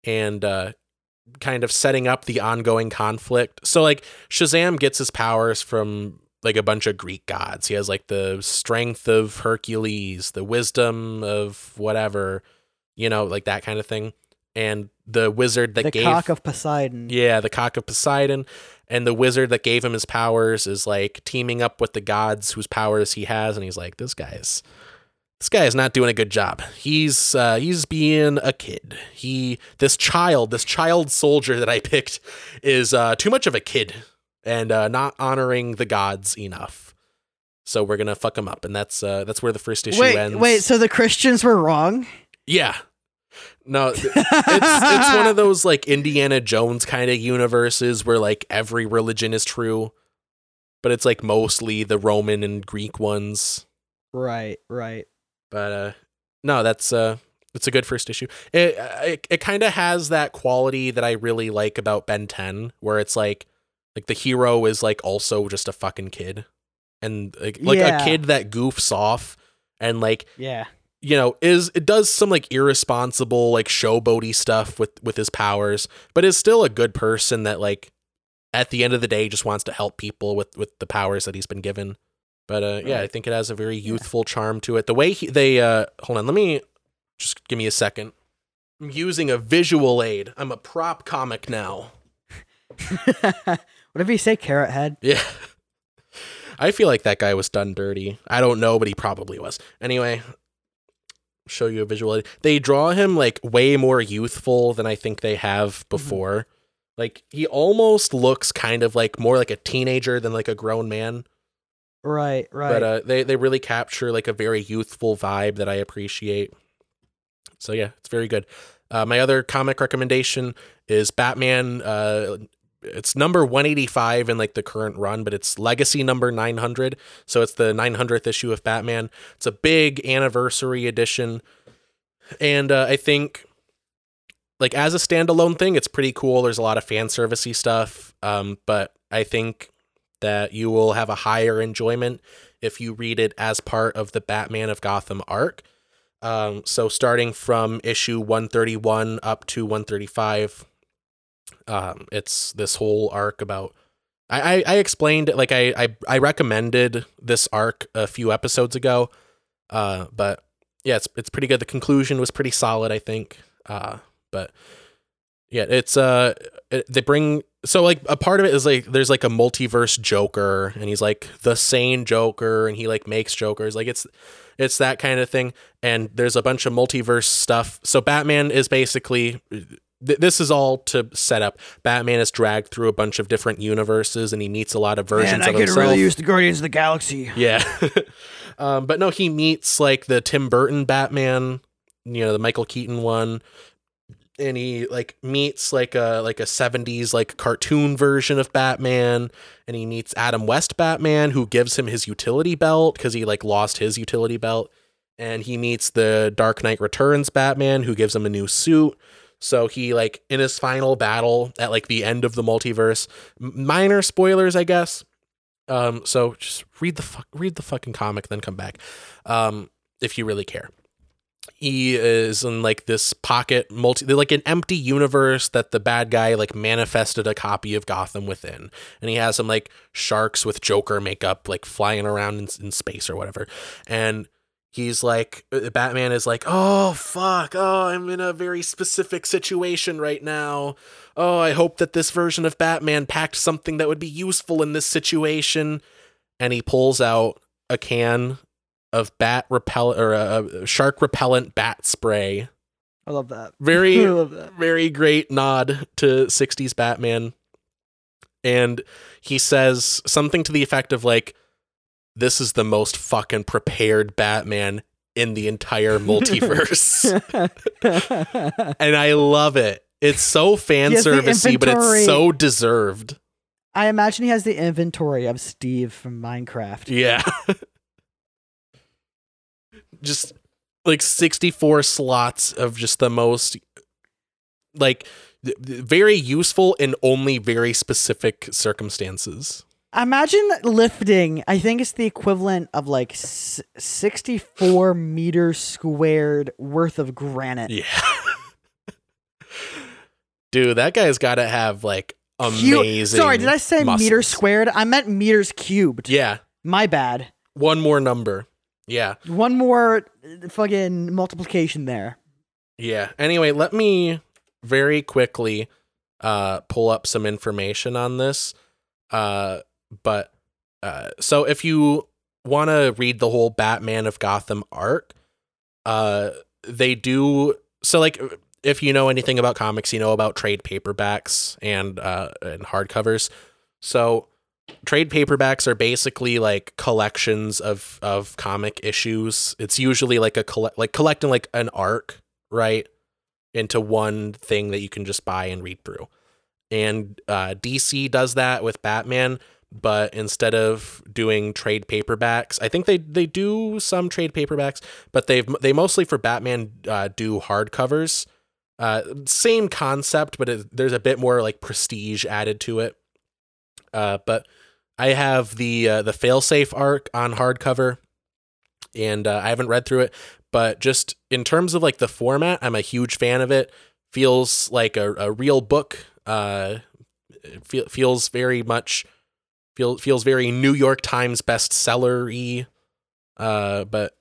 and uh, kind of setting up the ongoing conflict. So, like, Shazam gets his powers from like a bunch of Greek gods. He has like the strength of Hercules, the wisdom of whatever, you know, like that kind of thing. And the wizard that the gave cock of Poseidon. yeah, the cock of Poseidon. And the wizard that gave him his powers is like teaming up with the gods whose powers he has, and he's like, This guy's this guy is not doing a good job. He's uh he's being a kid. He this child, this child soldier that I picked is uh too much of a kid and uh not honoring the gods enough. So we're gonna fuck him up, and that's uh that's where the first issue Wait, ends. wait. So the Christians were wrong. Yeah. No, it's it's one of those like Indiana Jones kind of universes where like every religion is true, but it's like mostly the Roman and Greek ones. Right, right. But uh no, that's uh it's a good first issue. It it, it kind of has that quality that I really like about Ben 10 where it's like like the hero is like also just a fucking kid. And like like Yeah. a kid that goofs off and like Yeah. You know is it does some like irresponsible like showboaty stuff with with his powers but is still a good person that like at the end of the day just wants to help people with with the powers that he's been given. But uh yeah i think it has a very youthful charm to it. The way he, they uh hold on let me just give me a second. I'm using a visual aid. I'm a prop comic now. Whatever you say, Carrot Head. yeah. I feel like that guy was done dirty. I don't know but he probably was. Anyway show you a visual they draw him like way more youthful than i think they have before. Like he almost looks kind of like more like a teenager than like a grown man. Right, right. but uh they they really capture like a very youthful vibe that i appreciate. So yeah it's very good. Uh, my other comic recommendation is batman uh it's number 185 in like the current run but it's legacy number 900 so it's the 900th issue of batman. It's a big anniversary edition. And uh, i think like as a standalone thing it's pretty cool. There's a lot of fan servicey stuff um but i think that you will have a higher enjoyment if you read it as part of the Batman of Gotham arc. Um, so starting from issue 131 up to 135, um, it's this whole arc about. I, I, I explained like I, I I recommended this arc a few episodes ago, uh, but yeah, it's it's pretty good. The conclusion was pretty solid, I think. Uh, but yeah, it's uh, it, they bring so like a part of it is like there's like a multiverse Joker, and he's like the sane Joker, and he like makes Jokers. Like it's it's that kind of thing, and there's a bunch of multiverse stuff. So Batman is basically. Th- This is all to set up. Batman is dragged through a bunch of different universes, and he meets a lot of versions Man, I of could himself. really use the Guardians of the Galaxy. Yeah. um, but no, he meets like the Tim Burton Batman, you know, the Michael Keaton one. And he like meets like a like a 70s like cartoon version of Batman and he meets Adam West Batman who gives him his utility belt cuz he like lost his utility belt and he meets the Dark Knight Returns Batman who gives him a new suit so he like in his final battle at like the end of the multiverse minor spoilers I guess. Um, so just read the fuck, read the fucking comic, then come back, um, if you really care. He is in like this pocket multi, like an empty universe that the bad guy like manifested a copy of Gotham within, and he has some like sharks with Joker makeup like flying around in, in space or whatever, and he's like uh, Batman is like, oh fuck, oh I'm in a very specific situation right now oh, I hope that this version of Batman packed something that would be useful in this situation. And he pulls out a can of bat repellent or a, shark repellent bat spray. I love that. Very, I love that. very great nod to 60s Batman. And he says something to the effect of like, this is the most fucking prepared Batman in the entire multiverse. and I love it. It's so fan He has the servicey, but it's so deserved. I imagine he has the inventory of Steve from Minecraft. Yeah. just like 64 slots of just the most like very useful in only very specific circumstances. Imagine lifting. I think it's the equivalent of like 64 meters squared worth of granite. Yeah. Dude, that guy's got to have like Cu- amazing. Sorry, did I say muscles. meters squared? I meant meters cubed. Yeah. My bad. One more number. Yeah. One more fucking multiplication there. Yeah. Anyway, let me very quickly uh pull up some information on this. Uh but uh so if you want to read the whole Batman of Gotham arc, uh they do so like if you know anything about comics, you know about trade paperbacks and uh and hardcovers. So trade paperbacks are basically like collections of of comic issues. It's usually like a collect like collecting like an arc, right? Into one thing that you can just buy and read through. And uh, DC does that with Batman, but instead of doing trade paperbacks, I think they they do some trade paperbacks, but they've they mostly for Batman uh, do hardcovers. Uh, same concept, but it, there's a bit more like prestige added to it. Uh, but I have the uh, the failsafe arc on hardcover, and uh, I haven't read through it, but just in terms of like the format, I'm a huge fan of it. Feels like a, a real book. Uh, feel, feels very much feel, feels very New York Times bestseller y. Uh, but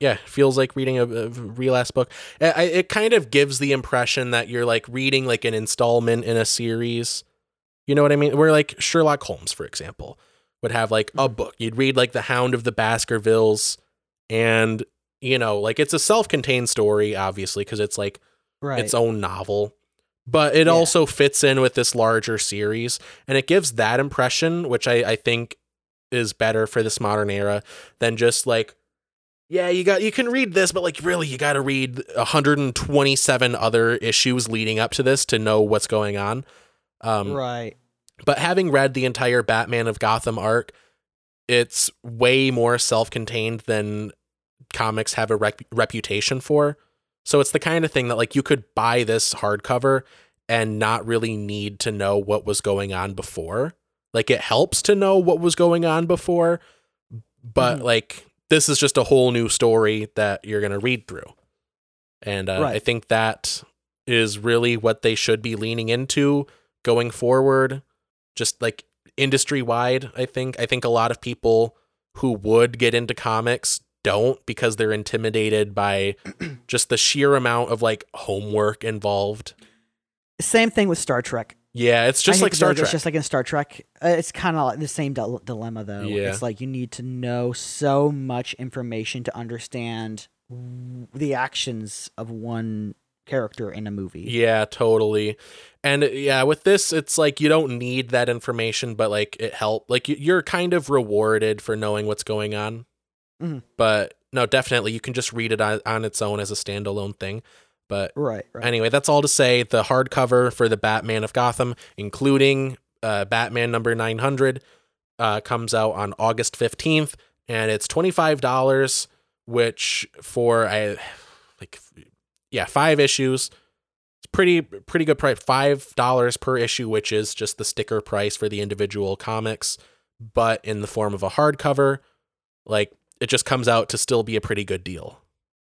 yeah, feels like reading a, a real ass book. I, it kind of gives the impression that you're like reading like an installment in a series. You know what I mean? Where like Sherlock Holmes, for example, would have like a book. You'd read like The Hound of the Baskervilles, and you know, like it's a self-contained story, obviously, because it's like Right. its own novel. But it Yeah. also fits in with this larger series, and it gives that impression, which I, I think is better for this modern era than just like, yeah, you got you can read this, but like really, you got to read 127 other issues leading up to this to know what's going on. Um, right. but having read the entire Batman of Gotham arc, it's way more self-contained than comics have a rep- reputation for. So it's the kind of thing that like you could buy this hardcover and not really need to know what was going on before. Like it helps to know what was going on before, but Mhm. like this is just a whole new story that you're going to read through. And uh, I think that is really what they should be leaning into going forward just like industry wide i think i think a lot of people who would get into comics don't because they're intimidated by just the sheer amount of like homework involved Same thing with Star Trek. yeah it's just like star trek It's just like in Star Trek. Uh, it's kind of like the same dil- dilemma, though. Yeah. It's like you need to know so much information to understand w- the actions of one character in a movie. yeah totally and yeah with this it's like you don't need that information but like it help like you're kind of rewarded for knowing what's going on Mhm. but no definitely you can just read it on, on its own as a standalone thing but Right. Right. Anyway, that's all to say. The hardcover for the Batman of Gotham, including uh, Batman number 900, uh, comes out on August 15th, and it's $25, which for I like yeah, five issues. It's pretty pretty good price. Five dollars per issue, which is just the sticker price for the individual comics, but in the form of a hardcover. Like it just comes out to still be a pretty good deal.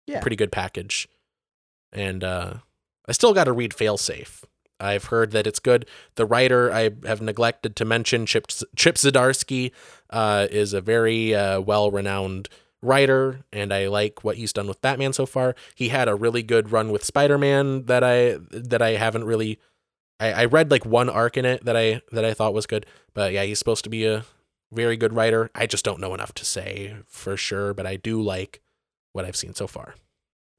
Yeah. Pretty good package. And uh I still got to read Failsafe. I've heard that it's good. The writer I have neglected to mention, Chip Chip Zdarsky, uh, is a very uh, well-renowned writer, and I like what he's done with Batman so far. He had a really good run with Spider-Man that I that I haven't really. I, I read like one arc in it that I that I thought was good, but yeah, he's supposed to be a very good writer. I just don't know enough to say for sure, but I do like what I've seen so far.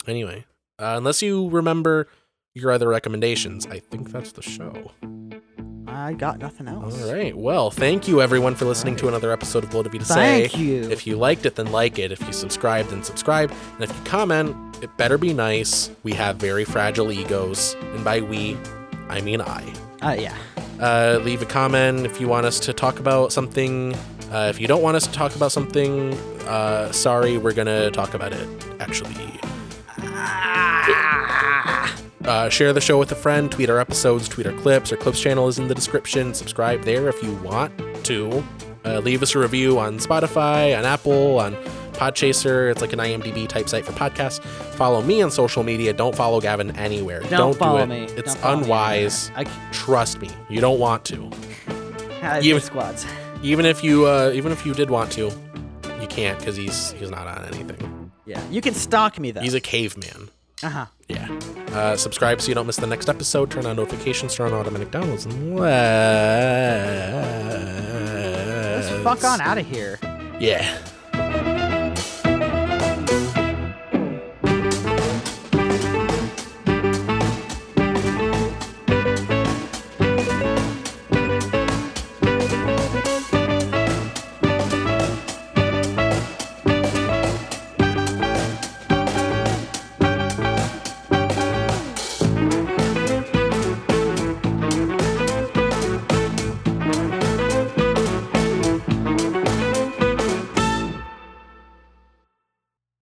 Anyway, uh, unless you remember your other recommendations, I think that's the show. I got nothing else. All right. Well, thank you everyone for listening to another episode of Bold of You to Say. Thank you. If you liked it, then like it. If you subscribe, then subscribe. And if you comment, it better be nice. We have very fragile egos. And by we, I mean I. uh, yeah. Uh, leave a comment if you want us to talk about something. Uh, if you don't want us to talk about something, uh, sorry, we're going to talk about it, actually. Uh, share the show with a friend, tweet our episodes, tweet our clips. Our clips channel is in the description. Subscribe there if you want to. Uh, leave us a review on Spotify, on Apple, on Podchaser. It's like an IMDb type site for podcasts. Follow me on social media. Don't follow Gavin anywhere. Don't, follow do me. it. It's Don't follow me unwise. Trust me, you don't want to. I, you, squads. Even if you, uh, even if you did want to, you can't because he's he's not on anything. Yeah. You can stalk me though. He's a caveman. uh huh. Yeah. Uh, subscribe so you don't miss the next episode. Turn on notifications. Turn on automatic downloads. And Let's let's fuck on out of here. Yeah.